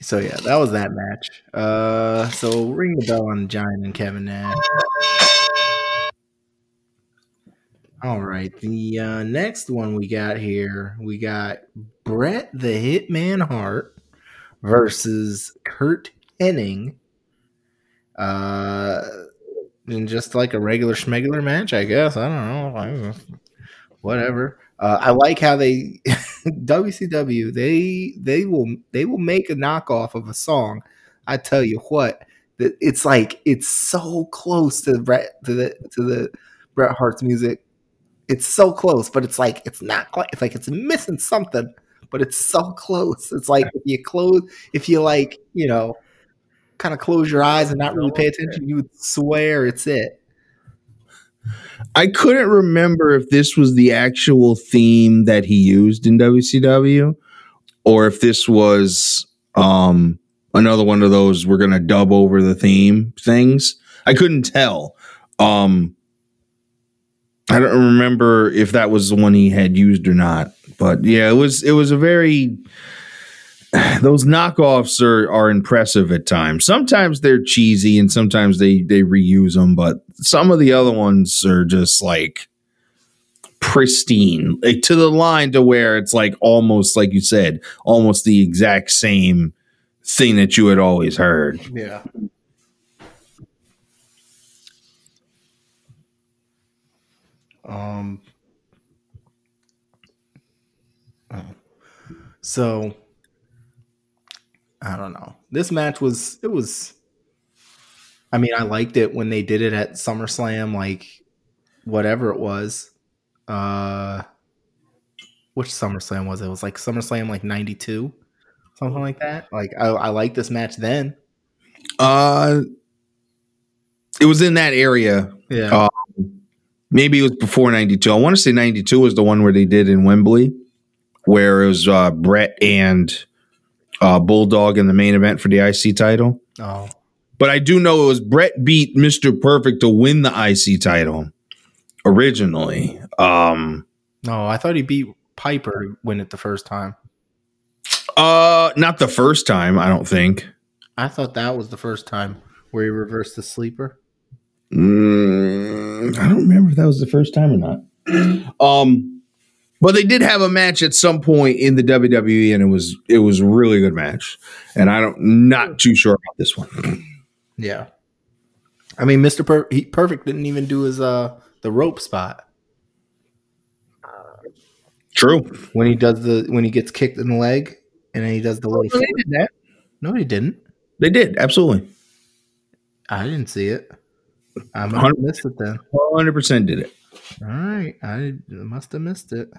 so yeah, that was that match. Uh, so ring the bell on Giant and Kevin Nash. All right, the uh, next one we got here, we got Bret the Hitman Hart versus Curt Hennig. Uh, in just like a regular schmegular match, I guess. I don't know. I don't know. Whatever. Uh, I like how they WCW they they will they will make a knockoff of a song. I tell you what, it's like it's so close to Bret to the to the Bret Hart's music. It's so close, but it's like it's not quite. It's like it's missing something, but it's so close. It's like if you close, if you like, you know, kind of close your eyes and not really pay attention, you would swear it's it. I couldn't remember if this was the actual theme that he used in WCW or if this was um another one of those we're going to dub over the theme things. I couldn't tell. Um I don't remember if that was the one he had used or not. But yeah, it was it was a very those knockoffs are are impressive at times. Sometimes they're cheesy and sometimes they they reuse them, but some of the other ones are just like pristine, like to the line to where it's like almost like you said, almost the exact same thing that you had always heard. Yeah. Um. oh. So I don't know. This match was it was. I mean, I liked it when they did it at SummerSlam, like whatever it was. Uh, which SummerSlam was it? It was like SummerSlam like '92, something like that. Like I, I liked this match then. Uh it was in that area. Yeah. Maybe it was before 92. I want to say 92 was the one where they did in Wembley, where it was uh, Bret and uh, Bulldog in the main event for the IC title. oh. But I do know it was Bret beat Mr. Perfect to win the IC title originally. Um, No, I thought he beat Piper to win it the first time. uh, not the first time, I don't think. I thought that was the first time where he reversed the sleeper. Mm, I don't remember if that was the first time or not. Um, but they did have a match at some point in the WWE, and it was it was a really good match. And I don't not too sure about this one. Yeah. I mean, Mr. Per- Perfect didn't even do his uh the rope spot True. when he does the when he gets kicked in the leg and then he does the little. they did that. No, he didn't. They did absolutely. I didn't see it. I missed it then. Hundred percent did it. All right, I must have missed it.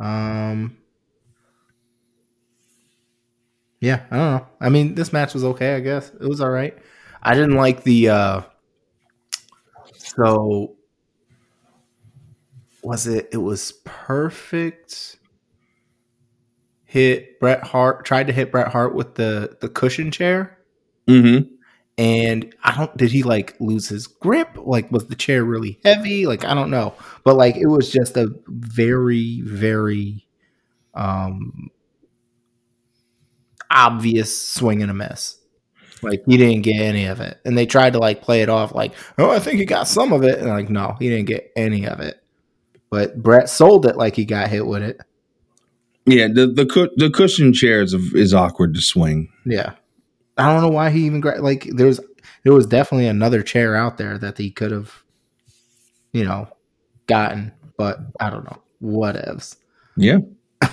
Um. Yeah, I don't know. I mean, this match was okay. I guess it was all right. I didn't like the. uh So was it? It was perfect. Hit Bret Hart. Tried to hit Bret Hart with the the cushion chair Mm-hmm. and I don't did he like lose his grip? Like was the chair really heavy? Like I don't know. But like it was just a very very um obvious swing and a miss. Like he didn't get any of it. And they tried to like play it off like, "Oh, I think he got some of it." And like, "No, he didn't get any of it." But Bret sold it like he got hit with it. Yeah, the the cu- the cushion chairs is, is awkward to swing. Yeah. I don't know why he even gra- like there was there was definitely another chair out there that he could have you know gotten, but I don't know. Whatevs. Yeah.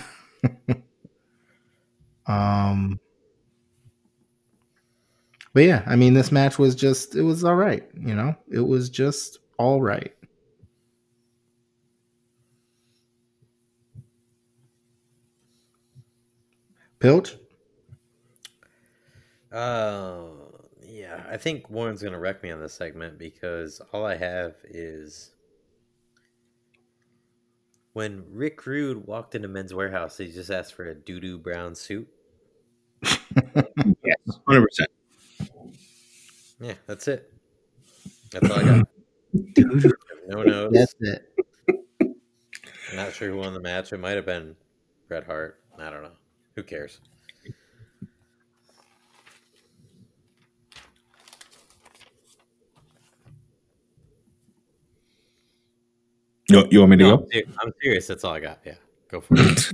Um But yeah, I mean this match was just it was all right, you know? It was just all right. Pilch? Uh, yeah, I think Warren's gonna wreck me on this segment because all I have is when Rick Rude walked into Men's Wearhouse, he just asked for a doo doo brown suit. Yes, hundred percent. Yeah, that's it. That's all I got. no notes. That's it. I'm Not sure who won the match. It might have been Bret Hart. I don't know. Who cares? You, you want me to No, go? I'm, serious. That's all I got. Yeah, go for it.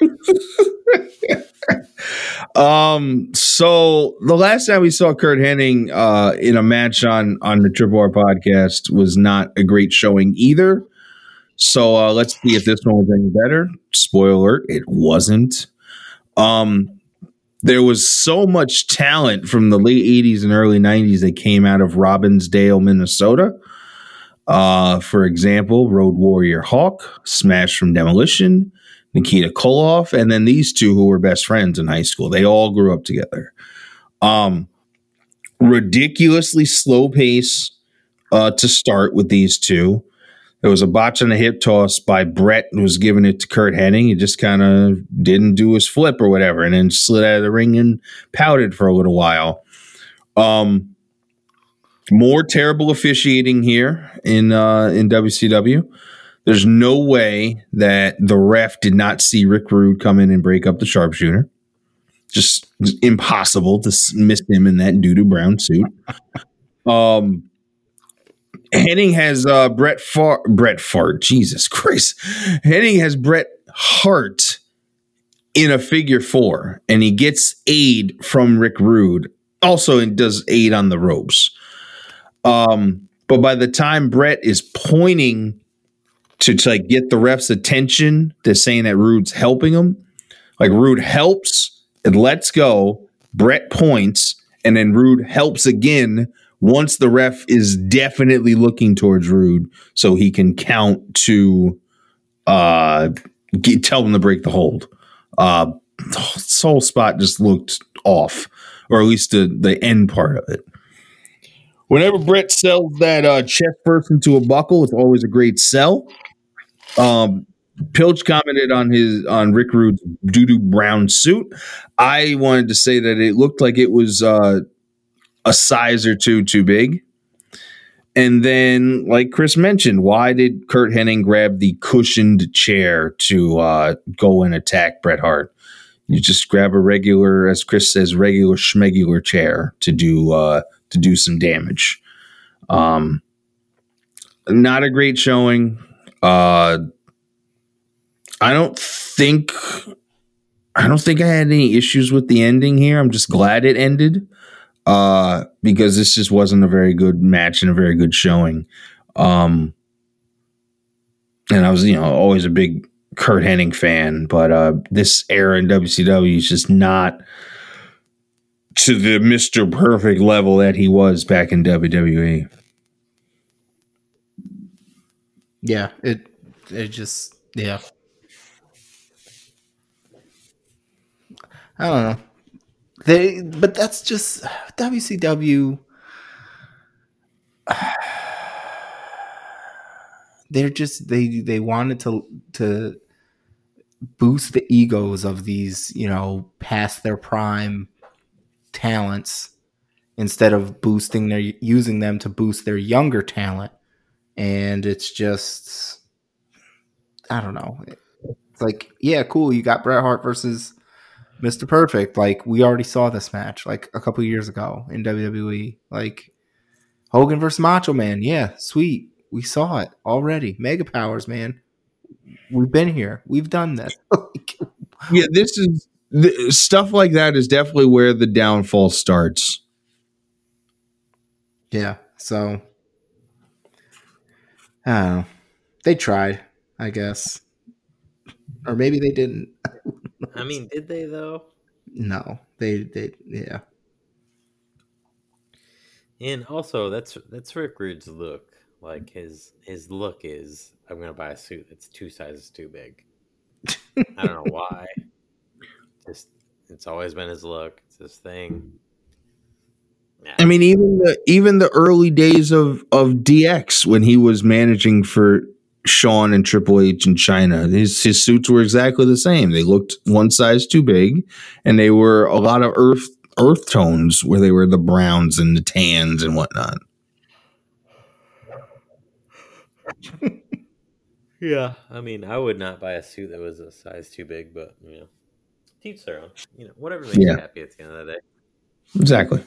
Um, so the last time we saw Curt Hennig uh, in a match on on the Triple R podcast was not a great showing either. So uh, let's see if this one was any better. Spoiler alert, it wasn't. Um, there was so much talent from the late 80s and early 90s that came out of Robbinsdale, Minnesota. Uh, for example, Road Warrior Hawk, Smash from Demolition, Nikita Koloff, and then these two who were best friends in high school. They all grew up together. Um, ridiculously slow pace uh, to start with these two. There was a botch on the hip toss by Bret, who was giving it to Curt Hennig. He just kind of didn't do his flip or whatever, and then slid out of the ring and pouted for a little while. Um, more terrible officiating here in uh, in WCW. There's no way that the ref did not see Rick Rude come in and break up the sharpshooter. Just impossible to miss him in that doo doo brown suit. Um, Hennig has uh, Brett Far Brett Fart. Jesus Christ, Hennig has Bret Hart in a figure four, and he gets aid from Rick Rude. Also, and does aid on the ropes. Um, but by the time Bret is pointing to, to like get the ref's attention, they're saying that Rude's helping him. Like Rude helps and lets go. Bret points, and then Rude helps again once the ref is definitely looking towards Rude, so he can count to uh get, tell him to break the hold. Uh, this whole spot just looked off, or at least the the end part of it. Whenever Bret sells that uh, chest first into a buckle, it's always a great sell. Um, Pilch commented on his on Rick Rude's doo doo brown suit. I wanted to say that it looked like it was uh, a size or two too big. And then, like Chris mentioned, why did Curt Hennig grab the cushioned chair to uh, go and attack Bret Hart? You just grab a regular, as Chris says, regular schmegular chair to do uh, to do some damage. Um, not a great showing. Uh, I don't think I don't think I had any issues with the ending here. I'm just glad it ended uh, because this just wasn't a very good match and a very good showing. Um, and I was, you know, always a big Curt Hennig fan, but uh, this era in WCW is just not to the Mr. Perfect level that he was back in WWE. Yeah, it it just yeah. I don't know. They but that's just WCW they're just they they wanted to to boost the egos of these, you know, past their prime talents instead of boosting their using them to boost their younger talent. And it's just i don't know. It's like yeah cool. You got bret hart versus mr perfect like we already saw this match like a couple years ago in wwe like hogan versus macho man yeah sweet we saw it already mega powers man we've been here we've done this yeah this is the, stuff like that is definitely where the downfall starts. Yeah. So, I don't know. They tried, I guess. Or maybe they didn't. I mean, did they though? No. They they yeah. And also that's that's Rick Rude's look. Like his his look is I'm gonna buy a suit that's two sizes too big. I don't know why. Just it's always been his look. It's his thing. Yeah. I mean, even the even the early days of of DX when he was managing for Shawn and Triple H in Chyna, his his suits were exactly the same. They looked one size too big, and they were a lot of earth earth tones where they were the browns and the tans and whatnot. yeah, I mean, I would not buy a suit that was a size too big, but you know teach their own. You know, whatever makes yeah. you happy at the end of the day. Exactly.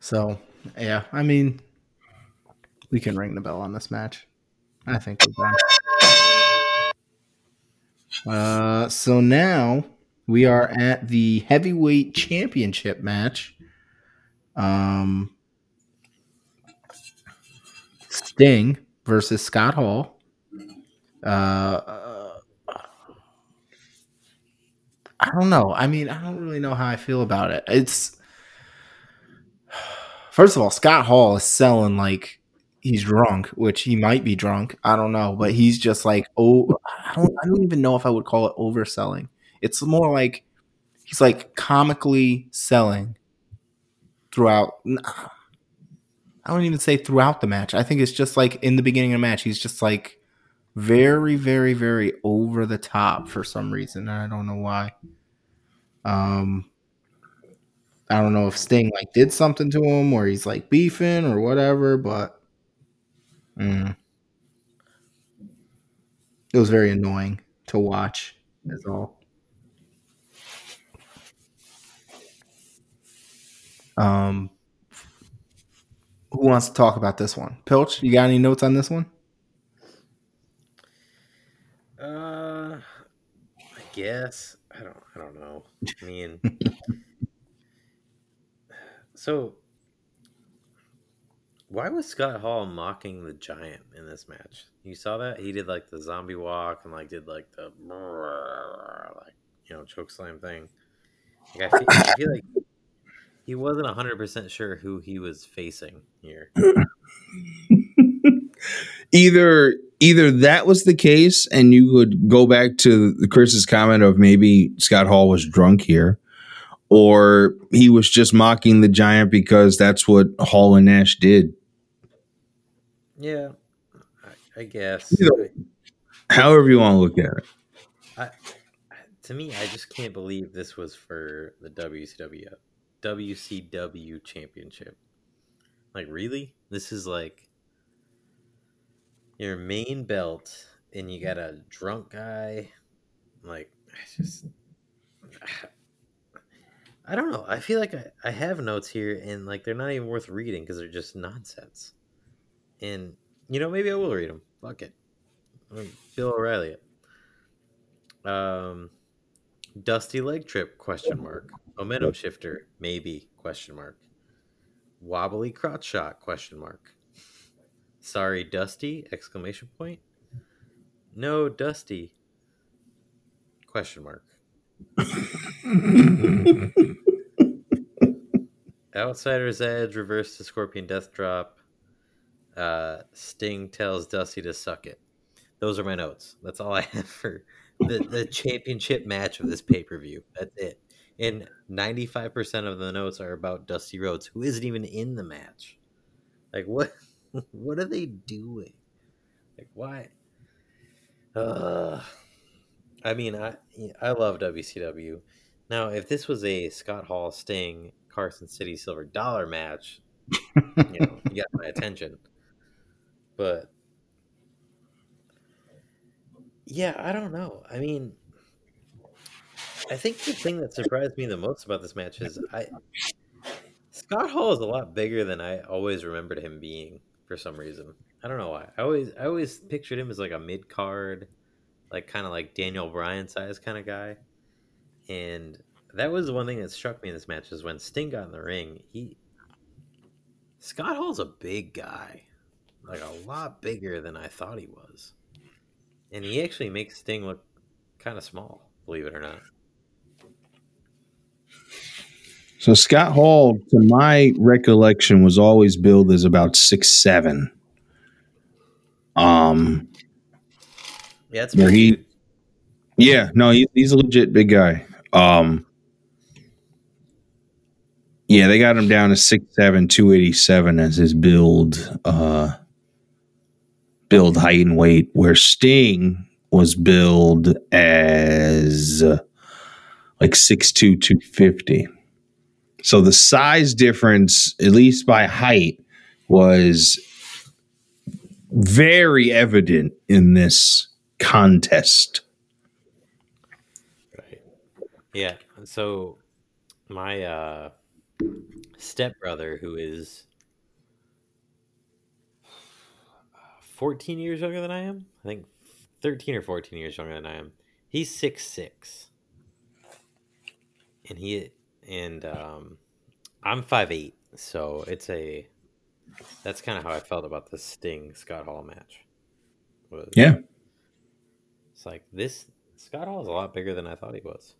So, yeah, I mean, we can ring the bell on this match. I think we're done. Uh, so now we are at the heavyweight championship match. Um, Sting versus Scott Hall. Uh, I don't know. I mean, I don't really know how I feel about it. It's first of all, Scott Hall is selling like he's drunk, which he might be drunk. I don't know, but he's just like oh, I don't, I don't even know if I would call it overselling. It's more like he's like comically selling throughout. I don't even say throughout the match. I think it's just like in the beginning of the match, he's just like very, very, very over the top for some reason. And I don't know why. Um, I don't know if Sting like did something to him or he's like beefing or whatever, but mm, it was very annoying to watch. Is all. Um, who wants to talk about this one? Pilch, you got any notes on this one? Uh, I guess I don't. I don't know. I mean, so why was Scott Hall mocking the Giant in this match? You saw that he did like the zombie walk and like did like the like you know choke slam thing. Like, I, feel, I feel like he wasn't 100% sure who he was facing here. either either that was the case and you could go back to Chris's comment of maybe Scott Hall was drunk here or he was just mocking the giant because that's what Hall and Nash did. Yeah. I, I guess. however you want to look at it. I, to me, I just can't believe this was for the WCW WCW championship. Like, really? This is like your main belt, and you got a drunk guy. Like, I just. I don't know. I feel like I, I have notes here, and like they're not even worth reading because they're just nonsense. And you know, maybe I will read them. Fuck it. Bill O'Reilly. Um, Dusty leg trip? Question mark. Momentum shifter? Maybe? Question mark. Wobbly crotch shot? Question mark. Sorry, Dusty? Exclamation point. No, Dusty. Question mark. Outsider's Edge, reverse to Scorpion Death Drop. Uh, Sting tells Dusty to suck it. Those are my notes. That's all I have for the, the championship match of this pay per view. That's it. And 95% of the notes are about Dusty Rhodes, who isn't even in the match. Like, what? What are they doing? Like, why? Uh, I mean, I I love WCW. Now, if this was a Scott Hall Sting Carson City Silver Dollar match, you know, you got my attention. But yeah, I don't know. I mean, I think the thing that surprised me the most about this match is I Scott Hall is a lot bigger than I always remembered him being for some reason. I don't know why. I always I always pictured him as like a mid card, like kind of like Daniel Bryan size kind of guy. And that was the one thing that struck me in this match is when Sting got in the ring, he Scott Hall's a big guy. Like a lot bigger than I thought he was and he actually makes Sting look kind of small, believe it or not. So Scott Hall, to my recollection, was always billed as about six seven. Um, yeah, it's where he, yeah, no, he, he's a legit big guy. Um, yeah, they got him down to six seven, two eighty seven as his build. Uh, build height and weight, where Sting was billed as uh, like 6'2, 250. So the size difference, at least by height, was very evident in this contest. Yeah. So my uh stepbrother who is 14 years younger than I am. I think 13 or 14 years younger than I am. He's six six, and he and um, I'm five eight. So it's a that's kind of how I felt about the Sting Scott Hall match. Was, Yeah. It's like this Scott Hall is a lot bigger than I thought he was.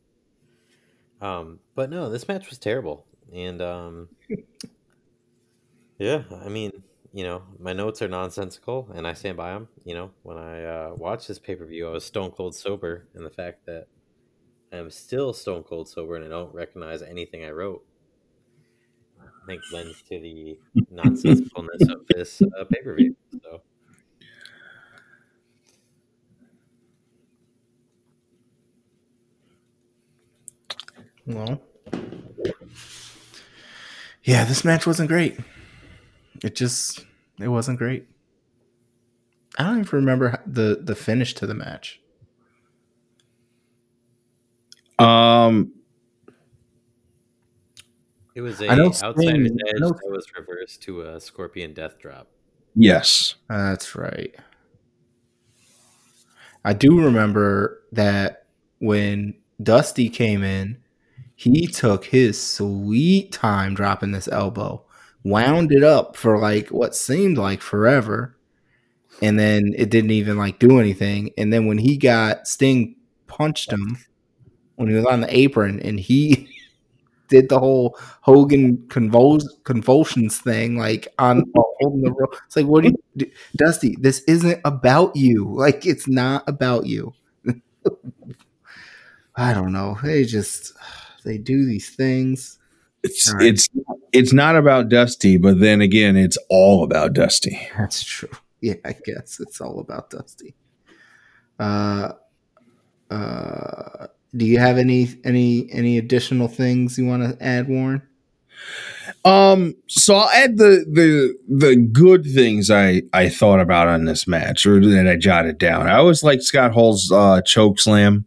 Um, but no, this match was terrible. And um yeah, I mean, you know, my notes are nonsensical and I stand by them. You know, when I uh, watched this pay per view, I was stone cold sober, and the fact that I'm still stone cold sober and I don't recognize anything I wrote, I think lends to the nonsensicalness of this uh, pay per view. So, Well, yeah, this match wasn't great. It just it wasn't great. I don't even remember the the finish to the match. Um, it was a I know outsider's Sting- edge I that was reversed to a scorpion death drop. yes. That's right. I do remember that when Dusty came in, he took his sweet time dropping this elbow, wound it up for like what seemed like forever, and then it didn't even like do anything. And then when he got Sting punched him when he was on the apron, and he did the whole Hogan convuls- convulsions thing, like on holding the rope. It's like, what do you, do? Dusty? This isn't about you. Like, it's not about you. I don't know. They just they do these things. It's right. it's it's not about Dusty, but then again, it's all about Dusty. That's true. Yeah, I guess it's all about Dusty. Uh, uh, do you have any any any additional things you want to add, Warren? Um, so I'll add the the the good things I I thought about on this match, or that I jotted down. I always like Scott Hall's uh, choke slam.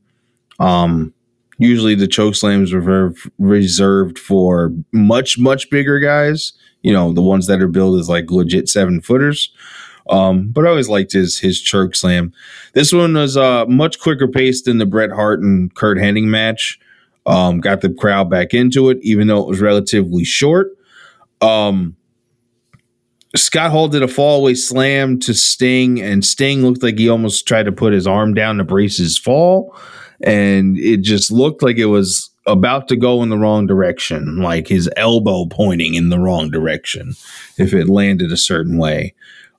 Um, usually the choke slams reserved reserved for much much bigger guys. You know, the ones that are billed as like legit seven footers. Um, but I always liked his his choke slam. This one was uh much quicker paced than the Bret Hart and Curt Hennig match. Um, got the crowd back into it, even though it was relatively short. Um, Scott Hall did a fallaway slam to Sting, and Sting looked like he almost tried to put his arm down to brace his fall, and it just looked like it was about to go in the wrong direction, like his elbow pointing in the wrong direction if it landed a certain way.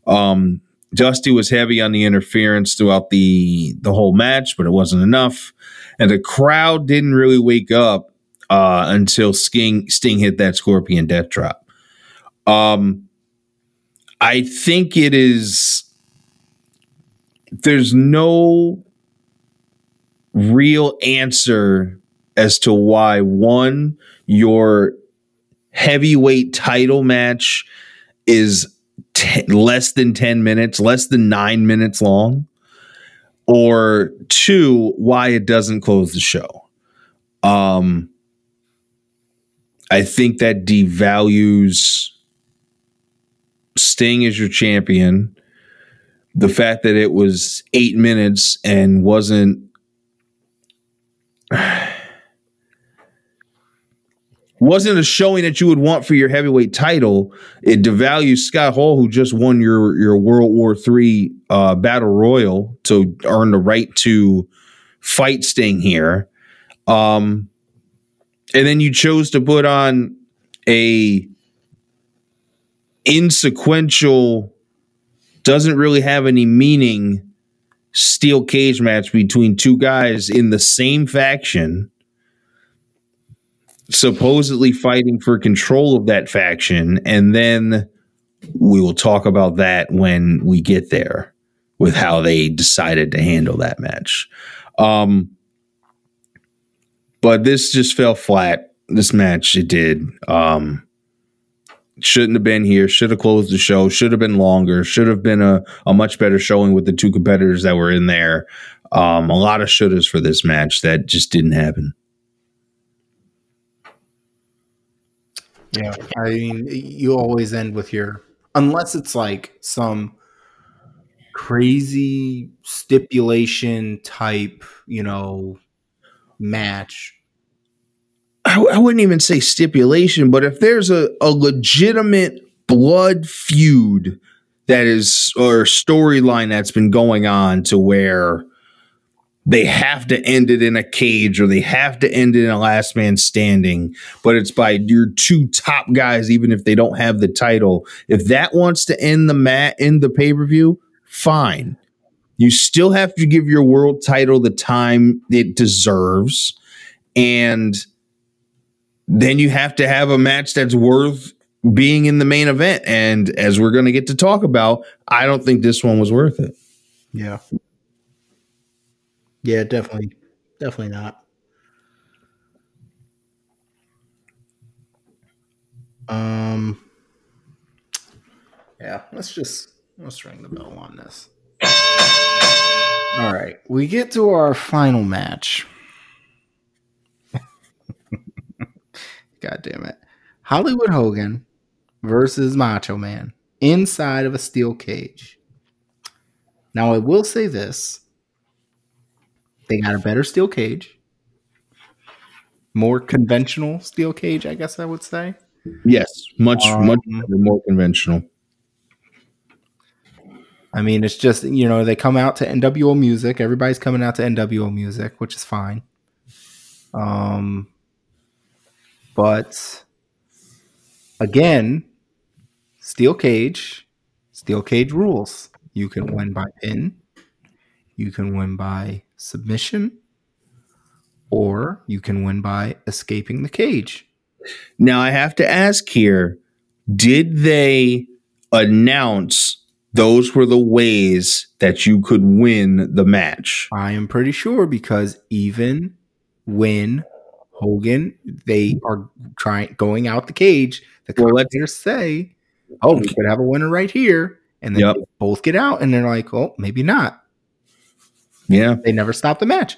Um, Dusty was heavy on the interference throughout the the whole match, but it wasn't enough, and the crowd didn't really wake up uh, until Sting Sting hit that Scorpion Death Drop. Um, I think it is. There's no real answer as to why one your heavyweight title match is less than 10 minutes, less than 9 minutes long, or two why it doesn't close the show. Um I think that devalues Sting as your champion. The fact that it was 8 minutes and wasn't wasn't a showing that you would want for your heavyweight title. It devalues Scott Hall, who just won your your World War III uh, battle royal to earn the right to fight Sting here. Um, and then you chose to put on a insequential, doesn't really have any meaning steel cage match between two guys in the same faction supposedly fighting for control of that faction. And then we will talk about that when we get there with how they decided to handle that match. Um but this just fell flat. This match it did. Um shouldn't have been here should have closed the show should have been longer should have been a, a much better showing with the two competitors that were in there um a lot of shouldas for this match that just didn't happen Yeah, I mean, you always end with your unless it's like some crazy stipulation type, you know, match. I, I wouldn't even say stipulation, but if there's a, a legitimate blood feud that is or storyline that's been going on to where they have to end it in a cage or they have to end it in a last man standing, but it's by your two top guys, even if they don't have the title. If that wants to end the mat in the pay per view, fine. You still have to give your world title the time it deserves. And then you have to have a match that's worth being in the main event. And as we're going to get to talk about, I don't think this one was worth it. Yeah. Yeah, definitely. Definitely not. Um Yeah, let's just let's ring the bell on this. All right. We get to our final match. God damn it. Hollywood Hogan versus Macho Man inside of a steel cage. Now, I will say this they got a better steel cage, more conventional steel cage, I guess I would say. Yes, much, Um, much more conventional. I mean, it's just, you know, they come out to NWO music. Everybody's coming out to NWO music, which is fine. Um, but again, steel cage, steel cage rules. You can win by pin, you can win by submission, or you can win by escaping the cage. Now I have to ask here: Did they announce those were the ways that you could win the match? I am pretty sure because even when Hogan, they mm-hmm. are trying going out the cage, the collectors say, "Oh, we mm-hmm. could have a winner right here," and then Yep. they both get out, and they're like, "Oh, maybe not." Yeah, They never stop the match.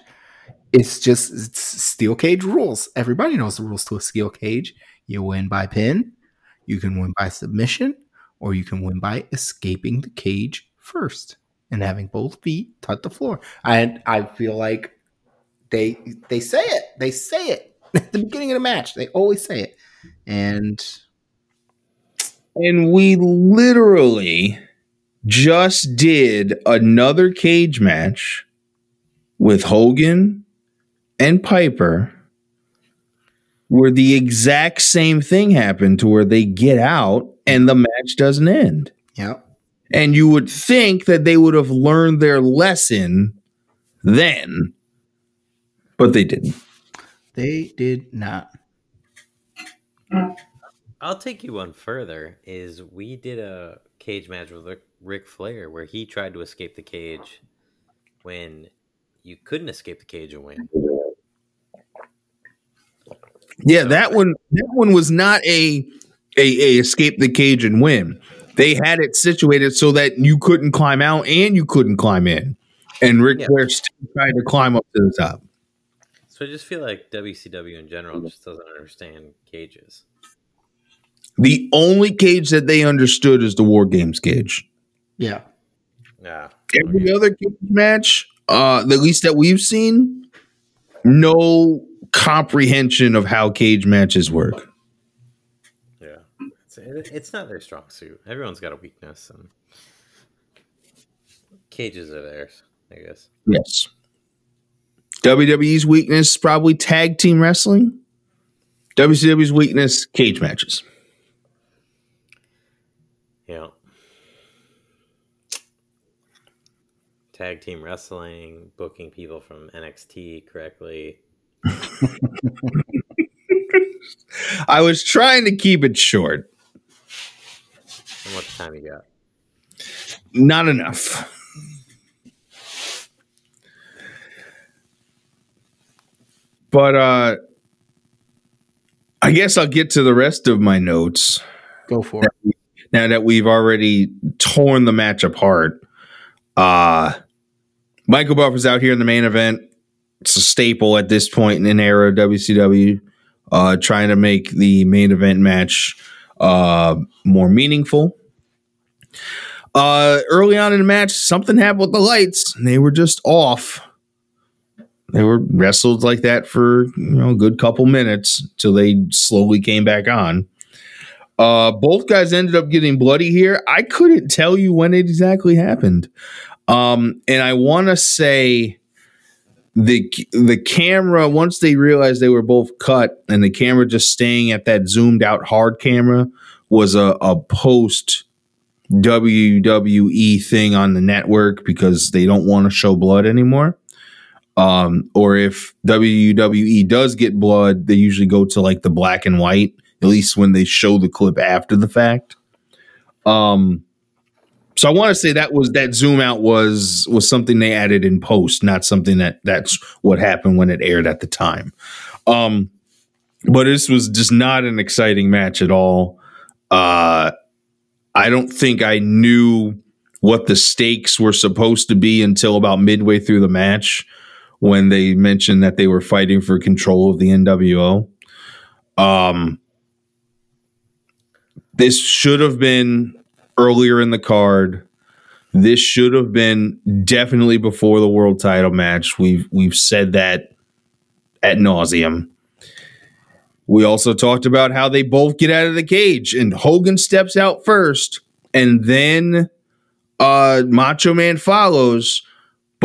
It's just it's steel cage rules. Everybody knows the rules to a steel cage. You win by pin, you can win by submission, or you can win by escaping the cage first and having both feet touch the floor. I I feel like they they say it. They say it at the beginning of the match. They always say it. And and we literally just did another cage match with Hogan and Piper where the exact same thing happened to where they get out and the match doesn't end. yeah, And you would think that they would have learned their lesson then, but they didn't. They did not. I'll take you one further. Is we did a cage match with Ric- Ric Flair where he tried to escape the cage when you couldn't escape the cage and win. Yeah, that one that one was not a a, a escape the cage and win. They had it situated so that you couldn't climb out and you couldn't climb in. And Ric Yeah. Flair still tried to climb up to the top. So I just feel like WCW in general just doesn't understand cages. The only cage that they understood is the War Games cage. Yeah. Yeah. Every other cage match, uh, the least that we've seen, no comprehension of how cage matches work. Yeah. It's, it's not their strong suit. Everyone's got a weakness, and cages are theirs, I guess. Yes. WWE's weakness probably tag team wrestling. WCW's weakness, cage matches. Yeah. Tag team wrestling, booking people from NXT correctly. I was trying to keep it short. How much time you got? Not enough. But uh I guess I'll get to the rest of my notes Go for it. now that we've already torn the match apart. Uh Michael Buffer's out here in the main event. It's a staple at this point in an era of WCW, uh, trying to make the main event match uh, more meaningful. Uh, early on in the match, something happened with the lights, and they were just off. They were wrestled like that for you know a good couple minutes till they slowly came back on. Uh, both guys ended up getting bloody here. I couldn't tell you when it exactly happened. Um, and I want to say the the camera once they realized they were both cut and the camera just staying at that zoomed out hard camera was a, a post WWE thing on the network because they don't want to show blood anymore. Um, or if WWE does get blood, they usually go to like the black and white, at least when they show the clip after the fact. Um, so I want to say that was that zoom out was was something they added in post, not something that that's what happened when it aired at the time. Um, but this was just not an exciting match at all. Uh, I don't think I knew what the stakes were supposed to be until about midway through the match when they mentioned that they were fighting for control of the NWO. Um, this should have been earlier in the card. This should have been definitely before the world title match. We've we've said that at nauseum. We also talked about how they both get out of the cage and Hogan steps out first and then uh Macho Man follows,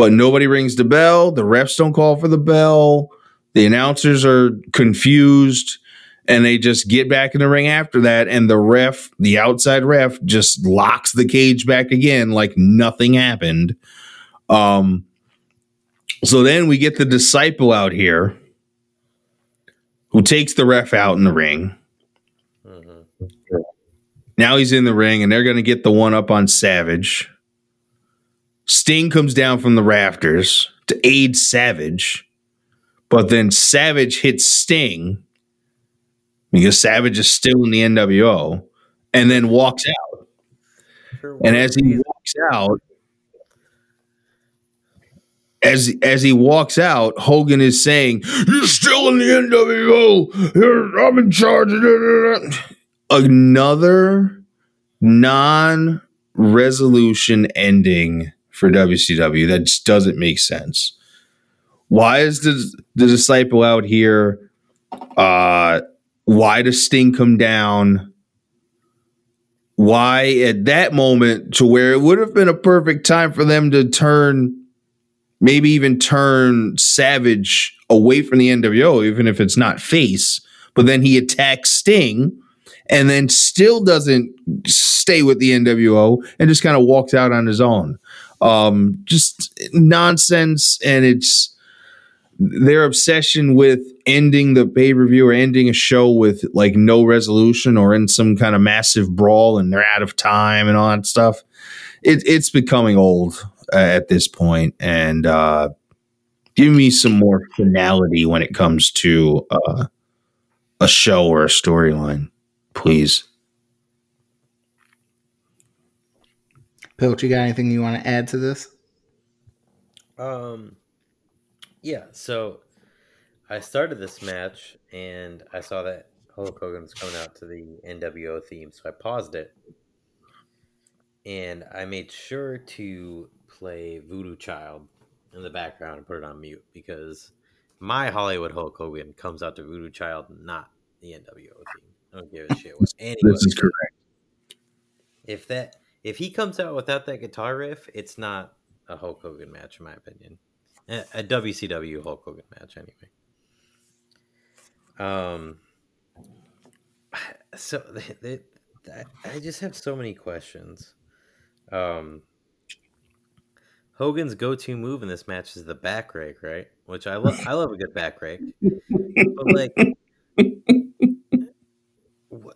but nobody rings the bell. The refs don't call for the bell. The announcers are confused and they just get back in the ring after that and the ref the outside ref just locks the cage back again like nothing happened um so then we get the disciple out here who takes the ref out in the ring now he's in the ring and they're going to get the one up on savage sting comes down from the rafters to aid savage but then savage hits sting because Savage is still in the NWO and then walks out. And as he walks out, as as he walks out, Hogan is saying, "You're still in the NWO. I'm in charge." Another non-resolution ending for WCW that just doesn't make sense. Why is the the disciple out here? Uh, why does Sting come down? Why at that moment to where it would have been a perfect time for them to turn, maybe even turn Savage away from the NWO, even if it's not face, but then he attacks Sting and then still doesn't stay with the NWO and just kind of walks out on his own. Um, just nonsense. And it's, their obsession with ending the pay per view or ending a show with like no resolution or in some kind of massive brawl and they're out of time and all that stuff. It, it's becoming old uh, at this point, and uh, give me some more finality when it comes to uh, a show or a storyline, please. Pilch, you got anything you want to add to this? Um, yeah, so I started this match and I saw that Hulk Hogan was coming out to the NWO theme, so I paused it and I made sure to play Voodoo Child in the background and put it on mute because my Hollywood Hulk Hogan comes out to Voodoo Child, not the NWO theme. I don't give a shit what anyone. This is correct. If that if he comes out without that guitar riff, it's not a Hulk Hogan match, in my opinion. A, WCW Hulk Hogan match, anyway. Um. So they, they, I just have so many questions. Um. Hogan's go-to move in this match is the back rake, right? Which I love. I love a good back rake, but like,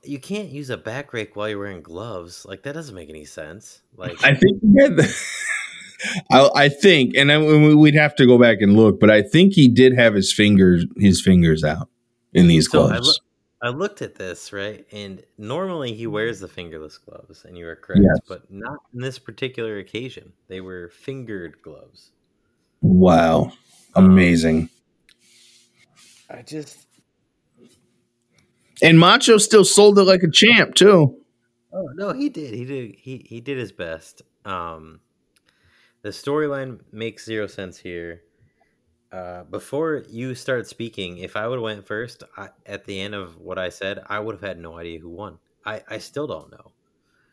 you can't use a back rake while you're wearing gloves. Like that doesn't make any sense. Like I think he had the, I, I think, and I, we'd have to go back and look, but I think he did have his fingers his fingers out in these so gloves. I, lo- I looked at this right, and normally he wears the fingerless gloves, and you are correct, Yes. but not in this particular occasion. They were fingered gloves. wow, um, amazing! I just And Macho still sold it like a champ too. Oh no, he did. He did. He he did his best. Um, the storyline makes zero sense here. Uh, before you start speaking, if I would have went first I, at the end of what I said, I would have had no idea who won. I, I still don't know.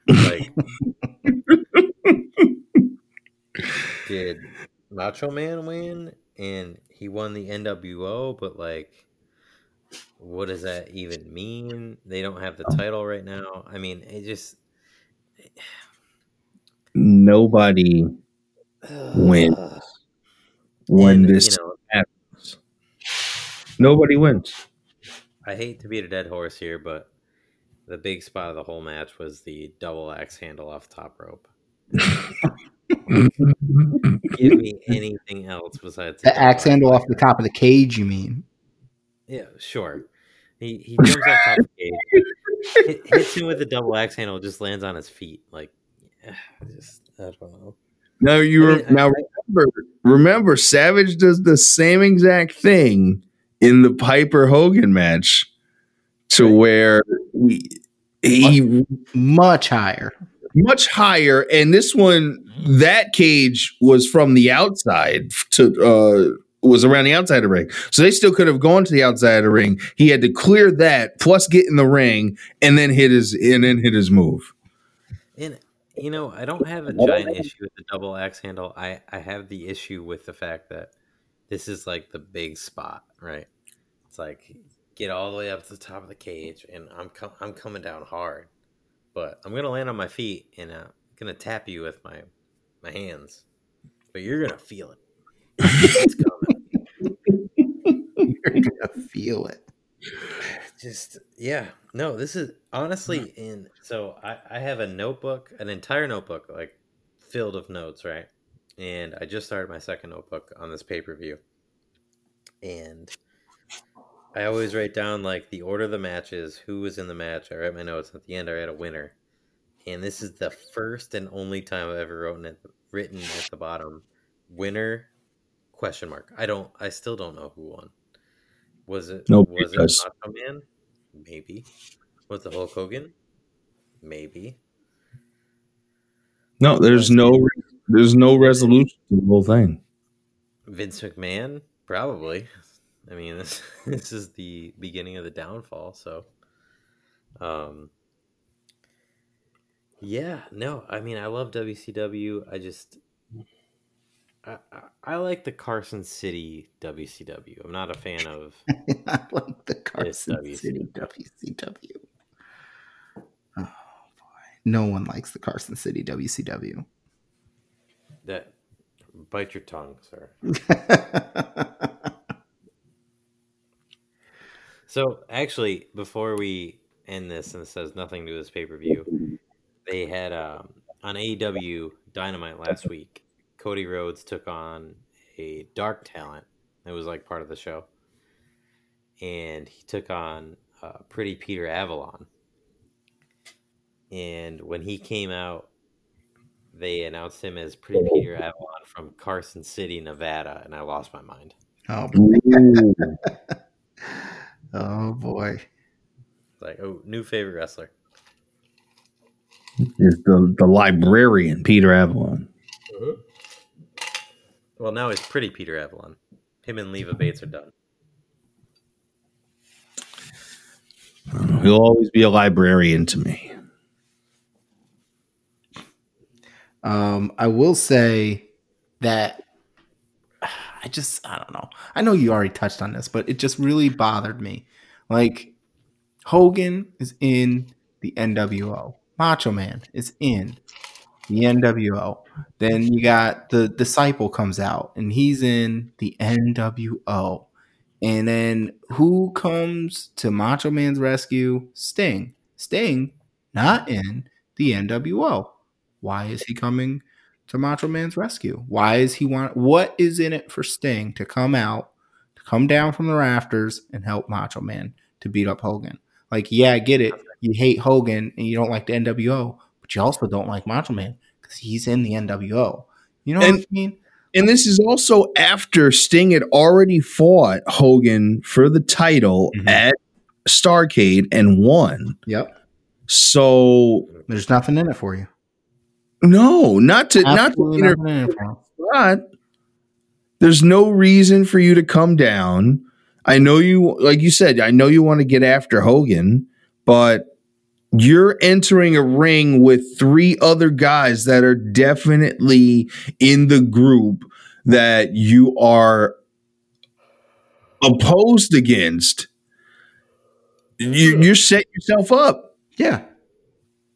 Like, did Macho Man win and he won the NWO? But like, what does that even mean? They don't have the oh. title right now. I mean, it just Nobody wins when And, this you know, happens. Nobody wins. I hate to beat a dead horse here, but the big spot of the whole match was the double axe handle off top rope. Give me anything else besides The double axe handle off the top of the cage, you mean? Yeah, sure. He he jumps off top of the cage, hit, hits him with the double axe handle, just lands on his feet. Like, I just I don't know. Now you re- now remember remember Savage does the same exact thing in the Piper Hogan match to where we he Much higher. much higher and this one that cage was from the outside to uh was around the outside of the ring. So they still could have gone to the outside of the ring. He had to clear that plus get in the ring and then hit his and then hit his move. And you know, I don't have a giant issue with the double axe handle. I I have the issue with the fact that this is like the big spot, right? It's like get all the way up to the top of the cage, and I'm com- I'm coming down hard, but I'm gonna land on my feet and I'm gonna tap you with my my hands, but you're gonna feel it. It's coming. You're gonna feel it. just yeah. No this is honestly mm. in so I, I have a notebook an entire notebook like filled of notes right? And i just started my second notebook on this pay-per-view. And i always write down like the order of the matches who was in the match. I write my notes. At the end i write a winner. And this is the first and only time i've ever written at, written at the bottom winner question mark i don't i still don't know who won was it Nobody was it does. Macho Man? Maybe. Was it Hulk Hogan? Maybe. No, there's no there's no resolution to the whole thing. Vince McMahon? Probably. I mean, this this is the beginning of the downfall. So, um, yeah, no, I mean, I love WCW. I just, I, I, like the Carson City WCW. I'm not a fan of. I like the Carson WCW. City WCW. Oh boy. No one likes the Carson City WCW. That bite your tongue, sir. So actually, before we end this, and this has nothing to do with this pay per view, they had um, on AEW Dynamite last week. Cody Rhodes took on a dark talent. It was like part of the show, and he took on uh, Pretty Peter Avalon. And when he came out, they announced him as Pretty Peter Avalon from Carson City, Nevada, and I lost my mind. oh, Ooh. oh boy. Like, oh, new favorite wrestler. is the the librarian Peter Avalon. Well, now it's pretty Peter Avalon. Him and Leva Bates are done. He'll always be a librarian to me. Um, I will say that I just I don't know. I know you already touched on this, but it just really bothered me. Like Hogan is in the NWO. Macho Man is in the NWO. Then you got the disciple comes out and he's in the NWO. And then who comes to Macho Man's rescue? Sting. Sting not in the NWO. Why is he coming to Macho Man's rescue? Why is he want what is in it for Sting to come out, to come down from the rafters and help Macho Man to beat up Hogan? Like, yeah, I get it. You hate Hogan and you don't like the NWO, but you also don't like Macho Man because he's in the NWO. You know And- what I mean? And this is also after Sting had already fought Hogan for the title Mhm. at Starcade and won. Yep. So There's nothing in it for you. no, not to not to Absolutely inter- nothing in it for him. spot. There's no reason for you to come down. I know you, like you said, I know you want to get after Hogan, but you're entering a ring with three other guys that are definitely in the group that you are opposed against. You, you're setting yourself up. Yeah.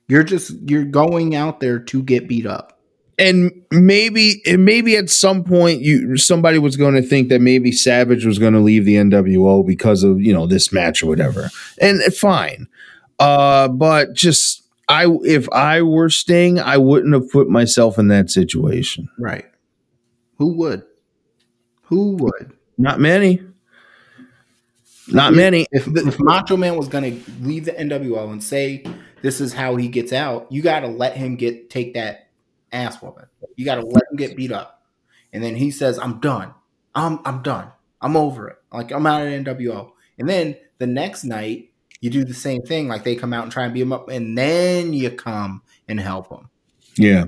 You're just you're going out there to get beat up. and maybe and maybe at some point you somebody was going to think that maybe Savage was going to leave the NWO because of you know this match or whatever, and fine. Uh, but just I if I were Sting, I wouldn't have put myself in that situation. Right. Who would? Who would? Not many. Not many. If, if Macho Man was going to leave the NWO and say this is how he gets out, you got to let him get take that ass woman. You got to let him get beat up, and then he says, "I'm done. I'm I'm done. I'm over it. Like I'm out of NWO." And then the next night, you do the same thing. Like they come out and try and beat him up, and then you come and help him. Yeah.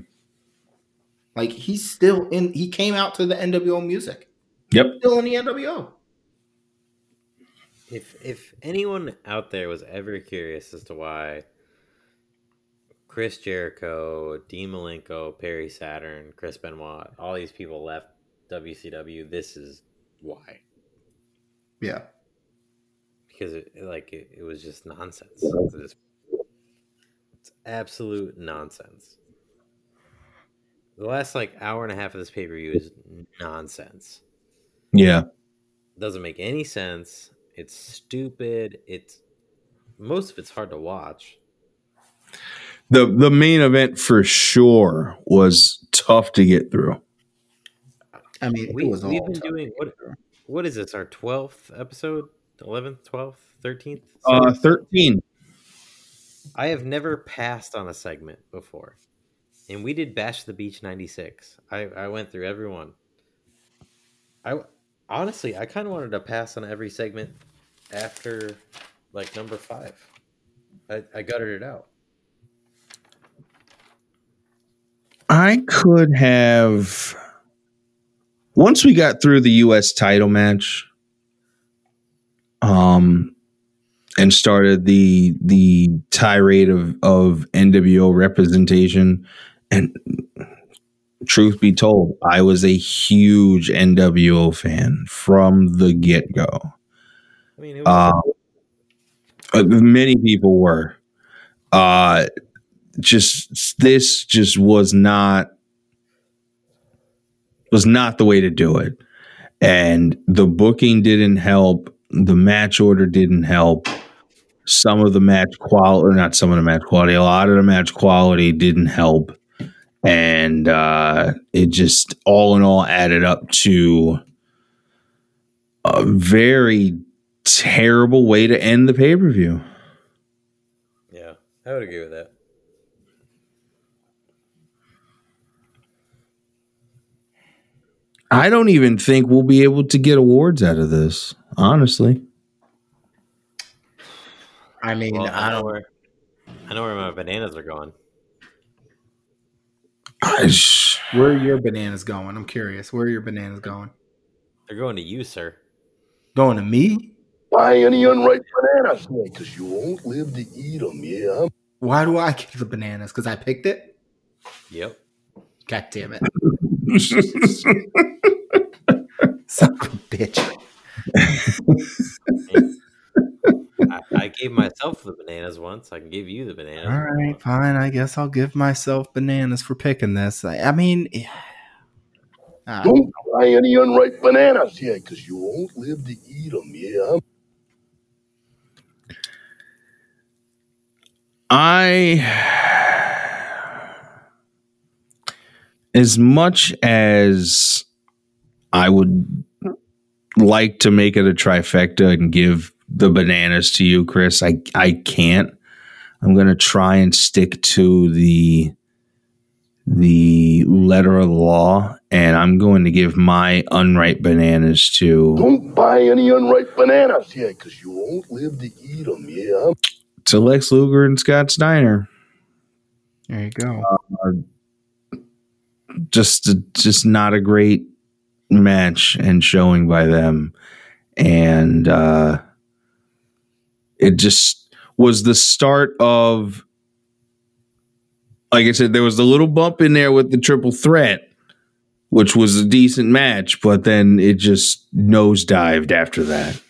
Like he's still in. He came out to the NWO music. Yep. Still in the NWO. If if anyone out there was ever curious as to why Chris Jericho, Dean Malenko, Perry Saturn, Chris Benoit, all these people left WCW, this is why. Yeah. Because it like it, it was just nonsense. It's, just- it's absolute nonsense. The last like hour and a half of this pay per view is nonsense. Yeah. it doesn't make any sense. It's stupid. It's most of it's hard to watch. The the main event for sure was tough to get through. I mean, We, it was we've all been tough. doing what? What is this? Our twelfth episode? Eleventh, twelfth, thirteenth? Uh, thirteen. I have never passed on a segment before, and we did Bash the Beach '96. I I went through everyone. I honestly, I kind of wanted to pass on every segment after like number five. I, I gutted it out. I could have once we got through the US title match um and started the the tirade of of NWO representation and truth be told I was a huge NWO fan from the get-go. I mean, it was, Uh, uh, many people were. Uh, just this just was not was not the way to do it, and the booking didn't help. The match order didn't help. Some of the match quality, or not some of the match quality, a lot of the match quality didn't help, and uh, it just all in all added up to a very terrible way to end the pay per view. yeah, I would agree with that. I don't even think we'll be able to get awards out of this, honestly. I mean, Well, I I don't. Um, where I know where my bananas are going. I sh- Where are your bananas going? I'm curious. Where are your bananas going? They're going to you, sir. Going to me? Buy any unripe bananas, because you won't live to eat them, yeah? Why do I get the bananas? Because I picked it? Yep. God damn it. Son of a bitch. I, I gave myself the bananas once. I can give you the bananas. All right, fine. I guess I'll give myself bananas for picking this. I, I mean, uh, Don't buy any unripe bananas, yeah, because you won't live to eat them, yeah? I, as much as I would like to make it a trifecta and give the bananas to you, Chris, I I can't. I'm gonna try and stick to the the letter of the law, and I'm going to give my unripe bananas to Don't buy any unripe bananas, yeah, because you won't live to eat them, yeah? to Lex Luger and Scott Steiner. there you go. Uh, just just not a great match and showing by them, and uh, it just was the start of. Like I said, there was the little bump in there with the triple threat, which was a decent match, but then it just nosedived after that.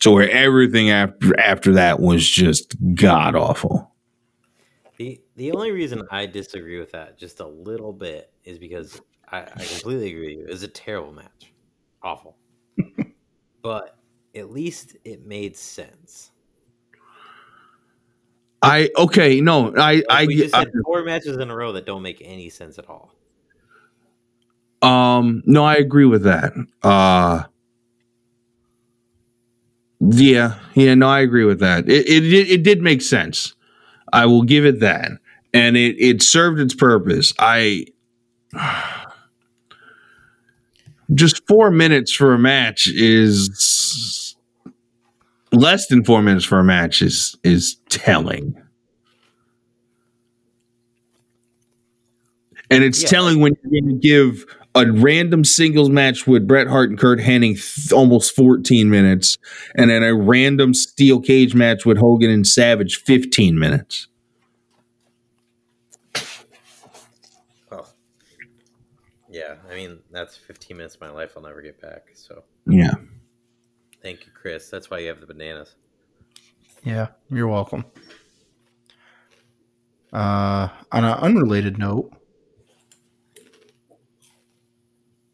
So where everything after after that was just god awful. The only reason I disagree with that just a little bit is because I, I completely agree with you. It was a terrible match. Awful. but at least it made sense. I okay, no, I Like, I, just I had four matches in a row that don't make any sense at all. um no, I agree with that. Uh yeah, yeah, no, I agree with that. It it it, it did make sense. I will give it that, and it it served its purpose. I just four minutes for a match is less than four minutes for a match is is telling. And it's Yeah. telling when you're going to give a random singles match with Bret Hart and Curt Hennig th- almost 14 minutes, and then a random steel cage match with Hogan and Savage 15 minutes. Oh. Yeah, I mean that's 15 minutes of my life I'll never get back. So Yeah. thank you, Chris. That's why you have the bananas. Yeah, you're welcome. Uh, on an unrelated note,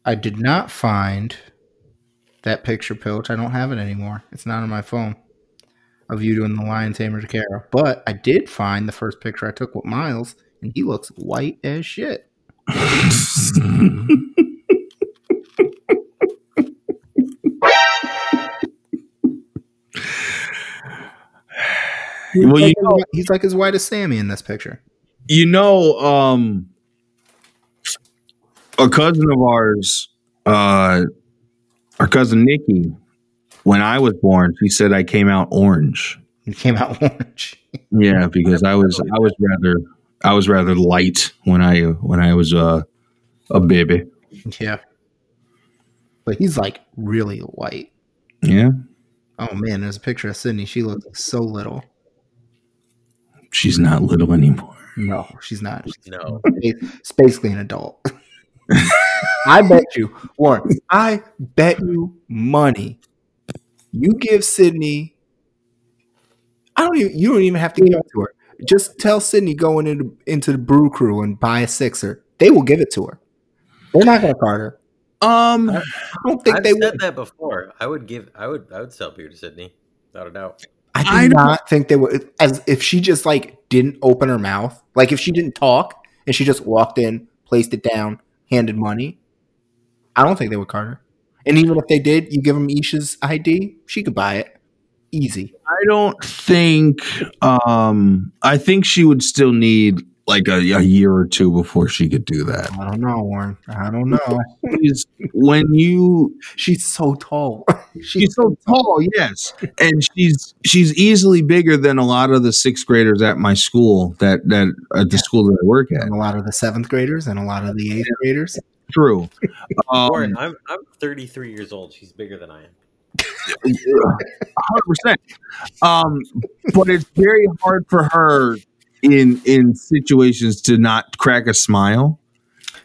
I did not find that picture pilch. I don't have it anymore. It's not on my phone of you doing the lion tamer to Kara. But I did find the first picture I took with Miles, and he looks white as shit. well, you know, he's like as white as Sammy in this picture. you know, um, a cousin of ours, uh, our cousin Nikki, when I was born, she said I came out orange. He came out orange. Yeah, because I was I was rather I was rather light when I when I was uh, a baby. Yeah. But he's like really white. Yeah, Oh man, there's a picture of Sydney. She looks so little. She's not little anymore. No, she's not. She's No. it's basically an adult. I bet you, Warren, I bet you money. You give Sydney I don't even you don't even have to give it to her. Just tell Sydney going into into the brew crew and buy a sixer. They will give it to her. They're not gonna card her. Um, I don't think I've they said would. that before. I would give. I would. I would sell beer to Sydney, without a doubt. I do I don't- not think they would. As if she just like didn't open her mouth, like if she didn't talk and she just walked in, placed it down, handed money. I don't think they would card her. And even if they did, you give them Isha's ID, she could buy it, easy. I don't think. Um, I think she would still need like a, a year or two before she could do that. I don't know, Warren. I don't know. She's, when you She's so tall. she's so tall, yes, and she's she's easily bigger than a lot of the sixth graders at my school that that at the school that I work at. and a lot of the seventh graders and a lot of the eighth graders. True. Um, Warren, I'm. I'm 33 years old. She's bigger than I am. hundred percent. Um, but it's very hard for her in in situations to not crack a smile,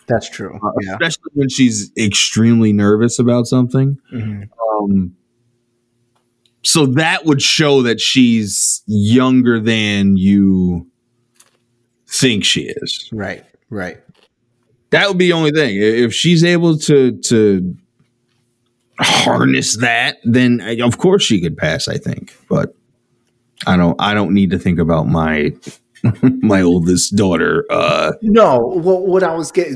That's true. uh, Yeah. especially when she's extremely nervous about something. Mhm. Um, so that would show that she's younger than you think she is. Right. Right. That would be the only thing. If she's able to to harness that, then uh, of course she could pass. I think, but I don't. I don't need to think about my my oldest daughter. Uh, No, what, what I was getting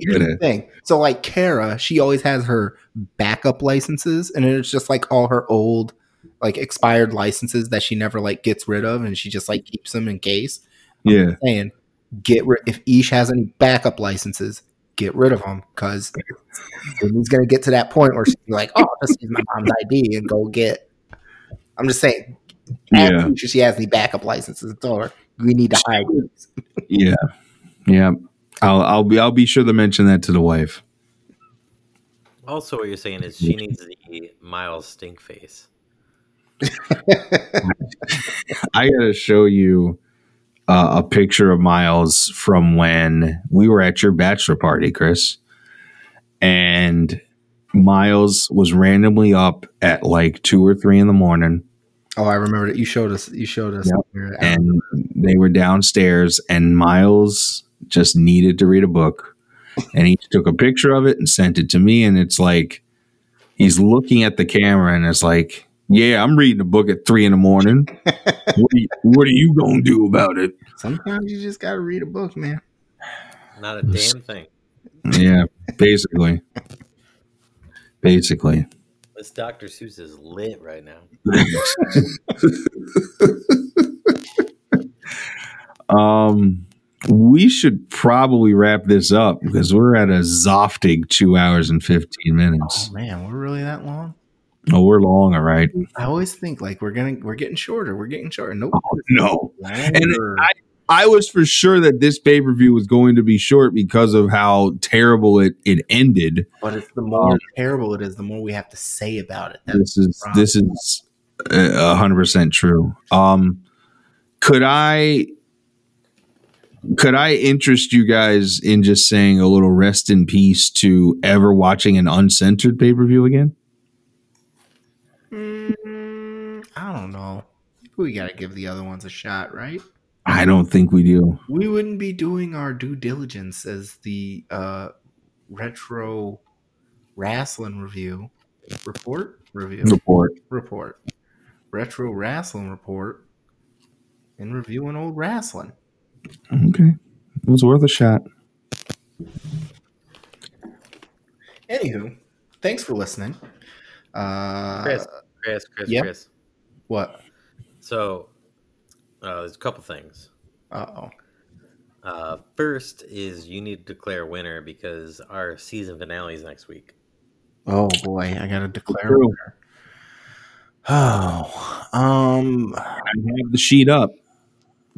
here's the thing. So like Kara, she always has her backup licenses, and it's just like all her old, like expired licenses that she never like gets rid of, and she just like keeps them in case. yeah, Saying, get rid if Ish has any backup licenses, get rid of them because he's gonna get to that point where she's like, oh, just use my mom's ID and go get. I'm just saying, Yeah. She has any backup licenses. Tell her we need to hide yeah, yeah. I'll I'll be I'll be sure to mention that to the wife. Also, what you're saying is she needs the Miles stink face. I gotta show you uh, a picture of Miles from when we were at your bachelor party, Chris, and Miles was randomly up at like two or three in the morning, Oh, I remember that you showed us. You showed us. Yep. your- uh, and they were downstairs, and Miles just needed to read a book, and he took a picture of it and sent it to me, and it's like he's looking at the camera, and it's like. Yeah, I'm reading a book at three in the morning. what, are you, what are you gonna do about it? Sometimes you just gotta read a book, man. Not a damn thing. Yeah, basically. Basically. This Dr. Seuss is lit right now. um we should probably wrap this up because we're at a zoftig two hours and 15 minutes. Oh man, we're really that long? Oh, we're long, all right. I always think like we're gonna we're getting shorter. We're getting shorter. Nope. No. Longer. I- I was for sure that this pay per view was going to be short because of how terrible it, it ended. but it's the more terrible it is, the more we have to say about it. That's This is this is a hundred percent true. Um, could I could I interest you guys in just saying a little rest in peace to ever watching an uncensored pay per view again? Mm, I don't know. We gotta give the other ones a shot, right? I don't think we do. We wouldn't be doing our due diligence as the uh, retro wrestling review report review Report. report retro wrestling report and reviewing old wrestling. Okay, it was worth a shot. Anywho, thanks for listening. Uh, Chris, Chris, Chris, yeah. Chris. what? So, uh, there's a couple things. Uh oh. Uh, first is you need to declare a winner because our season finale is next week. Oh boy, I gotta declare. a True. winner. Oh, um, I have the sheet up.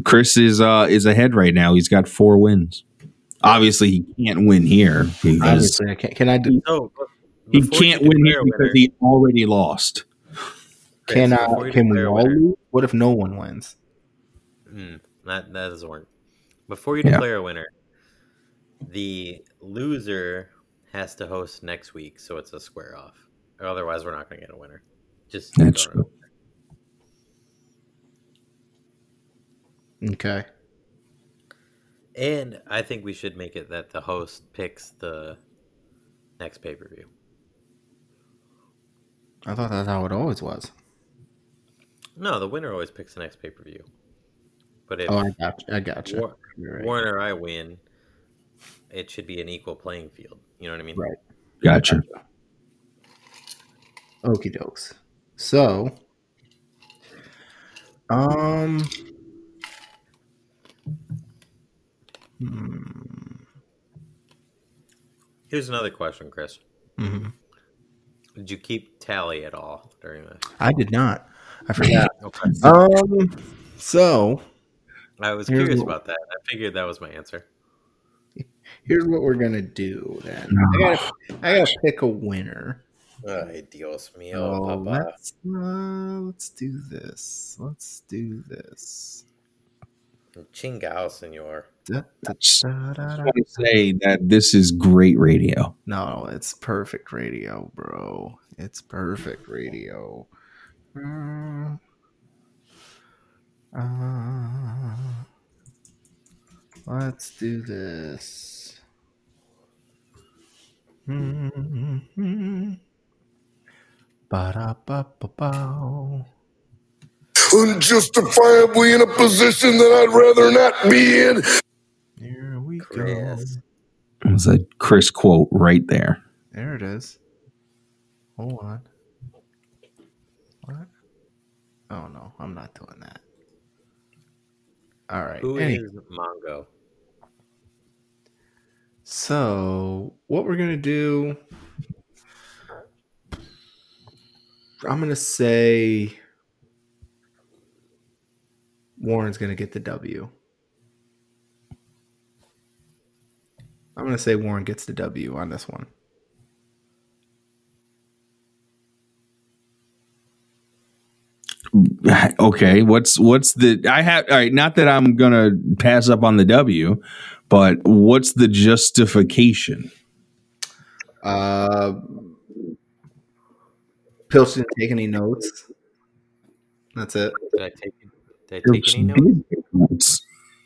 Chris is uh is ahead right now. He's got four wins. Obviously, he can't win here because obviously I can't. Can I do? So, he can't win here because winner- he already lost. Chris, Can I? Can we all lose? What if no one wins? Mm, that that doesn't work. Before you Yeah. declare a winner, the loser has to host next week, so it's a square off. Or otherwise, we're not going to get a winner. Just That's true. Okay. And I think we should make it that the host picks the next pay per view. I thought that's how it always was. No, the winner always picks the next pay per view. But if Oh, I got you. I got you. War- right. Warren or I win, it should be an equal playing field. You know what I mean? Right. Gotcha. Okie dokes. So, um, hmm, Here's another question, Chris. mhm. Did you keep tally at all during this? I did not. I forgot. Okay. um, so I was here's curious what- about that. I figured that was my answer. here's what we're gonna do then. I gotta, I gotta pick a winner. Ay, Dios mío, Oh, papa. let's uh, let's do this. Let's do this. Chingao, senor. Da, da, Just da, da, da. want to say that this is great radio. No, it's perfect radio, bro. It's perfect radio. Uh, uh, let's do this. Mm-hmm. Ba-da-ba-ba-bow. unjustifiably in a position that I'd rather not be in. Here we go. Chris. There's a Chris quote right there. There it is. Hold on. What? Oh no, I'm not doing that. All right. Who any- is Mongo? So what we're gonna do? I'm gonna say Warren's gonna get the W. I'm gonna say Warren gets the W on this one. okay, what's what's the I have all right, not that I'm gonna pass up on the W, but what's the justification? Uh, Pilch didn't take any notes. That's it. Did I take? Did I take any notes? notes?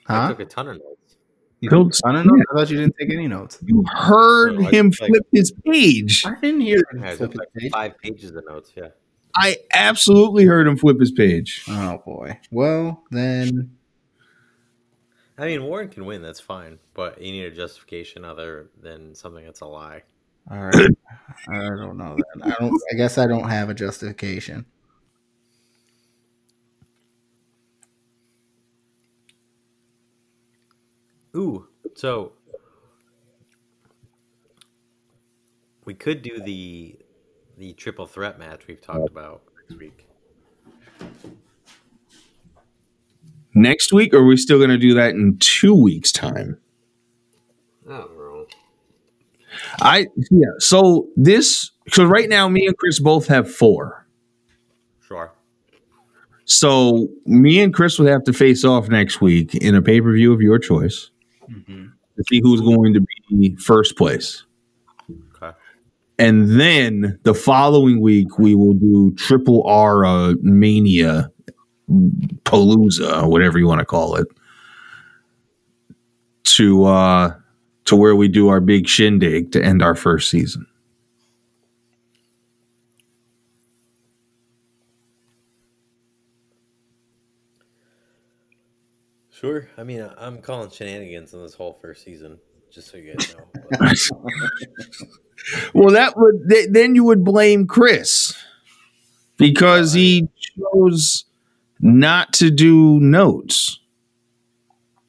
I took a ton of notes. You Pilch- took a ton of notes? I thought you didn't take any notes. You heard No, I- him like- flip his page. I didn't hear him I flip took like his page. five pages of notes. Yeah. I absolutely heard him flip his page. Oh boy. Well then, I mean, Warren can win. That's fine, but you need a justification other than something that's a lie. all right. I don't know that. I don't. I guess I don't have a justification. Ooh, so we could do the the triple threat match we've talked about next week. Next week, or are we still going to do that in two weeks' time? I yeah. So this so right now, me and Chris both have four. Sure. So me and Chris would have to face off next week in a pay per view of your choice mm-hmm. to see who's going to be first place. And then the following week we will do triple R uh, Mania Palooza, whatever you want to call it, to uh to where we do our big shindig to end our first season. Sure. I mean, I'm calling shenanigans on this whole first season, just so you guys know. Well, that would th- then you would blame Chris because he chose not to do notes.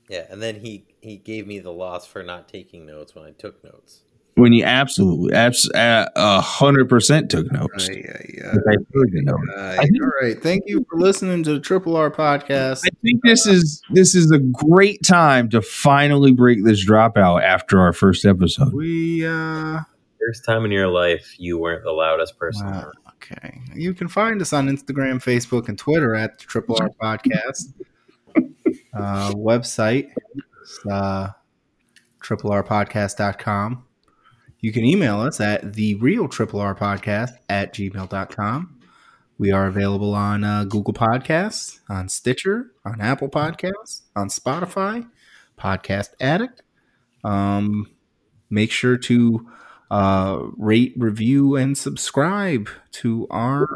yeah, and then he he gave me the loss for not taking notes when I took notes. When you absolutely abs- a a hundred percent took notes. Ay, yeah, yeah. I heard the note. Ay, I think- all right. Thank you for listening to the Triple R podcast. I think this is this is a great time to finally break this dropout after our first episode. We uh First time in your life you weren't the loudest person. Wow. Okay. You can find us on Instagram, Facebook, and Twitter at the Triple R Podcast. Uh, website is uh, triplerpodcast.com. You can email us at the real triple R podcast at gmail.com. We are available on uh, Google Podcasts, on Stitcher, on Apple Podcasts, on Spotify, Podcast Addict. Um, make sure to uh, rate, review, and subscribe to our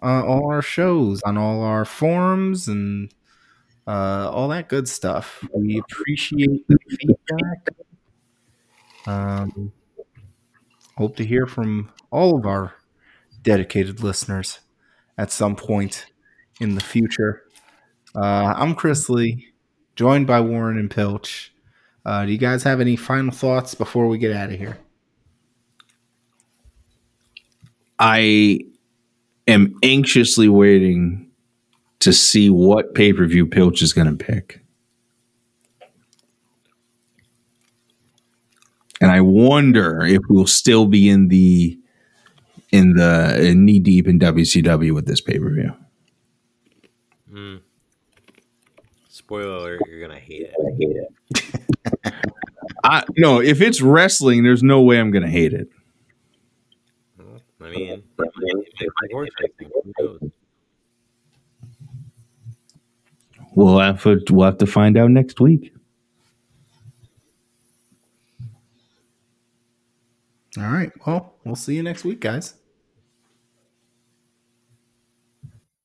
uh, all our shows on all our forums and uh, all that good stuff. We appreciate the feedback. Um, hope to hear from all of our dedicated listeners at some point in the future. Uh, I'm Chris Lee, joined by Warren and Pilch. Uh, do you guys have any final thoughts before we get out of here? I am anxiously waiting to see what pay per view Pilch is going to pick. And I wonder if we'll still be in the in the knee deep in WCW with this pay per view. Mm. Spoiler alert, you're gonna hate it. I hate it. I no, if it's wrestling, there's no way I'm going to hate it. I mean, it might be horse racing, who knows? We'll have to, we'll have to find out next week. All right. Well, we'll see you next week, guys.